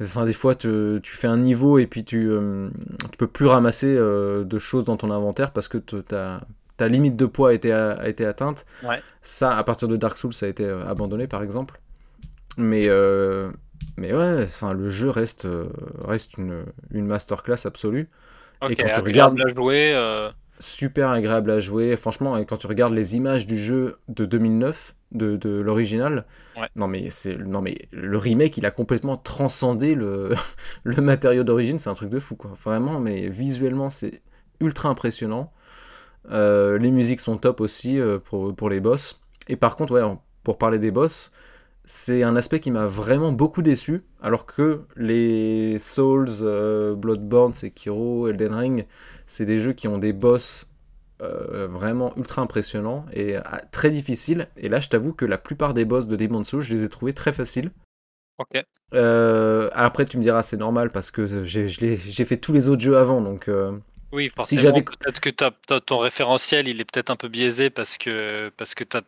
Enfin, des fois, tu fais un niveau et puis tu, euh, tu peux plus ramasser de choses dans ton inventaire parce que te- ta, ta limite de poids a été, a été atteinte. Ouais. Ça, à partir de Dark Souls, ça a été euh, abandonné, par exemple. Mais, euh, mais ouais, enfin, le jeu reste, euh, reste une, une masterclass absolue. Et quand tu regardes, à jouer. euh, super agréable à jouer. Franchement, et quand tu regardes les images du jeu de 2009, de, de l'original, Ouais. non mais c'est non mais le remake, il a complètement transcendé le, le matériau d'origine. C'est un truc de fou, quoi. Vraiment, mais visuellement, c'est ultra impressionnant. Euh, les musiques sont top aussi euh, pour, pour les boss. Et par contre, ouais, pour parler des boss, c'est un aspect qui m'a vraiment beaucoup déçu. Alors que les Souls, euh, Bloodborne, Sekiro, Elden Ring, c'est des jeux qui ont des boss euh, vraiment ultra impressionnants et euh, très difficiles. Et là, je t'avoue que la plupart des boss de Demon's Souls, je les ai trouvés très faciles. Ok. Après, tu me diras, c'est normal parce que j'ai fait tous les autres jeux avant, donc. Oui, si forcément. j'avais Peut-être que t'as- t'as- ton référentiel, il est peut-être un peu biaisé parce que parce que t'as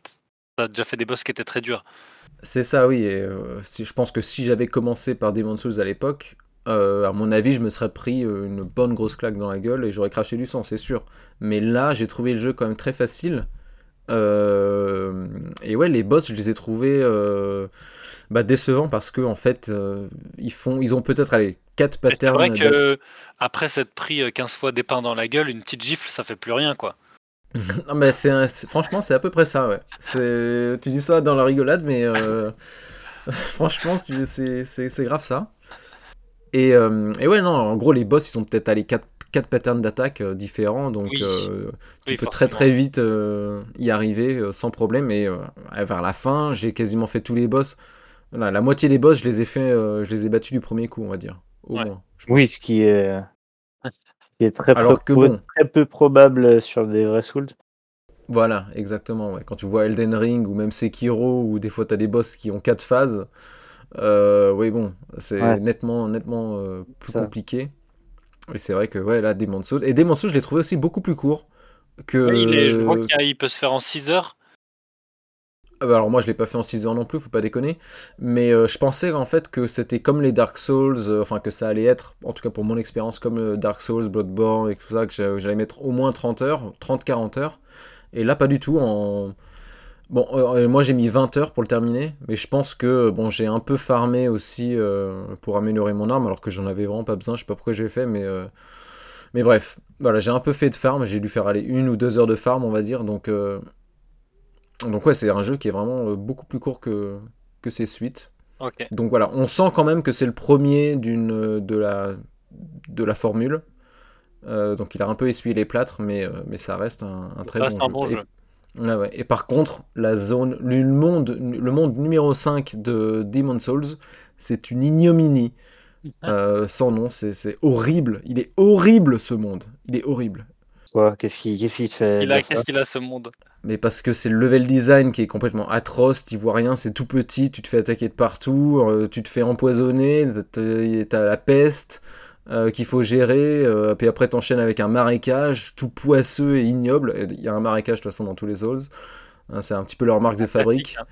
as déjà fait des boss qui étaient très durs. C'est ça, oui. Et, euh, si, je pense que si j'avais commencé par Demon's Souls à l'époque, euh, à mon avis, je me serais pris euh, une bonne grosse claque dans la gueule et j'aurais craché du sang, c'est sûr. Mais là, j'ai trouvé le jeu quand même très facile. Euh, et ouais, les boss, je les ai trouvés euh, bah, décevants parce que en fait, euh, ils font, ils ont peut-être allez quatre Mais C'est patterns. vrai que après s'être pris euh, 15 fois des pains dans la gueule, une petite gifle, ça fait plus rien, quoi. Non, mais c'est un- franchement, c'est à peu près ça, ouais. C'est, tu dis ça dans la rigolade, mais euh, franchement, c'est, c'est, c'est grave ça. Et, euh, et ouais, non, en gros, les boss, ils ont peut-être allé quatre, quatre patterns d'attaque euh, différents, donc Oui. euh, tu Oui, peux très forcément. très vite euh, y arriver euh, sans problème. Et euh, vers la fin, j'ai quasiment fait tous les boss. Voilà, la moitié des boss, je les ai fait, euh, je les ai battus du premier coup, on va dire, au Ouais. moins. Oui, ce qui est, qui est très, Alors que peu, bon. très peu probable sur des vrais Souls. Voilà, exactement. Ouais. Quand tu vois Elden Ring ou même Sekiro, où des fois tu as des boss qui ont quatre phases, euh, oui, bon, c'est Ouais. nettement, nettement euh, plus Ça. compliqué. Et c'est vrai que, ouais, là, Demon's Souls. Et Demon's Souls, je l'ai trouvé aussi beaucoup plus court que. Il, est- je vois qu'il peut se faire en 6 heures. Ah bah alors moi je l'ai pas fait en 6 heures non plus, faut pas déconner. Mais euh, je pensais en fait que c'était comme les Dark Souls, euh, enfin que ça allait être, en tout cas pour mon expérience, comme euh, Dark Souls, Bloodborne et tout ça, que j'a- j'allais mettre au moins 30 heures, 30-40 heures. Et là pas du tout. En... Bon, moi j'ai mis 20 heures pour le terminer, mais je pense que bon j'ai un peu farmé aussi pour améliorer mon arme, alors que j'en avais vraiment pas besoin, je sais pas pourquoi j'ai fait, mais... Mais bref, voilà, j'ai un peu fait de farm, j'ai dû faire aller une ou deux heures de farm, on va dire, donc... Donc ouais, c'est un jeu qui est vraiment euh, beaucoup plus court que, que ses suites. Donc voilà, on sent quand même que c'est le premier d'une euh, de la de la formule. Euh, donc il a un peu essuyé les plâtres, mais, mais ça reste un, un très bon jeu. bon Et-. Ouais, par contre, la zone, le monde, le monde numéro 5 de Demon Souls, c'est une ignominie euh, sans nom. C'est c'est horrible. Il est horrible ce monde. Il est horrible. Quoi Qu'est-ce qu'il fait a, dire ça qu'est-ce qu'il a ce monde Mais parce que c'est le level design qui est complètement atroce, tu vois rien, c'est tout petit, tu te fais attaquer de partout, euh, tu te fais empoisonner, t'as la peste euh, qu'il faut gérer, euh, puis après t'enchaînes avec un marécage tout poisseux et ignoble. Il y a un marécage de toute façon dans tous les Souls, Hein, c'est un petit peu leur marque de fabrique. Hein.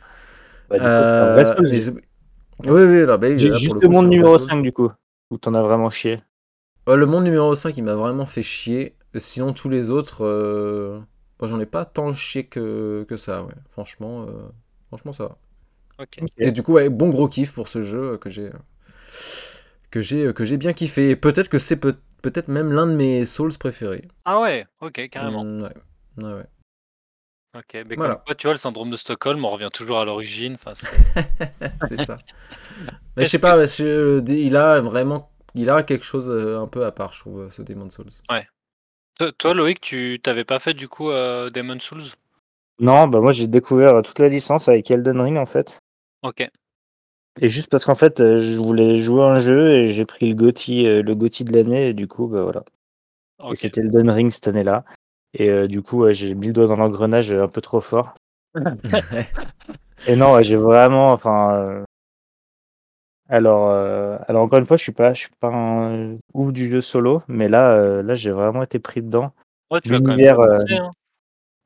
Bah, coup, Oui, oui, là, bah, oui, là, pour juste le monde numéro Souls. 5 du coup, où t'en as vraiment chié. Euh, le monde numéro 5, il m'a vraiment fait chier. Sinon, tous les autres, euh, moi, j'en ai pas tant chié que, que ça, ouais. Franchement, euh, franchement, ça va. Et du coup, ouais, bon gros kiff pour ce jeu euh, que j'ai que j'ai que j'ai bien kiffé. Peut-être que c'est peut- peut-être même l'un de mes Souls préférés. Ah ouais, ok, carrément. Mm, ouais. Ouais, ouais. Ok, mais Voilà. comme quoi, tu vois, le syndrome de Stockholm, on revient toujours à l'origine. Enfin, c'est- ça. Mais je sais pas, je- il a vraiment, il a quelque chose un peu à part, je trouve, ce Demon Souls. Toi, toi, Loïc, tu t'avais pas fait du coup euh, Demon Souls? Non, bah moi j'ai découvert euh, toute la licence avec Elden Ring en fait. Ok. Et juste parce qu'en fait, euh, je voulais jouer à un jeu et j'ai pris le GOTY, euh, le GOTY de l'année et du coup, bah voilà. Et c'était Elden Ring cette année-là. Et euh, du coup, ouais, j'ai mis le doigt dans l'engrenage un peu trop fort. Et non, ouais, j'ai vraiment, enfin. euh, Alors, euh, alors encore une fois, je suis pas, je suis pas un ouf du jeu solo, mais là, euh, là, j'ai vraiment été pris dedans. Ouais, tu vas quand même L'univers, commencer, euh, hein.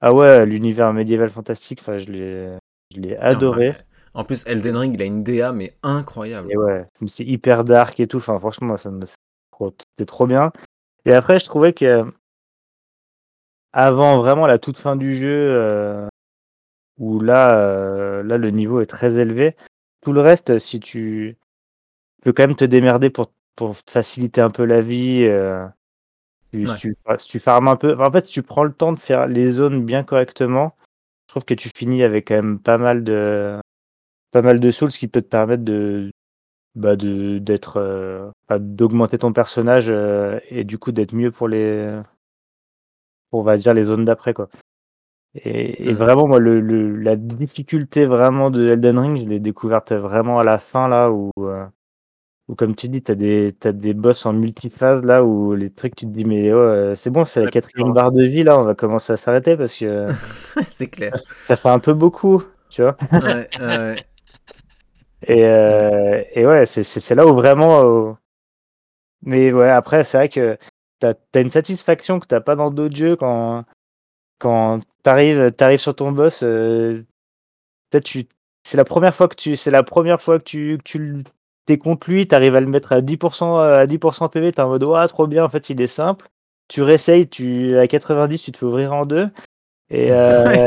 Ah ouais, l'univers médiéval fantastique, enfin, je l'ai, je l'ai adoré. Ouais. En plus, Elden Ring, il a une DA, mais incroyable. Et ouais, c'est hyper dark et tout. Enfin, franchement, ça me- c'était trop- c'était trop bien. Et après, je trouvais que avant vraiment la toute fin du jeu, euh, où là, euh, là, le niveau est très élevé, tout le reste, si tu peux quand même te démerder pour, pour te faciliter un peu la vie, euh, tu- Ouais. si, tu, si tu farmes un peu, enfin, en fait, si tu prends le temps de faire les zones bien correctement, je trouve que tu finis avec quand même pas mal de pas mal de souls qui peut te permettre de bah de d'être euh, enfin, d'augmenter ton personnage euh, et du coup d'être mieux pour les pour, on va dire les zones d'après quoi et, et Mhm. vraiment moi le, le- la difficulté vraiment de Elden Ring je l'ai découverte vraiment à la fin là où euh, où comme tu dis t'as des t'as des boss en multiphase là où les trucs tu te dis mais oh, euh, c'est bon c'est la quatrième barre de vie là on va commencer à s'arrêter parce que c'est clair. ça fait un peu beaucoup tu vois Ouais, ouais. Et, euh, et ouais, c'est là où vraiment. euh, Mais ouais, après, c'est vrai que t'as as une satisfaction que t'as pas dans d'autres jeux quand, quand t'arrives arrives sur ton boss. euh, peut-être tu c'est la première fois que tu c'est la première fois que tu que tu t'es contre lui, t'arrives à le mettre à 10% à 10% PV, t'es en mode ouais trop bien, en fait il est simple. Tu réessayes, tu à 90, tu te fais ouvrir en deux. Et, euh,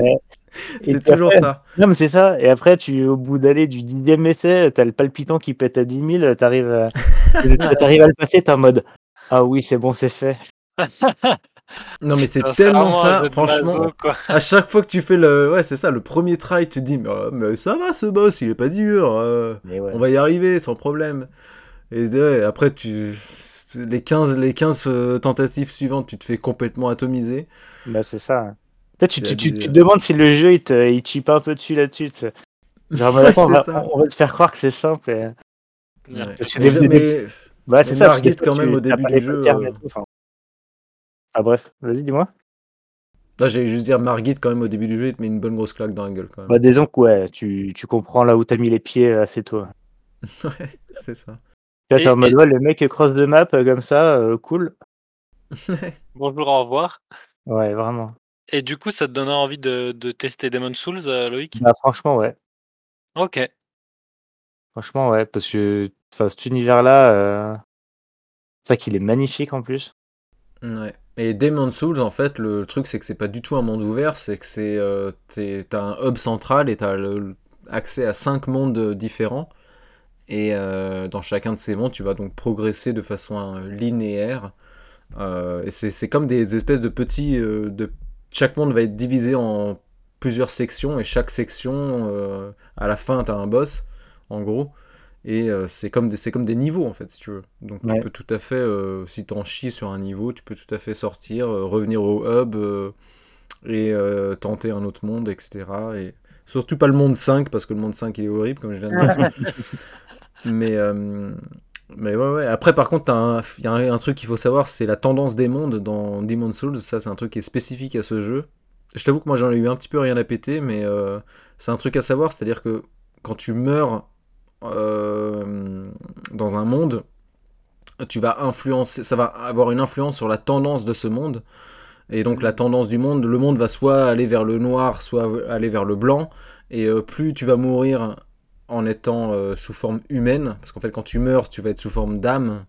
C'est toujours après- ça. non, mais c'est ça. Et après, tu, au bout d'aller du dixième essai, t'as le palpitant qui pète à 10 000, t'arrives à, t'arrives à le passer, t'es en mode Ah oui, c'est bon, c'est fait. Non, mais c'est tellement ça, franchement. maso, quoi. À chaque fois que tu fais le. Ouais, c'est ça, le premier try, tu te dis, mais, mais ça va ce boss, il est pas dur. euh, ouais. On va y arriver sans problème. Et ouais, après, tu. Les 15, les 15 euh, tentatives suivantes, tu te fais complètement atomiser. Bah, c'est ça. Peut-être tu, tu, tu, te demandes si le jeu il te, il chip un peu dessus là-dessus. Genre, bah, Ouais, on, va, ça. on va te faire croire que c'est simple. et- Ouais. Parce que Mais, des- des- mais- Bah, c'est ça. quand même, au début du jeu, Ah, bref, vas-y, dis-moi. Là, j'allais juste dire, Margit, quand même, au début du jeu, il te met une bonne grosse claque dans la gueule, quand même. Bah, disons que ouais, tu, tu comprends là où t'as mis les pieds assez tôt. Ouais, c'est ça. Là, t'es en mode ouais, le mec cross de map euh, comme ça, euh, cool. Bonjour, au revoir. Ouais, vraiment. Et du coup, ça te donne envie de, de tester Demon Souls, euh, Loïc? Bah, franchement, ouais. Ok. Franchement, ouais, parce que cet univers-là, euh... c'est vrai qu'il est magnifique en plus. Ouais. Et Demon Souls, en fait, le truc, c'est que c'est pas du tout un monde ouvert, c'est que c'est. euh, T'as un hub central et t'as accès à cinq mondes euh, différents. Et euh, dans chacun de ces mondes, tu vas donc progresser de façon linéaire et c'est comme des espèces de petits. de... Chaque monde va être divisé en plusieurs sections, et chaque section, à la fin, t'as un boss, en gros. Et euh, c'est comme, des- comme des niveaux, en fait, si tu veux. Donc tu peux tout à fait, euh, si t'en chies sur un niveau, tu peux tout à fait sortir, euh, revenir au hub euh, et tenter un autre monde, etc. Et surtout pas le monde 5, parce que le monde 5 il est horrible, comme je viens de dire. mais, mais ouais, ouais. Après, par contre, il y a un, un truc qu'il faut savoir, c'est la tendance des mondes dans Demon's Souls. Ça, c'est un truc qui est spécifique à ce jeu. Je t'avoue que moi, j'en ai eu un petit peu rien à péter, mais c'est un truc à savoir, c'est-à-dire que quand tu meurs euh, dans un monde, tu vas influencer, ça va avoir une influence sur la tendance de ce monde. Et donc la tendance du monde, le monde va soit aller vers le noir, soit aller vers le blanc. Et euh, plus tu vas mourir en étant euh, sous forme humaine, parce qu'en fait quand tu meurs, tu vas être sous forme d'âme.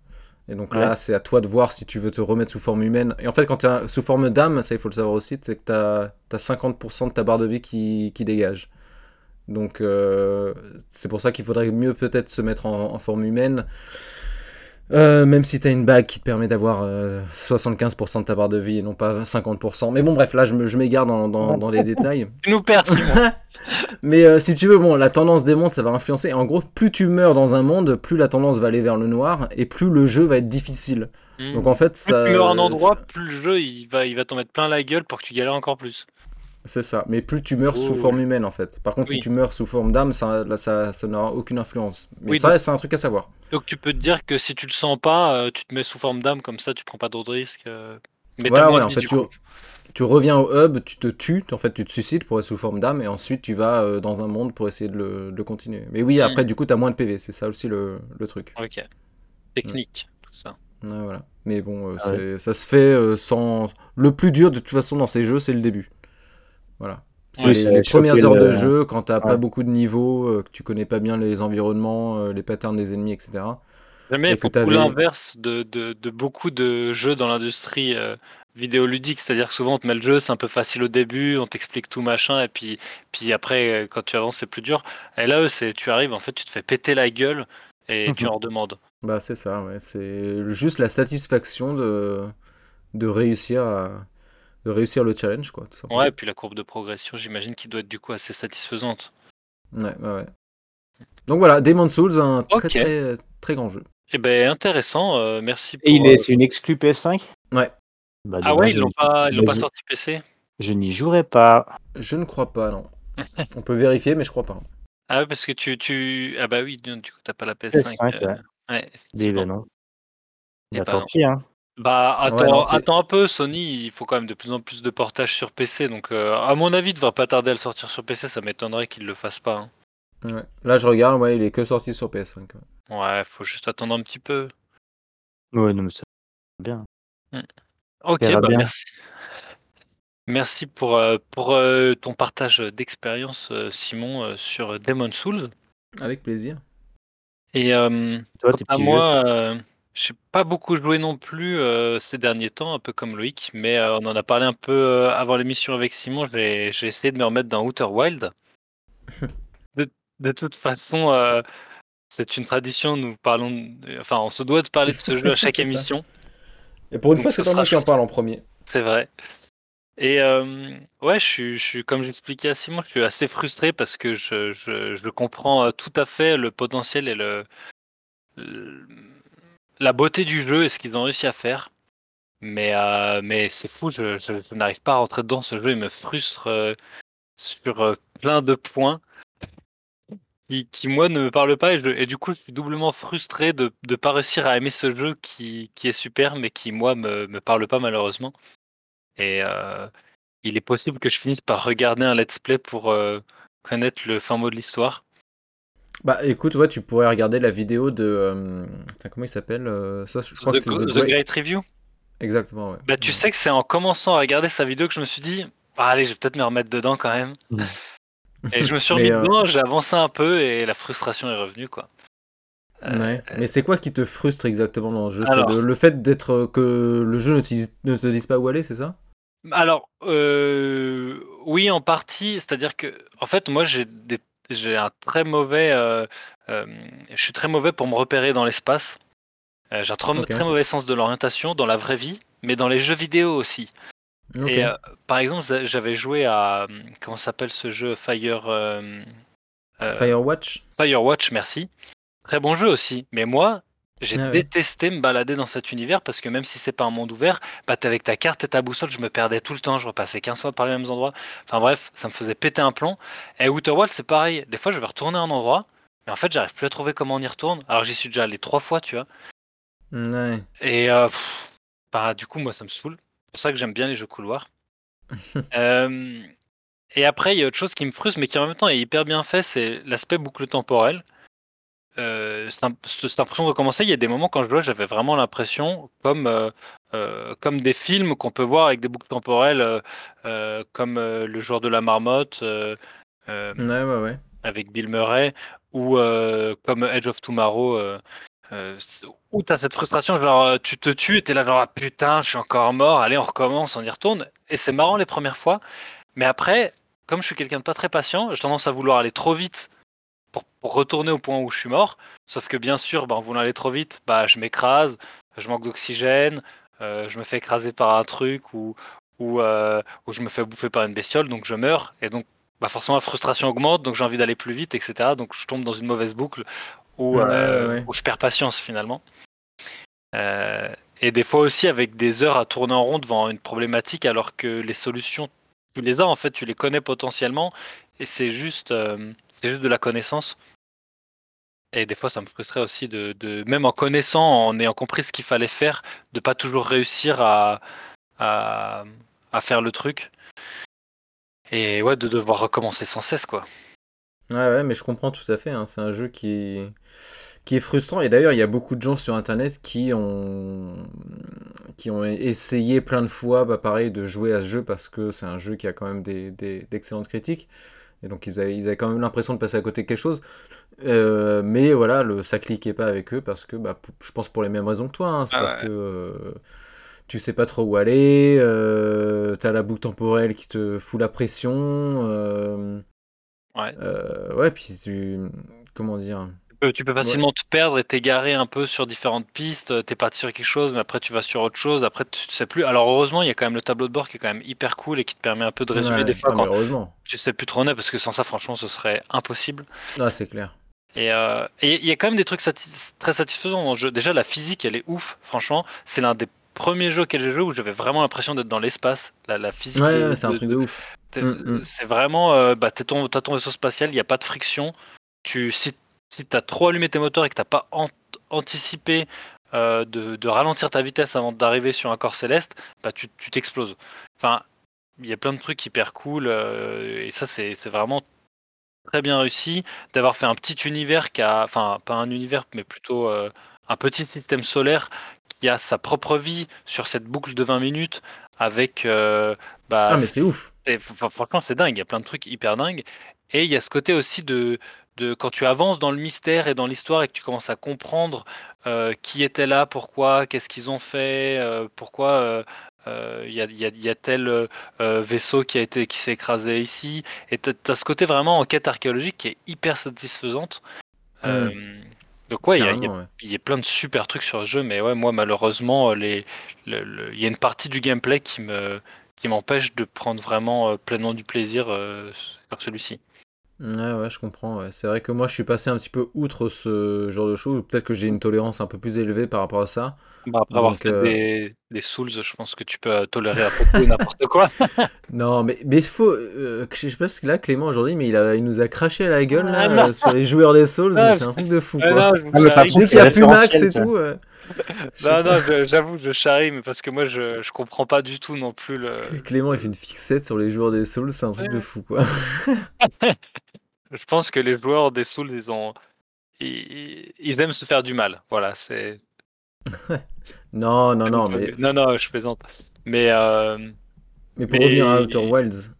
Et donc là, c'est à toi de voir si tu veux te remettre sous forme humaine. Et en fait, quand tu es sous forme d'âme, ça il faut le savoir aussi, c'est que tu as, 50% de ta barre de vie qui, qui dégage. Donc euh, c'est pour ça qu'il faudrait mieux peut-être se mettre en, en forme humaine. Euh, même si t'as une bague qui te permet d'avoir euh, 75% de ta barre de vie et non pas 50%. Mais bon, bref, là je me- je m'égare dans, dans, dans les détails. Tu nous perds, Simon. Mais euh, si tu veux, bon, la tendance des mondes, ça va influencer. En gros, plus tu meurs dans un monde, plus la tendance va aller vers le noir et plus le jeu va être difficile. Hmm. Donc en fait, plus ça. tu meurs à un endroit, plus le jeu il va, il va t'en mettre plein la gueule pour que tu galères encore plus. C'est ça. Mais plus tu meurs sous Oh. forme humaine, en fait. Par contre, Oui. si tu meurs sous forme d'âme, ça, là, ça, ça n'aura aucune influence. Mais Oui, ça, c'est un truc à savoir. Donc tu peux te dire que si tu le sens pas, euh, tu te mets sous forme d'âme comme ça, tu prends pas d'autres risques. euh, Mais Voilà, moins ouais, de en fait, tu, tu reviens au hub, tu te tues, en fait, tu te suicides pour être sous forme d'âme, et ensuite tu vas euh, dans un monde pour essayer de le, de le continuer. Mais oui, après, Mm. du coup, t'as moins de PV, c'est ça aussi le, le truc. Ok. Technique, tout ça. Ouais, voilà. Mais bon, euh, Ah ouais. ça se fait euh, sans. Le plus dur, de toute façon, dans ces jeux, c'est le début. Voilà. C'est Ouais, les, premières heures de le- jeu, quand t'as pas Ouais. beaucoup de niveaux, euh, que tu connais pas bien les environnements, euh, les patterns des ennemis, etc. Jamais Et que l'inverse de, de, de beaucoup de jeux dans l'industrie euh, vidéoludique. C'est-à-dire que souvent on te met le jeu, c'est un peu facile au début, on t'explique tout machin, et puis, puis après, euh, quand tu avances, c'est plus dur. Et là, eux, c'est tu arrives, en fait, tu te fais péter la gueule et tu en redemandes. Bah, c'est ça, ouais. C'est juste la satisfaction de, de réussir à... de réussir le challenge, quoi, tout simplement. Ouais, et puis la courbe de progression, j'imagine qu'il doit être du coup assez satisfaisante. Ouais, ouais, ouais. Donc voilà, Demon's Souls, un très, très, très grand jeu. Eh ben intéressant, euh, merci pour. Et il euh, est, c'est une exclu PS5 Ouais. Bah, Ah ouais, ils l'ont pas, ils l'ont pas sorti PC. Je n'y jouerai pas. Je ne crois pas, non. On peut vérifier, mais je crois pas. Ah ouais, parce que tu, tu... Ah bah oui, du coup, t'as pas la PS5. PS5, euh, ouais. ouais, le nom. Eh Bah, ben tant non. pis, hein. Bah Ouais, attends, non, attends un peu, Sony, il faut quand même de plus en plus de portages sur PC, donc euh, à mon avis, il devrait pas tarder à le sortir sur PC, ça m'étonnerait qu'il le fasse pas. hein. Ouais. Là, je regarde, ouais, il est que sorti sur PS5. ouais. Ouais, faut juste attendre un petit peu. Ouais, non, mais ça bien. Ok, verra bah bien. merci. Merci pour, euh, pour euh, ton partage d'expérience, Simon, euh, sur Demon Souls. Avec plaisir. Et euh, Toi, à petits moi, euh, j'ai pas beaucoup joué non plus euh, ces derniers temps, un peu comme Loïc, mais euh, on en a parlé un peu euh, avant l'émission avec Simon. J'ai j'ai essayé de me remettre dans Outer Wild. de, de toute façon, euh, c'est une tradition. Nous parlons, de- enfin, on se doit de parler de ce jeu à chaque C'est ça. émission. Et pour une Donc fois, ce c'est pas sera moi qui en juste- parle en premier. C'est vrai. Et euh, ouais, je suis, je suis, comme j'expliquais à Simon, je suis assez frustré parce que je, je, je comprends euh, tout à fait le potentiel et le, le- la beauté du jeu et ce qu'ils ont réussi à faire. Mais, euh, mais c'est fou, je, n'arrive pas à rentrer dedans. Ce jeu, il me frustre euh, sur euh, plein de points qui, moi, ne me parlent pas. Et, du coup, je suis doublement frustré de ne pas réussir à aimer ce jeu qui, est super, mais qui, moi, me, me parle pas malheureusement. Et il est possible que je finisse par regarder un let's play pour connaître le fin mot de l'histoire. Bah écoute, ouais, tu pourrais regarder la vidéo de. euh, comment il s'appelle euh, ça, Je crois The, que c'est The The Great- Great Review? Exactement, ouais. Bah, tu sais que c'est en commençant à regarder sa vidéo que je me suis dit, ah, allez, je vais peut-être me remettre dedans quand même. Et je me suis remis euh, dedans, j'ai avancé un peu et la frustration est revenue, quoi. Euh, Ouais. Mais c'est quoi qui te frustre exactement dans le jeu? C'est Alors. le, le fait d'être que le jeu ne, te- ne te dise pas où aller, c'est ça? Alors, euh, oui, en partie. C'est-à-dire que, en fait, moi, j'ai des- j'ai un très mauvais. euh, euh, je suis très mauvais pour me repérer dans l'espace. Euh, J'ai un très mauvais sens de l'orientation dans la vraie vie, mais dans les jeux vidéo aussi. Et par exemple, j'avais joué à comment s'appelle ce jeu Fire Firewatch Firewatch, merci. Très bon jeu aussi. Mais moi, j'ai Ah ouais. détesté me balader dans cet univers parce que même si c'est pas un monde ouvert, bah t'es avec ta carte et ta boussole, je me perdais tout le temps, je repassais 15 fois par les mêmes endroits. Enfin bref, ça me faisait péter un plomb. Et Outer Wilds, c'est pareil. Des fois, je vais retourner à un endroit, mais en fait, j'arrive plus à trouver comment on y retourne. Alors j'y suis déjà allé trois fois, tu vois. Ouais. Et euh, pff, bah, du coup, moi, ça me saoule. C'est pour ça que j'aime bien les jeux couloirs. Euh, et après, il y a autre chose qui me frustre, mais qui en même temps est hyper bien fait, c'est l'aspect boucle temporelle. Euh, cette impression de recommencer, il y a des moments quand je jouais, j'avais vraiment l'impression, comme, euh, euh, comme des films qu'on peut voir avec des boucles temporelles, euh, comme Le joueur de la marmotte, Ouais, ouais, ouais. avec Bill Murray, ou comme Edge of Tomorrow, où tu as cette frustration, genre tu te tues et tu es là, genre ah, putain, je suis encore mort, allez, on recommence, on y retourne. Et c'est marrant les premières fois, mais après, comme je suis quelqu'un de pas très patient, j'ai tendance à vouloir aller trop vite pour, pour retourner au point où je suis mort. Sauf que bien sûr, bah, en voulant aller trop vite, bah, je m'écrase, je manque d'oxygène, euh, je me fais écraser par un truc ou, ou, euh, ou je me fais bouffer par une bestiole, donc je meurs. Et donc, bah, forcément, la frustration augmente, donc j'ai envie d'aller plus vite, etc. Donc je tombe dans une mauvaise boucle où, Ouais, euh, ouais. où je perds patience finalement. Et des fois aussi avec des heures à tourner en rond devant une problématique alors que les solutions, tu les as en fait, tu les connais potentiellement et c'est juste, euh, c'est juste de la connaissance. Et des fois ça me frustrait aussi de, même en connaissant, en ayant compris ce qu'il fallait faire, de pas toujours réussir à, à, à faire le truc. Et ouais, de devoir recommencer sans cesse quoi. Ouais, ouais, mais je comprends tout à fait. hein. C'est un jeu qui est... qui est frustrant. Et d'ailleurs, il y a beaucoup de gens sur Internet qui ont qui ont essayé plein de fois, bah, pareil, de jouer à ce jeu parce que c'est un jeu qui a quand même des- d'excellentes critiques. Et donc, ils avaient, ils avaient quand même l'impression de passer à côté de quelque chose. Euh, mais voilà, le, ça cliquait pas avec eux parce que, bah, je pense pour les mêmes raisons que toi. hein. C'est Ah parce ouais. que euh, tu sais pas trop où aller, euh, t'as la boucle temporelle qui te fout la pression. Ouais. ouais, puis tu... Comment dire peux, tu peux facilement te perdre et t'égarer un peu sur différentes pistes. T'es parti sur quelque chose, mais après tu vas sur autre chose. Après tu sais plus. Alors heureusement, il y a quand même le tableau de bord qui est quand même hyper cool et qui te permet un peu de résumer Ouais, des fois quand heureusement. tu sais plus trop on est, parce que sans ça, franchement, ce serait impossible. Ah, c'est clair. Et euh, il y a quand même des trucs très satisfaisants dans le jeu. Déjà, la physique, elle est ouf. Franchement, c'est l'un des premiers jeux j'ai joué où j'avais vraiment l'impression d'être dans l'espace. La, la physique. Ouais, c'est un truc de ouf. Mm, mm. C'est vraiment, euh, bah, t'es ton, t'as ton vaisseau spatial, il n'y a pas de friction. Tu, si si t'as trop allumé tes moteurs et que t'as pas an- anticipé euh, de, de ralentir ta vitesse avant d'arriver sur un corps céleste, bah, tu tu t'exploses. Enfin, il y a plein de trucs hyper cool euh, et ça c'est vraiment très bien réussi d'avoir fait un petit univers qui a, enfin pas un univers mais plutôt euh, un petit système solaire qui a sa propre vie sur cette boucle de 20 minutes avec bah, Ah, mais c'est ouf. franchement, c'est dingue. Il y a plein de trucs hyper dingues. Et il y a ce côté aussi de, de quand tu avances dans le mystère et dans l'histoire et que tu commences à comprendre euh, qui était là, pourquoi, qu'est-ce qu'ils ont fait, euh, pourquoi euh, euh, il y, a, y y tel vaisseau qui a été qui s'est écrasé ici. Et tu as ce côté vraiment enquête archéologique qui est hyper satisfaisante. Euh, donc ouais, il y a- ouais. y plein de super trucs sur le jeu, mais ouais, moi malheureusement, les, le- le- il y a une partie du gameplay qui me qui m'empêche de prendre vraiment pleinement du plaisir sur celui-ci. Ouais, ouais, je comprends. ouais. C'est vrai que moi, je suis passé un petit peu outre ce genre de choses. Peut-être que j'ai une tolérance un peu plus élevée par rapport à ça. Bah, après avoir Donc, fait euh, des, des Souls, je pense que tu peux tolérer à peu près n'importe quoi. Non, mais mais il faut. euh, je sais pas ce qu'il a, Clément, aujourd'hui, mais il, a, il nous a craché à la gueule là, Ah, euh, sur les joueurs des Souls. Ah, c'est un truc de fou, quoi. non, Ah, mais par charrie. contre, Dès qu'il y a plus Max et tout. euh, Non, non, je- j'avoue, je charrie, mais parce que moi, je, je comprends pas du tout non plus le. Clément, il fait une fixette sur les joueurs des Souls, c'est un truc de fou, quoi. Je pense que les joueurs des Souls, ils ont. Ils, ils aiment se faire du mal. Voilà, c'est. Non, non, non, mais, Non, non, je plaisante. Mais. euh, mais pour mais- revenir à Outer Wilds.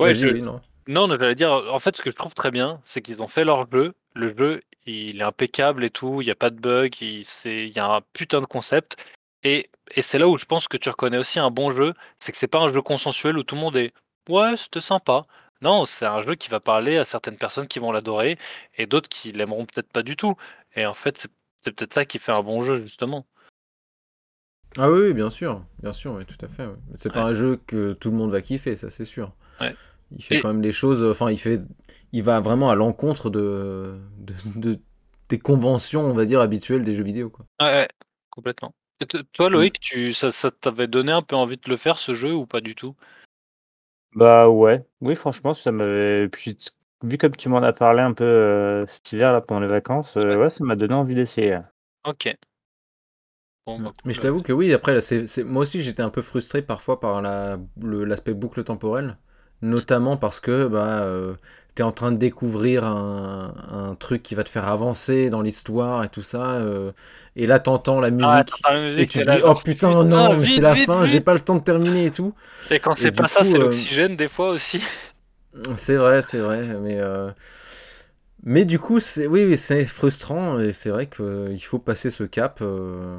Ouais, je- oui, non. Non, j'allais dire, en fait, ce que je trouve très bien, c'est qu'ils ont fait leur jeu. Le jeu, il est impeccable et tout, il n'y a pas de bug, il, y a un putain de concept. Et, et c'est là où je pense que tu reconnais aussi un bon jeu, c'est que c'est pas un jeu consensuel où tout le monde est ouais, c'était sympa. Non, c'est un jeu qui va parler à certaines personnes qui vont l'adorer et d'autres qui l'aimeront peut-être pas du tout. Et en fait, c'est C'est peut-être ça qui fait un bon jeu, justement. Ah oui, oui, bien sûr, bien sûr, oui, tout à fait. C'est pas un jeu que tout le monde va kiffer, ça c'est sûr. Ouais. Il fait Et- quand même des choses, enfin il fait, il va vraiment à l'encontre de, de, de- des conventions, on va dire, habituelles des jeux vidéo, quoi. Ouais, ouais, complètement. Et toi, Loïc, tu, ça, ça t'avait donné un peu envie de le faire, ce jeu, ou pas du tout? Bah ouais, oui, franchement, ça m'avait. Puis, t- vu comme tu m'en as parlé un peu euh, cet hiver, là, pendant les vacances, euh, ouais, ça m'a donné envie d'essayer. Ok. Bon, bah, Mais je cool. t'avoue que oui, après, là, c'est, c'est- moi aussi j'étais un peu frustré parfois par la, le- l'aspect boucle temporelle, notamment parce que bah, euh, t'es en train de découvrir un, un truc qui va te faire avancer dans l'histoire et tout ça, euh, et là t'entends la Ah, musique. la Et musique, tu t'es te dis, oh putain, putain, non, mais c'est la vite, fin, j'ai pas le temps de terminer et tout. Et quand c'est pas ça, c'est euh, l'oxygène, des fois aussi. C'est vrai, c'est vrai, mais euh, mais du coup, c'est oui, oui, c'est frustrant et c'est vrai qu'il faut passer ce cap. euh,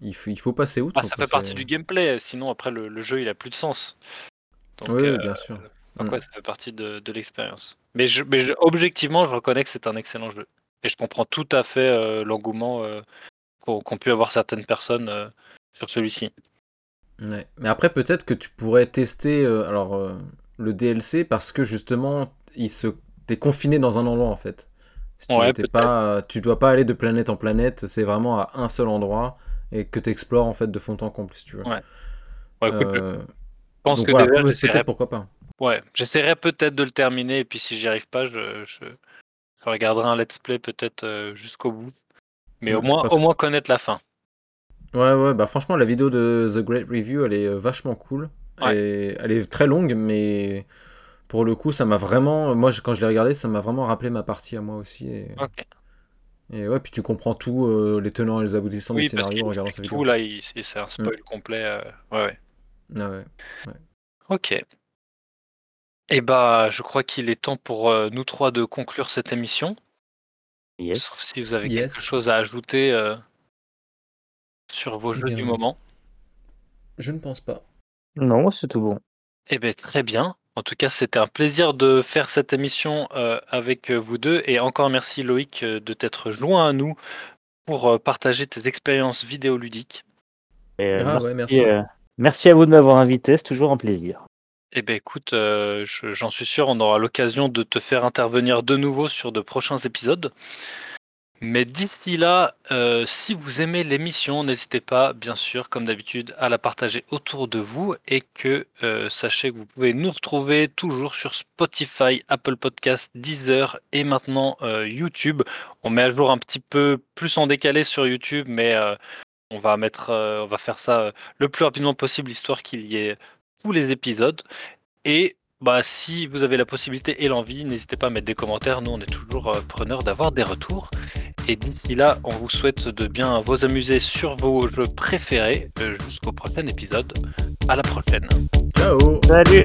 Il faut, il faut passer outre. Ah, ça fait partie du gameplay, sinon après le, le jeu il a plus de sens. Donc, Oui, euh, bien sûr. donc Mm. ouais, ça fait partie de, de l'expérience. Mais, je, mais je- objectivement, je reconnais que c'est un excellent jeu. Et je comprends tout à fait euh, l'engouement euh, qu'ont pu avoir certaines personnes euh, sur celui-ci. Ouais. Mais après, peut-être que tu pourrais tester alors le DLC parce que justement, il se t'es confiné dans un endroit en fait. Si tu Ouais, pas, tu dois pas aller de planète en planète. C'est vraiment à un seul endroit et que tu explores en fait de fond en comble si tu veux. Ouais. Écoute, pense donc que voilà, déjà, j'essaierai pourquoi pas. ouais, j'essaierai peut-être de le terminer. Et puis si j'y arrive pas, je, je, je regarderai un let's play peut-être euh, jusqu'au bout. Mais au moins, parce au que- moins connaître la fin. Ouais, ouais, bah franchement, la vidéo de The Great Review, elle est euh, vachement cool. Ouais. Et elle est très longue, mais pour le coup, ça m'a vraiment. Moi, je- quand je l'ai regardé, ça m'a vraiment rappelé ma partie à moi aussi. Et, Ok. et ouais, puis tu comprends tout, euh, les tenants et les aboutissants Oui, du scénario en regardant explique sa tout vidéo. là, il- c'est un spoil complet. euh, Ouais, ouais. Ah ouais. Ok. Et bah, je crois qu'il est temps pour euh, nous trois de conclure cette émission. Sauf si vous avez Yes. quelque chose à ajouter euh, sur vos Eh jeux bien, du moment. Je ne pense pas. Non, c'est tout bon. Eh bien, très bien. En tout cas, c'était un plaisir de faire cette émission euh, avec vous deux. Et encore merci Loïc de t'être joint à nous pour euh, partager tes expériences vidéoludiques. Et, euh, Ah merci, ouais, merci. Merci à vous de m'avoir invité, c'est toujours un plaisir. Eh bien, écoute, euh, je- j'en suis sûr, on aura l'occasion de te faire intervenir de nouveau sur de prochains épisodes. Mais d'ici là, euh, si vous aimez l'émission, n'hésitez pas, bien sûr, comme d'habitude, à la partager autour de vous et que euh, sachez que vous pouvez nous retrouver toujours sur Spotify, Apple Podcasts, Deezer et maintenant YouTube. On met à jour un petit peu plus en décalé sur YouTube, mais on va mettre, euh, on va faire ça euh, le plus rapidement possible, histoire qu'il y ait tous les épisodes. Et bah, si vous avez la possibilité et l'envie, n'hésitez pas à mettre des commentaires. Nous, on est toujours euh, preneurs d'avoir des retours. Et d'ici là, on vous souhaite de bien vous amuser sur vos jeux préférés. euh, Jusqu'au prochain épisode. À la prochaine. Ciao Salut